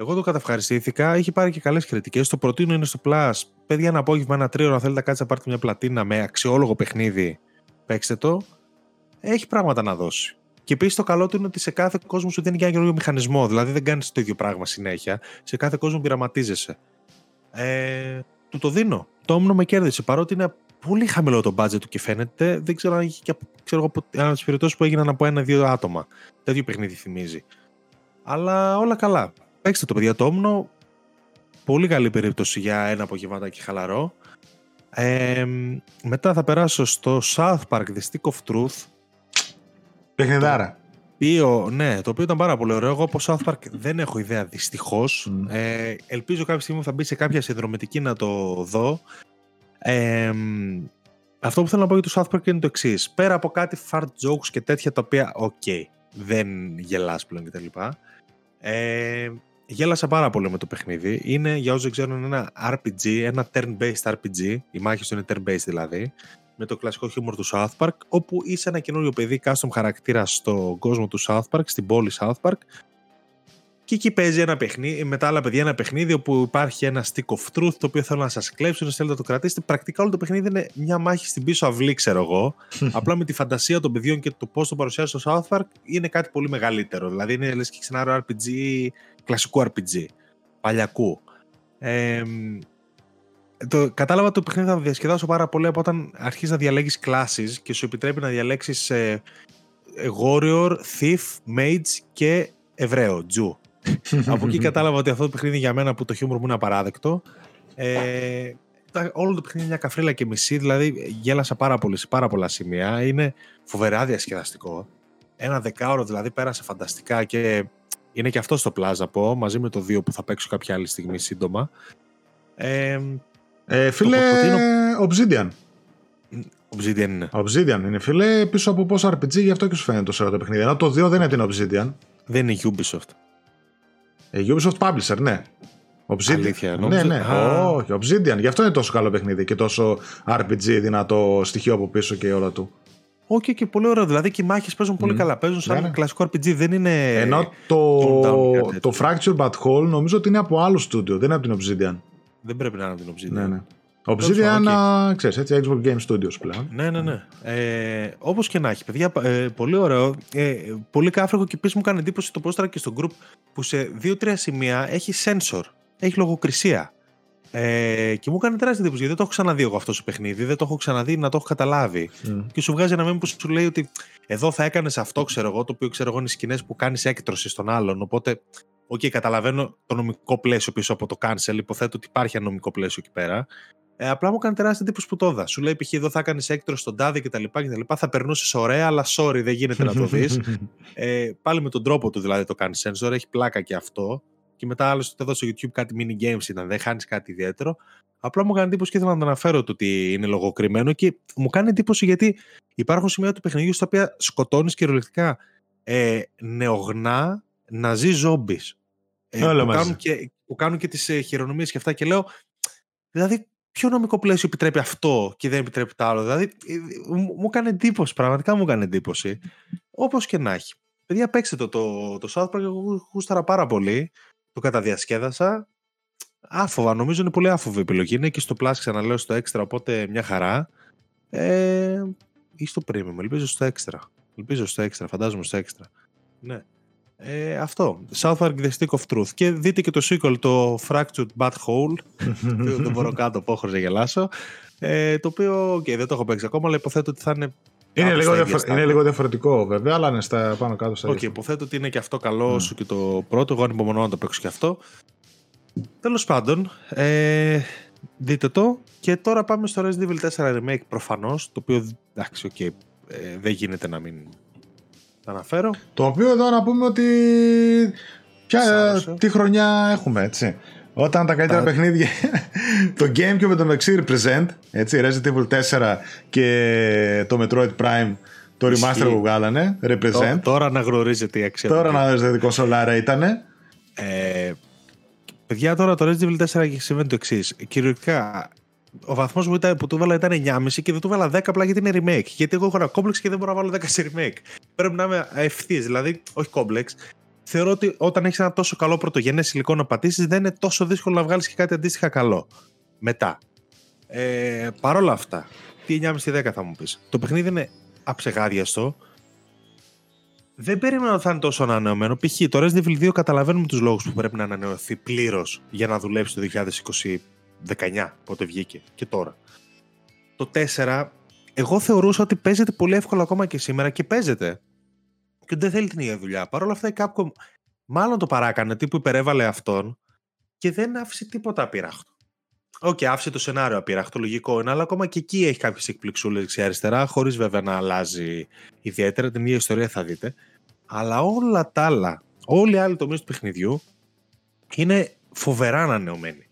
Εγώ το καταυχαριστήθηκα. Έχει πάρει και καλές κριτικές. Το προτείνω είναι στο Plus. Παιδιά, ένα απόγευμα, ένα τρίο, αν θέλετε να κάτσετε να πάρετε μια πλατίνα με αξιόλογο παιχνίδι, παίξτε το. Έχει πράγματα να δώσει. Και επίσης το καλό του είναι ότι σε κάθε κόσμο σου δίνει και ένα καινούργιο μηχανισμό. Δηλαδή δεν κάνεις το ίδιο πράγμα συνέχεια. Σε κάθε κόσμο πειραματίζεσαι. Ε, του το δίνω. Το όμνο με κέρδισε. Παρότι είναι πολύ χαμηλό το budget του και φαίνεται, δεν ξέρω αν έχει και ξέρω, ένα από τις περιπτώσεις που έγιναν από ένα-δύο άτομα. Τέτοιο παιχνίδι θυμίζει. Αλλά όλα καλά. Παίξτε το παιδιά το όμνο. Πολύ καλή περίπτωση για ένα απογευματάκι χαλαρό. Ε, μετά θα περάσω στο South Park The Stick of Truth. Παιχνιδάρα. Οποίο, ναι, το οποίο ήταν πάρα πολύ ωραίο. Εγώ από South Park δεν έχω ιδέα δυστυχώς. Ε, ελπίζω κάποια στιγμή θα μπει σε κάποια συνδρομητική να το δω. Ε, αυτό που θέλω να πω για το South Park είναι το εξής. Πέρα από κάτι fart jokes και τέτοια τα οποία, okay, δεν γελάς πλέον κτλ. Ε, γέλασα πάρα πολύ με το παιχνίδι. Είναι, για όσους δεν ξέρουν, ένα RPG, ένα turn-based RPG. Η μάχη του είναι turn-based δηλαδή. Με το κλασικό χιούμορ του South Park, όπου είσαι ένα καινούριο παιδί, custom χαρακτήρα στον κόσμο του South Park, στην πόλη South Park, και εκεί παίζει ένα παιχνίδι, με τα άλλα παιδιά ένα παιχνίδι όπου υπάρχει ένα stick of truth το οποίο θέλω να σας κλέψουν, θέλετε να το κρατήσετε. Πρακτικά όλο το παιχνίδι είναι μια μάχη στην πίσω αυλή, ξέρω εγώ. Απλά με τη φαντασία των παιδιών και το πώς το παρουσιάζει στο South Park είναι κάτι πολύ μεγαλύτερο. Δηλαδή είναι λες και ξενάριο RPG, κλασικού RPG, παλιακού. Ε, το, κατάλαβα το παιχνίδι θα το διασκεδάσω πάρα πολύ από όταν αρχίζεις να διαλέγεις classes και σου επιτρέπει να διαλέξεις ε, Warrior, Thief, Mage και Εβραίο, Jew. Από εκεί κατάλαβα ότι αυτό το παιχνίδι για μένα που το χιούμορ μου είναι απαράδεκτο. Ε, όλο το παιχνίδι είναι μια καφρίλα και μισή, δηλαδή γέλασα πάρα πολύ σε πάρα πολλά σημεία. Είναι φοβερά διασκεδαστικό. Ένα δεκάωρο δηλαδή πέρασε φανταστικά και είναι και αυτό στο πλάζα πω, μαζί με το δύο που θα παίξω κάποια άλλη στιγμή σύντομα. Ε, ε, φίλε, Obsidian. Obsidian είναι. Obsidian είναι, φίλε, πίσω από πόσο RPG, γι' αυτό και σου φαίνεται τόσο το παιχνίδι. Ενώ το 2 δεν είναι την Obsidian. Δεν είναι Ubisoft. Ε, Ubisoft Publisher, ναι. Obsidian. Αλήθεια, ναι, ναι. Όχι, Obsidian. Γι' αυτό είναι τόσο καλό παιχνίδι και τόσο RPG δυνατό στοιχείο από πίσω και όλα του. Όχι, και πολύ ωραίο. Δηλαδή και οι μάχες παίζουν πολύ καλά. Παίζουν σαν ναι, ναι. κλασικό RPG. Δεν είναι. Ενώ το, το, Fracture But Whole νομίζω ότι είναι από άλλο studio, δεν είναι από την Obsidian. Δεν πρέπει να είναι από την Obsidian. Ναι, ναι. Obsidian, okay. ξέρεις, έτσι, Xbox Game Studios πλέον. Ναι, ναι, ναι. Ε, όπως και να έχει, παιδιά, ε, πολύ ωραίο. Ε, πολύ κάφρικο και επίσης μου κάνει εντύπωση το πόστρα και στο group που σε δύο-τρία σημεία έχει sensor, έχει λογοκρισία. Ε, και μου έκανε τεράστια εντύπωση γιατί δεν το έχω ξαναδεί εγώ αυτό στο παιχνίδι, δεν το έχω ξαναδεί να το έχω καταλάβει. Mm. Και σου βγάζει ένα μήνυμα που σου λέει ότι εδώ θα έκανες αυτό, ξέρω εγώ, το οποίο ξέρω εγώ είναι σκηνές που κάνεις έκτρωση στον άλλον. Οπότε, okay, καταλαβαίνω το νομικό πλαίσιο πίσω από το cancel. Υποθέτω ότι υπάρχει ένα νομικό πλαίσιο εκεί πέρα. Ε, απλά μου έκανε τεράστια εντύπωση που το είδα. Σου λέει π.χ. εδώ θα κάνει έκτρωση στον τάδε κτλ. Θα περνούσες ωραία, αλλά sorry, δεν γίνεται να το δεις. ε, πάλι με τον τρόπο του δηλαδή το κάνει sensor, έχει πλάκα και αυτό και μετά άλλο εδώ στο YouTube κάτι mini games ήταν, δεν χάνεις κάτι ιδιαίτερο. Απλά μου κάνει εντύπωση και ήθελα να το αναφέρω το ότι είναι λογοκριμένο και μου κάνει εντύπωση γιατί υπάρχουν σημεία του παιχνιδιού στα οποία σκοτώνεις κυριολεκτικά ε, νεογνά να ζει ζόμπις. Ε, που, κάνουν και, που κάνουν και τις ε, χειρονομίες και αυτά και λέω. Δηλαδή, ποιο νομικό πλαίσιο επιτρέπει αυτό και δεν επιτρέπει το άλλο; Δηλαδή, ε, μου κάνει εντύπωση, πραγματικά μου κάνει εντύπωση. Όπως και να έχει. Παιδιά, παίξτε το, το, το South Park, εγώ γούσταρα πάρα πολύ το καταδιασκέδασα. Άφοβα, νομίζω είναι πολύ άφοβη επιλογή. Είναι και στο Plus, ξαναλέω, στο Extra, οπότε μια χαρά. Ε, ή στο Premium, ελπίζω στο Extra. Ελπίζω στο Extra, φαντάζομαι στο Extra. Ναι. Ε, αυτό. South Park The Stick of Truth. Και δείτε και το sequel, το Fractured Butthole. δεν μπορώ κάτω από να γελάσω. Ε, το οποίο, okay, δεν το έχω παίξει ακόμα, αλλά υποθέτω ότι θα είναι είναι λίγο, είναι λίγο διαφορετικό βέβαια, αλλά είναι στα πάνω κάτω στα Οκ, okay, υποθέτω ότι είναι και αυτό καλό mm. σου και το πρώτο. Εγώ ανυπομονώ να το παίξω και αυτό. Τέλος πάντων, ε, δείτε το. Και τώρα πάμε στο Resident Evil 4 Remake προφανώς. Το οποίο εντάξει, okay, ε, δεν γίνεται να μην το αναφέρω. Το οποίο εδώ να πούμε ότι. Ποια, τι χρονιά έχουμε, έτσι. Όταν τα καλύτερα παιχνίδια. το Gamecube με το Mexi Represent, έτσι, Resident Evil 4 και το Metroid Prime, το remaster που βγάλανε, Represent. Τώρα να γνωρίζετε η αξία. Τώρα να γνωρίζετε τι κονσολάρα ήταν. Ε, παιδιά, τώρα το Resident Evil 4 έχει συμβαίνει το εξής. Κυριολεκτικά, ο βαθμός που, που του έβαλα ήταν 9,5 και δεν του έβαλα 10 απλά γιατί είναι remake. Γιατί εγώ έχω ένα complex και δεν μπορώ να βάλω 10 σε remake. Πρέπει να είμαι ευθύς, δηλαδή, όχι complex θεωρώ ότι όταν έχεις ένα τόσο καλό πρωτογενές υλικό να πατήσεις, δεν είναι τόσο δύσκολο να βγάλεις και κάτι αντίστοιχα καλό. Μετά. Ε, Παρ' όλα αυτά, τι 9,5-10 θα μου πεις. Το παιχνίδι είναι αψεγάδιαστο. Δεν περίμενα ότι θα είναι τόσο ανανεωμένο. Π.χ. το Resident Evil 2 καταλαβαίνουμε τους λόγους που πρέπει να ανανεωθεί πλήρως για να δουλέψει το 2019, πότε βγήκε και τώρα. Το 4, εγώ θεωρούσα ότι παίζεται πολύ εύκολα ακόμα και σήμερα και παίζεται και δεν θέλει την ίδια δουλειά. Παρ' όλα αυτά η Capcom μάλλον το παράκανε, τύπου υπερέβαλε αυτόν και δεν άφησε τίποτα απείραχτο. Okay, άφησε το σενάριο απείραχτο, λογικό είναι, αλλά ακόμα και εκεί έχει κάποιες εκπληξούλες δεξιά-αριστερά, χωρίς βέβαια να αλλάζει ιδιαίτερα. Την ίδια ιστορία θα δείτε. Αλλά όλα τα άλλα, όλοι οι άλλοι τομείς του παιχνιδιού είναι φοβερά ανανεωμένοι.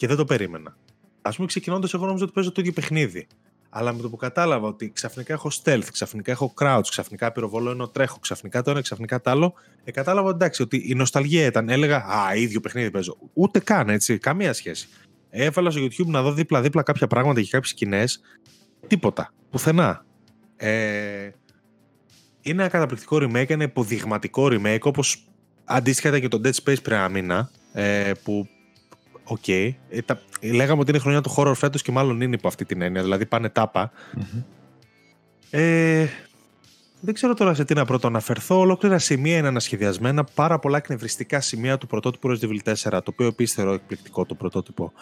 Και δεν το περίμενα. Α πούμε, ξεκινώντας, εγώ νόμιζα ότι παίζω το ίδιο παιχνίδι. Αλλά με το που κατάλαβα ότι ξαφνικά έχω stealth, ξαφνικά έχω crouch, ξαφνικά πυροβολώ ενώ τρέχω, ξαφνικά το ένα, ξαφνικά το άλλο, ε, κατάλαβα εντάξει ότι η νοσταλγία ήταν. Έλεγα Α, ίδιο παιχνίδι παίζω. Ούτε καν έτσι, καμία σχέση. Έβαλα στο YouTube να δω δίπλα-δίπλα κάποια πράγματα και κάποιες σκηνές. Τίποτα. Πουθενά. Ε, είναι ένα καταπληκτικό remake, ένα υποδειγματικό remake, όπως αντίστοιχα ήταν και το Dead Space πριν ένα μήνα, ε, που Okay. Ε, λέγαμε ότι είναι χρονιά του horror φέτος και μάλλον είναι υπό αυτή την έννοια. Δηλαδή πάνε Ε, δεν ξέρω τώρα σε τι να πρώτο αναφερθώ. Ολόκληρα σημεία είναι ανασχεδιασμένα. Πάρα πολλά εκνευριστικά σημεία του πρωτότυπου Resident Evil 4, το οποίο επίσης θεωρώ εκπληκτικό το πρωτότυπο.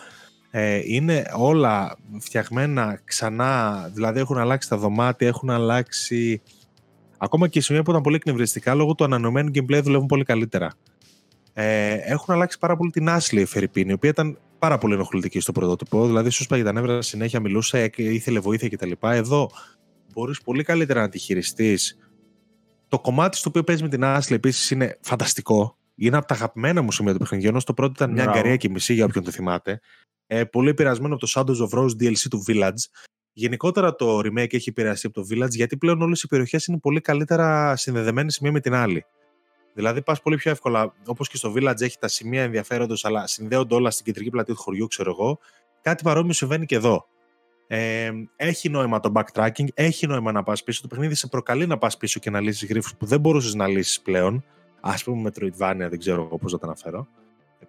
Ε, είναι όλα φτιαγμένα ξανά, δηλαδή έχουν αλλάξει τα δωμάτια, έχουν αλλάξει. Ακόμα και οι σημεία που ήταν πολύ εκνευριστικά λόγω του ανανεωμένου gameplay δουλεύουν πολύ καλύτερα. Ε, έχουν αλλάξει πάρα πολύ την Ashley Φερρυπίνη, η οποία ήταν πάρα πολύ ενοχλητική στο πρωτότυπο. Δηλαδή, σου σπάγει τα νεύρα, συνέχεια μιλούσε, ήθελε βοήθεια κτλ. Εδώ μπορείς πολύ καλύτερα να τη χειριστείς. Το κομμάτι στο οποίο παίζει με την Ashley επίσης είναι φανταστικό. Είναι από τα αγαπημένα μου σημεία του παιχνιδιού. Ενώ το πρώτο ήταν μια αγκαρία και μισή για όποιον το θυμάται. Ε, πολύ επηρεασμένο από το Shadows of Rose DLC του Village. Γενικότερα το remake έχει επηρεαστεί από το Village γιατί πλέον όλες οι περιοχές είναι πολύ καλύτερα συνδεδεμένες μία με την άλλη. Δηλαδή, πας πολύ πιο εύκολα, όπως και στο Village έχει τα σημεία ενδιαφέροντος, αλλά συνδέονται όλα στην κεντρική πλατεία του χωριού, ξέρω εγώ. Κάτι παρόμοιο συμβαίνει και εδώ. Ε, έχει νόημα το backtracking, έχει νόημα να πας πίσω. Το παιχνίδι σε προκαλεί να πας πίσω και να λύσεις γρήφου που δεν μπορούσες να λύσεις πλέον. Α πούμε, με Metroidvania, δεν ξέρω πώς να τα αναφέρω.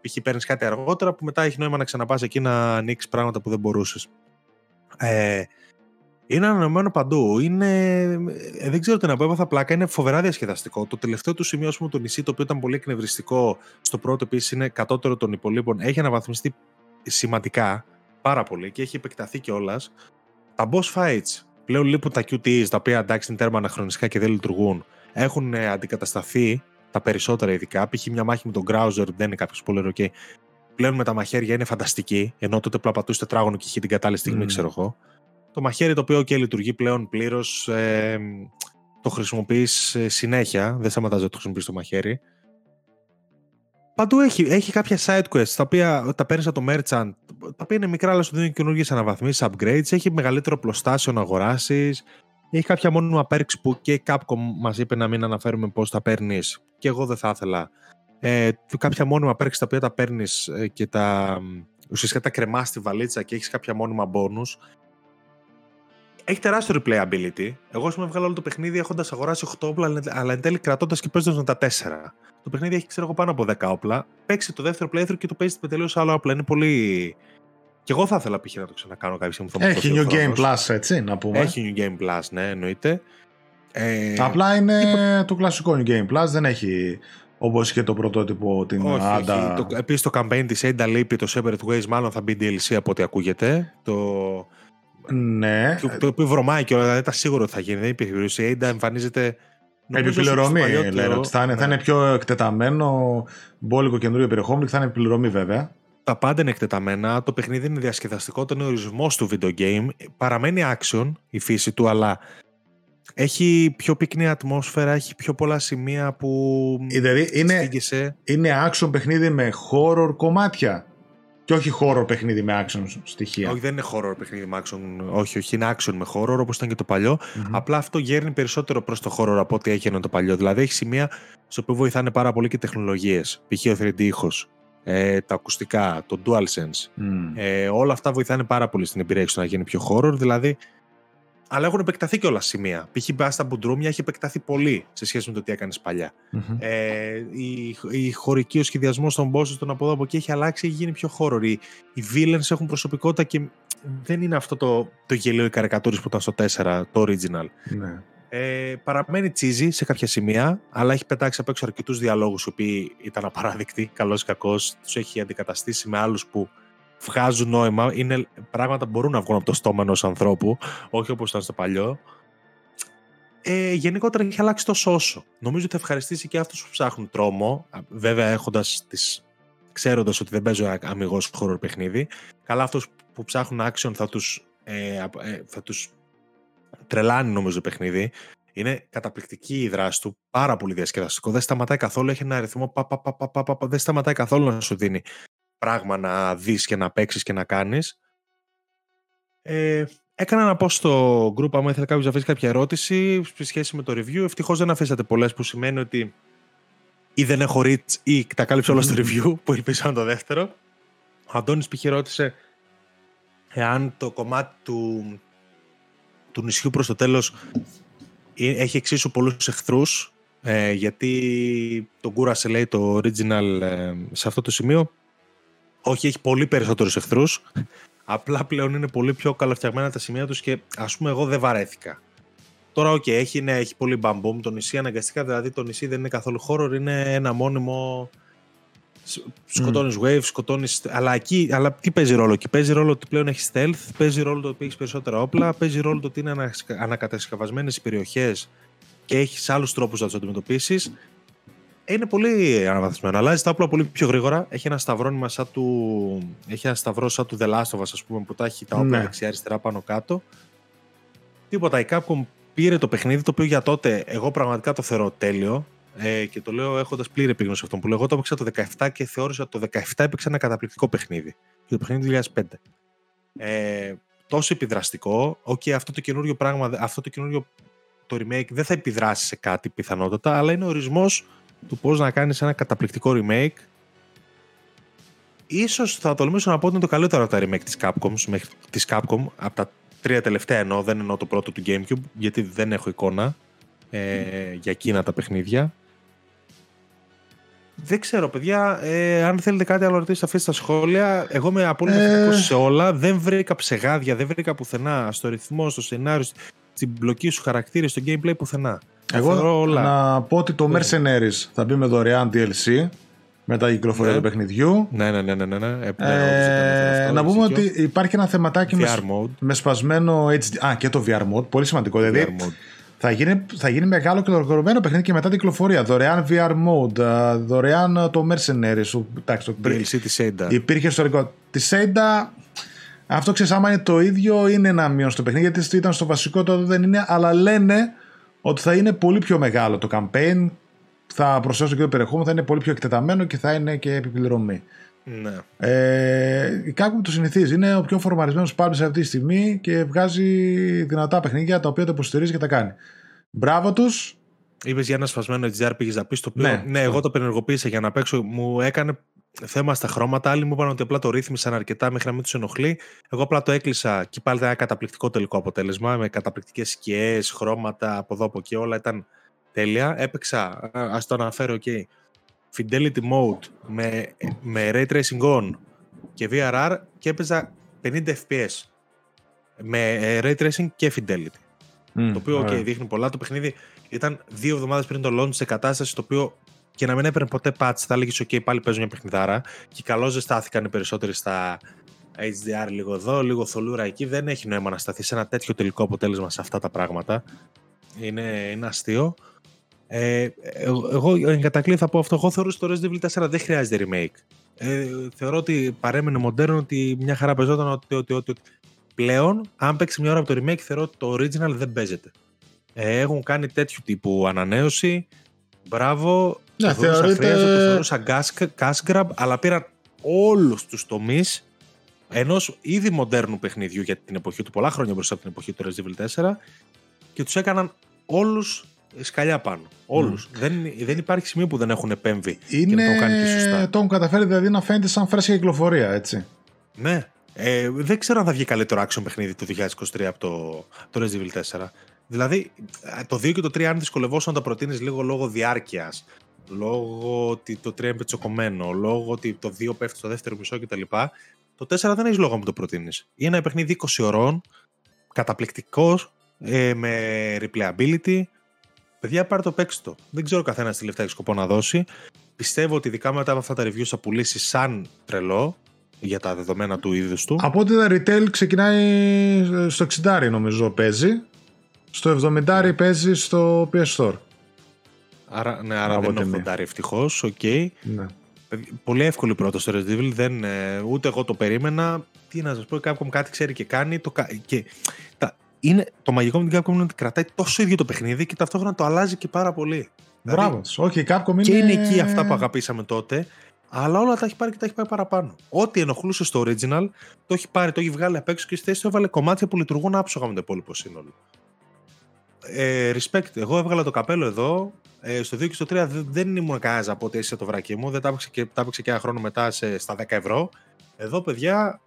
Π.χ. παίρνεις κάτι αργότερα που μετά έχει νόημα να ξαναπάς εκεί να ανοίξεις πράγματα που δεν μπορούσες. Ε, είναι ανανεωμένο παντού. Είναι. Ε, δεν ξέρω τι να πω, έπαθα πλάκα. Είναι φοβερά διασκεδαστικό. Το τελευταίο του σημείο, ας πούμε, το νησί, το οποίο ήταν πολύ εκνευριστικό, στο πρώτο επίσης είναι κατώτερο των υπολείπων, έχει αναβαθμιστεί σημαντικά πάρα πολύ και έχει επεκταθεί κιόλας. Τα boss fights πλέον λείπουν τα QTEs, τα οποία εντάξει είναι τέρμα αναχρονιστικά και δεν λειτουργούν. Έχουν ε, αντικατασταθεί τα περισσότερα ειδικά. Π.χ. μια μάχη με τον Grouser δεν είναι κάποιος πολύ ok. Πλέον με τα μαχαίρια είναι φανταστική, ενώ τότε πλαπατούσε τετράγωνο και είχε την κατάλληλη στιγμή, mm. ξέρω εγώ. Το μαχαίρι το οποίο και λειτουργεί πλέον πλήρως. Ε, το χρησιμοποιείς ε, συνέχεια. Δεν σταματάζει να το χρησιμοποιείς το μαχαίρι. Παντού έχει, έχει κάποια side quests τα οποία τα παίρνεις από το merchant, τα οποία είναι μικρά, αλλά σου δίνουν καινούργιες αναβαθμίσεις, upgrades. Έχει μεγαλύτερο πλωστάσιο να αγοράσεις. Έχει κάποια μόνιμα perks που και η Capcom μας είπε να μην αναφέρουμε πώς τα παίρνεις. Και εγώ δεν θα ήθελα. Ε, κάποια μόνιμα perks τα οποία τα παίρνεις ε, και τα ουσιαστικά τα κρεμάς στη βαλίτσα και έχεις κάποια μόνιμα bonus έχει τεράστιο replayability. Εγώ σου έβγαλα όλο το παιχνίδι έχοντας αγοράσει 8 όπλα, αλλά εν τέλει κρατώντας και παίζοντας τα 4. Το παιχνίδι έχει ξέρω εγώ πάνω από 10 όπλα. Παίξει το δεύτερο playthrough και το παίζεις με τελείως άλλο όπλα. Είναι πολύ. Και εγώ θα ήθελα π.χ. να το ξανακάνω κάποια στιγμή. Έχει New Game Plus, έτσι να πούμε. Έχει New Game Plus, ναι, εννοείται. Ε... Απλά είναι το κλασικό New Game Plus, δεν έχει Όπως και το πρωτότυπο την όχι, Άντα. Επίσης το campaign της Ada λείπει, το Separate Ways, μάλλον θα μπει DLC από ό,τι ακούγεται. Το, ναι. Το οποίο βρωμάει και όλα, δεν ήταν σίγουρο ότι θα γίνει. Δεν υπήρχε περίπτωση. Η Ada εμφανίζεται. Επιπληρωμή λένε. Θα είναι, θα είναι πιο εκτεταμένο, μπόλικο καινούριο περιεχόμενο και θα είναι επιπληρωμή βέβαια. Τα πάντα είναι εκτεταμένα. Το παιχνίδι είναι διασκεδαστικό. Το είναι ορισμός του video game. Παραμένει action η φύση του, αλλά έχει πιο πυκνή ατμόσφαιρα, έχει πιο πολλά σημεία που. Δηλαδή είναι, είναι action παιχνίδι με horror κομμάτια. Και όχι horror παιχνίδι με action στοιχεία. Όχι, δεν είναι horror παιχνίδι με action. Όχι, όχι, είναι action με horror όπως ήταν και το παλιο Απλά αυτό γέρνει περισσότερο προς το horror από ό,τι έγινε το παλιό. Δηλαδή έχει σημεία στο οποίο βοηθάνε πάρα πολύ και τεχνολογίες. Π.χ. ο 3D ήχος, ε, τα ακουστικά, το DualSense. Mm. Ε, όλα αυτά βοηθάνε πάρα πολύ στην εμπειρία να γίνει πιο horror. Δηλαδή αλλά έχουν επεκταθεί και όλα σημεία. Π.χ. μπα στα μπουντρούμια έχει επεκταθεί πολύ σε σχέση με το τι έκανες Ε, η, η χωρική, ο σχεδιασμός των bosses των από εδώ από εκεί έχει αλλάξει, έχει γίνει πιο horror. Οι, οι villains έχουν προσωπικότητα και δεν είναι αυτό το, το γελίο η καρικατούρη που ήταν στο 4, το original. Ναι. Ε, παραμένει τσίζι σε κάποια σημεία, αλλά έχει πετάξει απ' έξω αρκετούς διαλόγους οι οποίοι ήταν απαράδεκτοι, καλός ή κακός. Τους έχει αντικαταστήσει με άλλους που βγάζουν νόημα, είναι πράγματα που μπορούν να βγουν από το στόμα ενός ανθρώπου, όχι όπως ήταν στο παλιό. Ε, γενικότερα έχει αλλάξει τόσο όσο. Νομίζω ότι θα ευχαριστήσει και αυτούς που ψάχνουν τρόμο, βέβαια έχοντας τις ξέροντας ότι δεν παίζω αμυγός χώρο παιχνίδι. Καλά, αυτούς που ψάχνουν action θα τους ε, ε, θα τους τρελάνει νομίζω το παιχνίδι. Είναι καταπληκτική η δράση του, πάρα πολύ διασκεδαστικό. Δεν σταματάει καθόλου, έχει ένα αριθμό. Πα, πα, πα, πα, πα, πα, δεν σταματάει καθόλου να σου δίνει πράγμα να δεις και να παίξεις και να κάνεις. Ε, Έκανα ένα post στο group άμα ήθελε κάποιος να αφήσει κάποια ερώτηση σε σχέση με το review. Ευτυχώς δεν αφήσατε πολλές που σημαίνει ότι ή δεν έχω reach ή τα κάλυψε όλα στο review που ελπίζω να το δεύτερο. Ο Αντώνης π.χ. ρώτησε εάν το κομμάτι του, του νησιού προς το τέλος έχει εξίσου πολλούς εχθρούς ε, γιατί τον κούρασε λέει το original ε, σε αυτό το σημείο όχι έχει πολύ περισσότερους εχθρούς απλά πλέον είναι πολύ πιο καλοφτιαγμένα τα σημεία τους και ας πούμε εγώ δεν βαρέθηκα Τώρα, okay, έχει, ναι, έχει πολύ μπαμπούμ το νησί αναγκαστικά. Δηλαδή, το νησί δεν είναι καθόλου horror, είναι ένα μόνιμο. Σκοτώνεις mm. waves, σκοτώνεις. Αλλά, εκεί, αλλά τι παίζει ρόλο εκεί. Παίζει ρόλο ότι πλέον έχεις stealth, παίζει ρόλο ότι έχεις περισσότερα όπλα, παίζει ρόλο ότι είναι ανακατασκευασμένες οι περιοχές και έχεις άλλους τρόπους να τους αντιμετωπίσεις. Είναι πολύ αναβαθμισμένο. Αλλάζει τα όπλα πολύ πιο γρήγορα. Έχει ένα σταυρόνιμα σαν του. Έχει ένα σταυρό σαν του The Last of Us, ας πούμε, που τα έχει τα όπλα ναι. δεξιά-αριστερά πάνω κάτω. Τίποτα. Η Capcom πήρε το παιχνίδι, το οποίο για τότε εγώ πραγματικά το θεωρώ τέλειο. Ε, και το λέω έχοντας πλήρη επίγνωση αυτό που λέω. Εγώ το έπαιξα το 17 και θεώρησα ότι το 17 έπαιξε ένα καταπληκτικό παιχνίδι. Και το παιχνίδι 2005. Ε, τόσο επιδραστικό. Okay, αυτό το καινούριο πράγμα, αυτό το καινούριο το remake δεν θα επιδράσει σε κάτι πιθανότατα, αλλά είναι ορισμός του πώς να κάνεις ένα καταπληκτικό remake. Ίσως θα τολμήσω να πω ότι είναι το καλύτερο από τα remake της Capcom, της Capcom από τα τρία τελευταία εννοώ, δεν εννοώ το πρώτο του Gamecube, γιατί δεν έχω εικόνα ε, για εκείνα τα παιχνίδια. Δεν ξέρω, παιδιά. Ε, αν θέλετε κάτι άλλο ρωτήσετε, αφήστε στα σχόλια. Εγώ είμαι απόλυτα ε... σε όλα. Δεν βρήκα ψεγάδια, δεν βρήκα πουθενά στο ρυθμό, στο σενάριο, στην μπλοκή σου χαρακτήρες, στο gameplay πουθενά. Εγώ όλα. να πω ότι το ναι. Mercenaries θα μπει με δωρεάν DLC μετά την κυκλοφορία ναι. του παιχνιδιού. Ναι, ναι, ναι. ναι, ναι. ναι. Ε, ε, να πούμε ότι υπάρχει ένα θεματάκι με, με, σπασμένο HD. Α, και το VR mode. Πολύ σημαντικό. Δηλαδή θα γίνει, θα γίνει μεγάλο και ολοκληρωμένο παιχνίδι και μετά την κυκλοφορία. Δωρεάν VR mode, δωρεάν το Mercenaries. Εντάξει, το DLC της Ada. Υπήρχε ιστορικό. Της Ada. Αυτό ξέρεις, άμα είναι το ίδιο, είναι ένα μείον στο παιχνίδι, γιατί ήταν στο βασικό, τότε δεν είναι, αλλά λένε ότι θα είναι πολύ πιο μεγάλο το campaign θα προσθέσω και το περιεχόμενο, θα είναι πολύ πιο εκτεταμένο και θα είναι και επί πληρωμή. Ναι. Ε, η Capcom το συνηθίζει. Είναι ο πιο φορμαρισμένος σε αυτή τη στιγμή και βγάζει δυνατά παιχνίδια τα οποία τα υποστηρίζει και τα κάνει. Μπράβο τους. Είπες για ένα σφασμένο HDR πήγες να πεις το οποίο. Ναι, ναι, εγώ το πενεργοποίησα για να παίξω. Μου έκανε θέμα στα χρώματα. Άλλοι μου είπαν ότι απλά το ρύθμισαν αρκετά μέχρι να μην τους ενοχλεί. Εγώ απλά το έκλεισα και πάλι ήταν ένα καταπληκτικό τελικό αποτέλεσμα με καταπληκτικές σκιές, χρώματα από εδώ από εκεί. Όλα ήταν τέλεια. Έπαιξα, ας το αναφέρω και Fidelity Mode με, με Ray Tracing On και VRR και έπαιζα 50 FPS με ε, Ray Tracing και Fidelity. το οποίο okay, δείχνει πολλά. Το παιχνίδι ήταν δύο εβδομάδες πριν το launch σε κατάσταση το οποίο και να μην έπαιρνε ποτέ patch θα έλεγες ok πάλι παίζω μια παιχνιδάρα και καλώ ζεστάθηκαν οι περισσότεροι στα HDR λίγο εδώ, λίγο θολούρα εκεί. Δεν έχει νόημα να σταθεί σε ένα τέτοιο τελικό αποτέλεσμα σε αυτά τα πράγματα. Είναι, είναι αστείο. Ε, εγώ εν κατακλείδη θα πω αυτό. Εγώ θεωρώ ότι το Resident Evil 4 δεν χρειάζεται remake. Ε, θεωρώ ότι παρέμεινε μοντέρνο, ότι μια χαρά παίζονταν ότι, ότι, ότι, πλέον, αν παίξει μια ώρα από το remake, θεωρώ ότι το original δεν παίζεται. Ε, έχουν κάνει τέτοιου τύπου ανανέωση. Μπράβο. Ναι, το θεωρείται... το θεωρούσα cash grab, αλλά πήραν όλους τους τομείς ενός ήδη μοντέρνου παιχνιδιού για την εποχή του, πολλά χρόνια μπροστά από την εποχή του Resident Evil 4 και τους έκαναν όλους σκαλιά πάνω. Όλους. Mm. Δεν, δεν υπάρχει σημείο που δεν έχουν επέμβει Είναι... και να το κάνει και σωστά. Το έχουν καταφέρει δηλαδή να φαίνεται σαν φρέσκια κυκλοφορία, έτσι. Ναι. Ε, δεν ξέρω αν θα βγει καλύτερο action παιχνίδι το 2023 από το, το Resident Evil 4. Δηλαδή, το 2 και το 3, αν δυσκολευόσουν να το προτείνεις λίγο λόγω διάρκειας, λόγω ότι το 3 είναι πετσοκομμένο, λόγω ότι το 2 πέφτει στο δεύτερο μισό κτλ. Το 4 δεν έχει λόγο να το προτείνεις. Είναι ένα παιχνίδι 20 ωρών, καταπληκτικός, ε, με replayability, Παιδιά, πάρε το παίξτε το. Δεν ξέρω καθένας τι λεφτά έχει σκοπό να δώσει. Πιστεύω ότι ειδικά μετά από αυτά τα reviews θα πουλήσει σαν τρελό για τα δεδομένα του είδους του. Από ό,τι τα retail ξεκινάει στο 60 νομίζω παίζει. Στο 70 παίζει στο PS Store. Άρα, ναι, άρα δεν είναι 80 ευτυχώς. Okay. Ναι. Πολύ εύκολη πρώτο στο Resident Evil. Δεν, ε, ούτε εγώ το περίμενα. Τι να σας πω, κάποιον κάτι ξέρει και κάνει. Το, και, τα, είναι, το μαγικό με την Capcom είναι ότι κρατάει τόσο ίδιο το παιχνίδι και ταυτόχρονα το αλλάζει και πάρα πολύ. Μπράβο. Δηλαδή, Όχι, η Capcom είναι. Και είναι εκεί αυτά που αγαπήσαμε τότε. Αλλά όλα τα έχει πάρει και τα έχει πάει παραπάνω. Ό,τι ενοχλούσε στο original, το έχει πάρει, το έχει βγάλει απ' έξω και στη θέση του έβαλε κομμάτια που λειτουργούν άψογα με το υπόλοιπο σύνολο. Ε, respect. Εγώ έβγαλα το καπέλο εδώ. Ε, στο 2 και στο 3 δεν ήμουν κανένας από ότι είσαι το βρακί μου. Δεν τα έπαιξε και, τα και ένα χρόνο μετά σε, στα 10 ευρώ. Εδώ, παιδιά,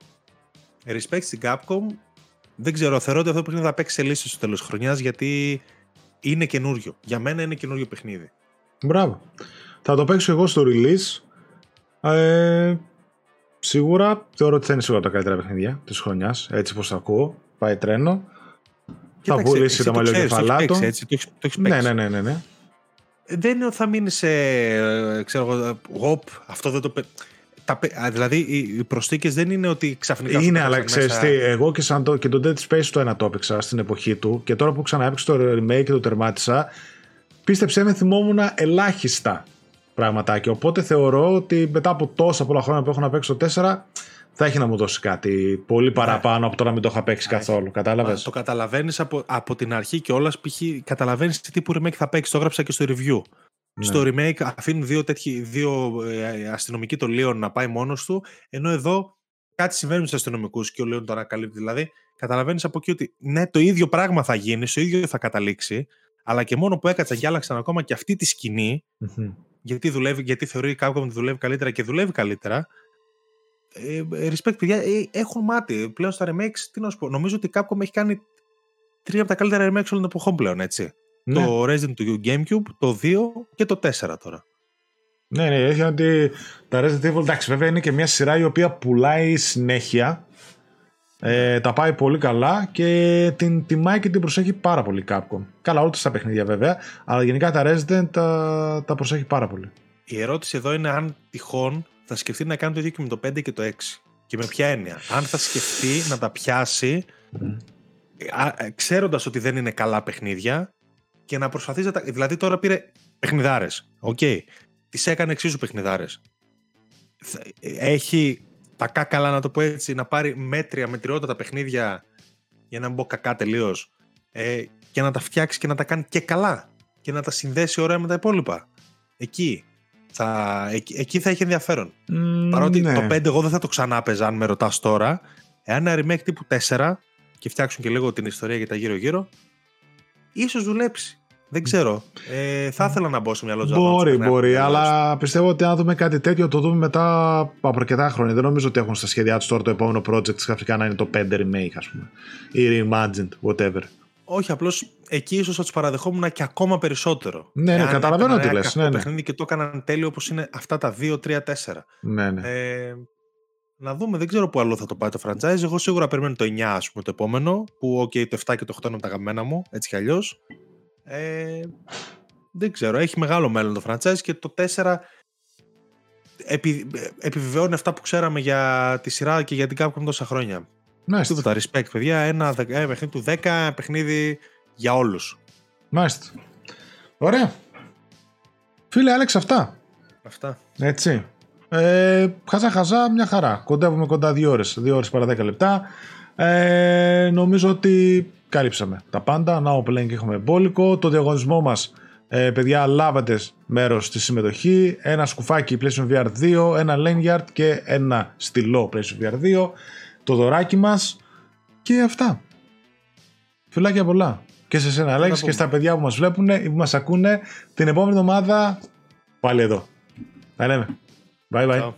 respect στην Capcom. Δεν ξέρω, θεωρώ ότι αυτό το παιχνίδι θα παίξει σε λύση στο τέλος χρονιάς γιατί είναι καινούριο. Για μένα είναι καινούριο παιχνίδι. Μπράβο. Θα το παίξω εγώ στο release. Ε, σίγουρα θεωρώ ότι θα είναι σίγουρα τα καλύτερα παιχνίδια της χρονιάς. Έτσι πώ το ακούω. Πάει τρένο. θα πουλήσει τα μαλλιοκεφαλά του. Ναι, ναι, ναι, ναι, ναι. Δεν είναι ότι θα μείνει σε. Ε, ξέρω εγώ. αυτό δεν το. Τα, δηλαδή οι προσθήκες δεν είναι ότι ξαφνικά. Είναι, αλλά ξέρεις τι, εγώ και, σαν το, και το Dead Space το ένα το έπαιξα στην εποχή του και τώρα που ξαναέπαιξα το remake και το τερμάτισα, πίστεψέ με, θυμόμουν ελάχιστα πραγματάκια. Οπότε θεωρώ ότι μετά από τόσα πολλά χρόνια που έχω να παίξω το 4, θα έχει να μου δώσει κάτι πολύ ναι. παραπάνω από το να μην το είχα παίξει καθόλου. Κατάλαβες; Το καταλαβαίνεις από, από την αρχή και όλας. Π.χ. καταλαβαίνεις τι τύπου remake θα παίξεις. Το έγραψα και στο review. Ναι. Στο remake αφήνουν δύο, τέτοιοι, δύο ε, αστυνομικοί το Leon να πάει μόνος του, ενώ εδώ κάτι συμβαίνει με του αστυνομικούς και ο Leon το ανακαλύπτει. Δηλαδή, καταλαβαίνεις από εκεί ότι ναι, το ίδιο πράγμα θα γίνει, στο ίδιο θα καταλήξει, αλλά και μόνο που έκατσαν και άλλαξαν ακόμα και αυτή τη σκηνη γιατί, δουλεύει, γιατί θεωρεί η Capcom ότι δουλεύει καλύτερα και δουλεύει καλύτερα. Ε, respect, παιδιά, ε, έχουν μάτι. Πλέον στα remakes, τι να σου πω, νομίζω ότι η Capcom έχει κάνει τρία από τα καλύτερα remakes όλων των εποχών πλέον, έτσι. Ναι. Το Resident του GameCube, το 2 και το 4 τώρα. Ναι, ναι, έχει ότι τα Resident Evil, εντάξει, βέβαια είναι και μια σειρά η οποία πουλάει συνέχεια. Ε, τα πάει πολύ καλά και την τιμάει και την προσέχει πάρα πολύ Capcom. Καλά, όλα τα παιχνίδια βέβαια, αλλά γενικά τα Resident τα, τα προσέχει πάρα πολύ. Η ερώτηση εδώ είναι αν τυχόν θα σκεφτεί να κάνει το ίδιο και με το 5 και το 6. Και με ποια έννοια. Αν θα σκεφτεί να τα πιάσει, mm. ξέροντας ότι δεν είναι καλά παιχνίδια, και να προσπαθήσει να τα. Δηλαδή τώρα πήρε παιχνιδάρες. OK. Okay. Τις έκανε εξίσου παιχνιδάρες. Έχει τα κάκαλα, να το πω έτσι, να πάρει μέτρια, μετριότατα παιχνίδια για να μην πω κακά τελείως. Ε, και να τα φτιάξει και να τα κάνει και καλά. Και να τα συνδέσει ωραία με τα υπόλοιπα. Εκεί. Θα, εκεί, εκεί θα έχει ενδιαφέρον. Mm, Παρότι ναι. το 5 εγώ δεν θα το ξανά παίζα, αν με ρωτάς τώρα. Εάν ένα remake τύπου 4 και φτιάξουν και λίγο την ιστορία για τα γύρω-γύρω, ίσως δουλέψει. Δεν ξέρω. Ε, θα ήθελα να μπω σε μια λότζα. Μπορεί, μπορεί, αλλά πιστεύω ότι αν δούμε κάτι τέτοιο το δούμε μετά από αρκετά χρόνια. Δεν νομίζω ότι έχουν στα σχέδιά τους τώρα το επόμενο project ξαφνικά να είναι το 5 remake, ας πούμε. Ή reimagined, whatever. Όχι, απλώς εκεί ίσως θα τους παραδεχόμουν και ακόμα περισσότερο. Ναι, ναι, καταλαβαίνω τι λες. Ναι, ναι. παιχνίδι και το έκαναν τέλειο όπως είναι αυτά τα 2, 3, 4. Ναι, ναι. Ε, να δούμε, δεν ξέρω πού άλλο θα το πάει το franchise. Εγώ σίγουρα περιμένω το 9, ας πούμε, το επόμενο. Που, OK, το 7 και το 8 είναι τα γαμμένα μου, έτσι κι αλλιώς. Ε, δεν ξέρω, έχει μεγάλο μέλλον το franchise και το 4 επι, επιβεβαιώνει αυτά που ξέραμε για τη σειρά και για την Capcom τόσα χρόνια. Μάλιστα. Τίποτα, respect, παιδιά. Ένα, ένα παιχνίδι του 10, παιχνίδι για όλους. Μάλιστα. Ωραία. Φίλε, Άλεξ, αυτά. Αυτά. Έτσι. Ε, χαζά χαζά, μια χαρά. Κοντεύουμε κοντά δύο ώρες, δύο ώρες παρά 10 λεπτά. Ε, νομίζω ότι κάλυψαμε τα πάντα. Now Playing έχουμε μπόλικο. Το διαγωνισμό μας, ε, παιδιά, λάβατε μέρος στη συμμετοχή. Ένα σκουφάκι PlayStation VR 2, ένα lanyard και ένα στυλό PlayStation VR 2. Το δωράκι μας. Και αυτά. Φιλάκια πολλά. Και σε σένα, Αλέξης, και στα παιδιά που μας βλέπουν ή που μας ακούνε την επόμενη εβδομάδα πάλι εδώ. Τα λέμε. Bye bye.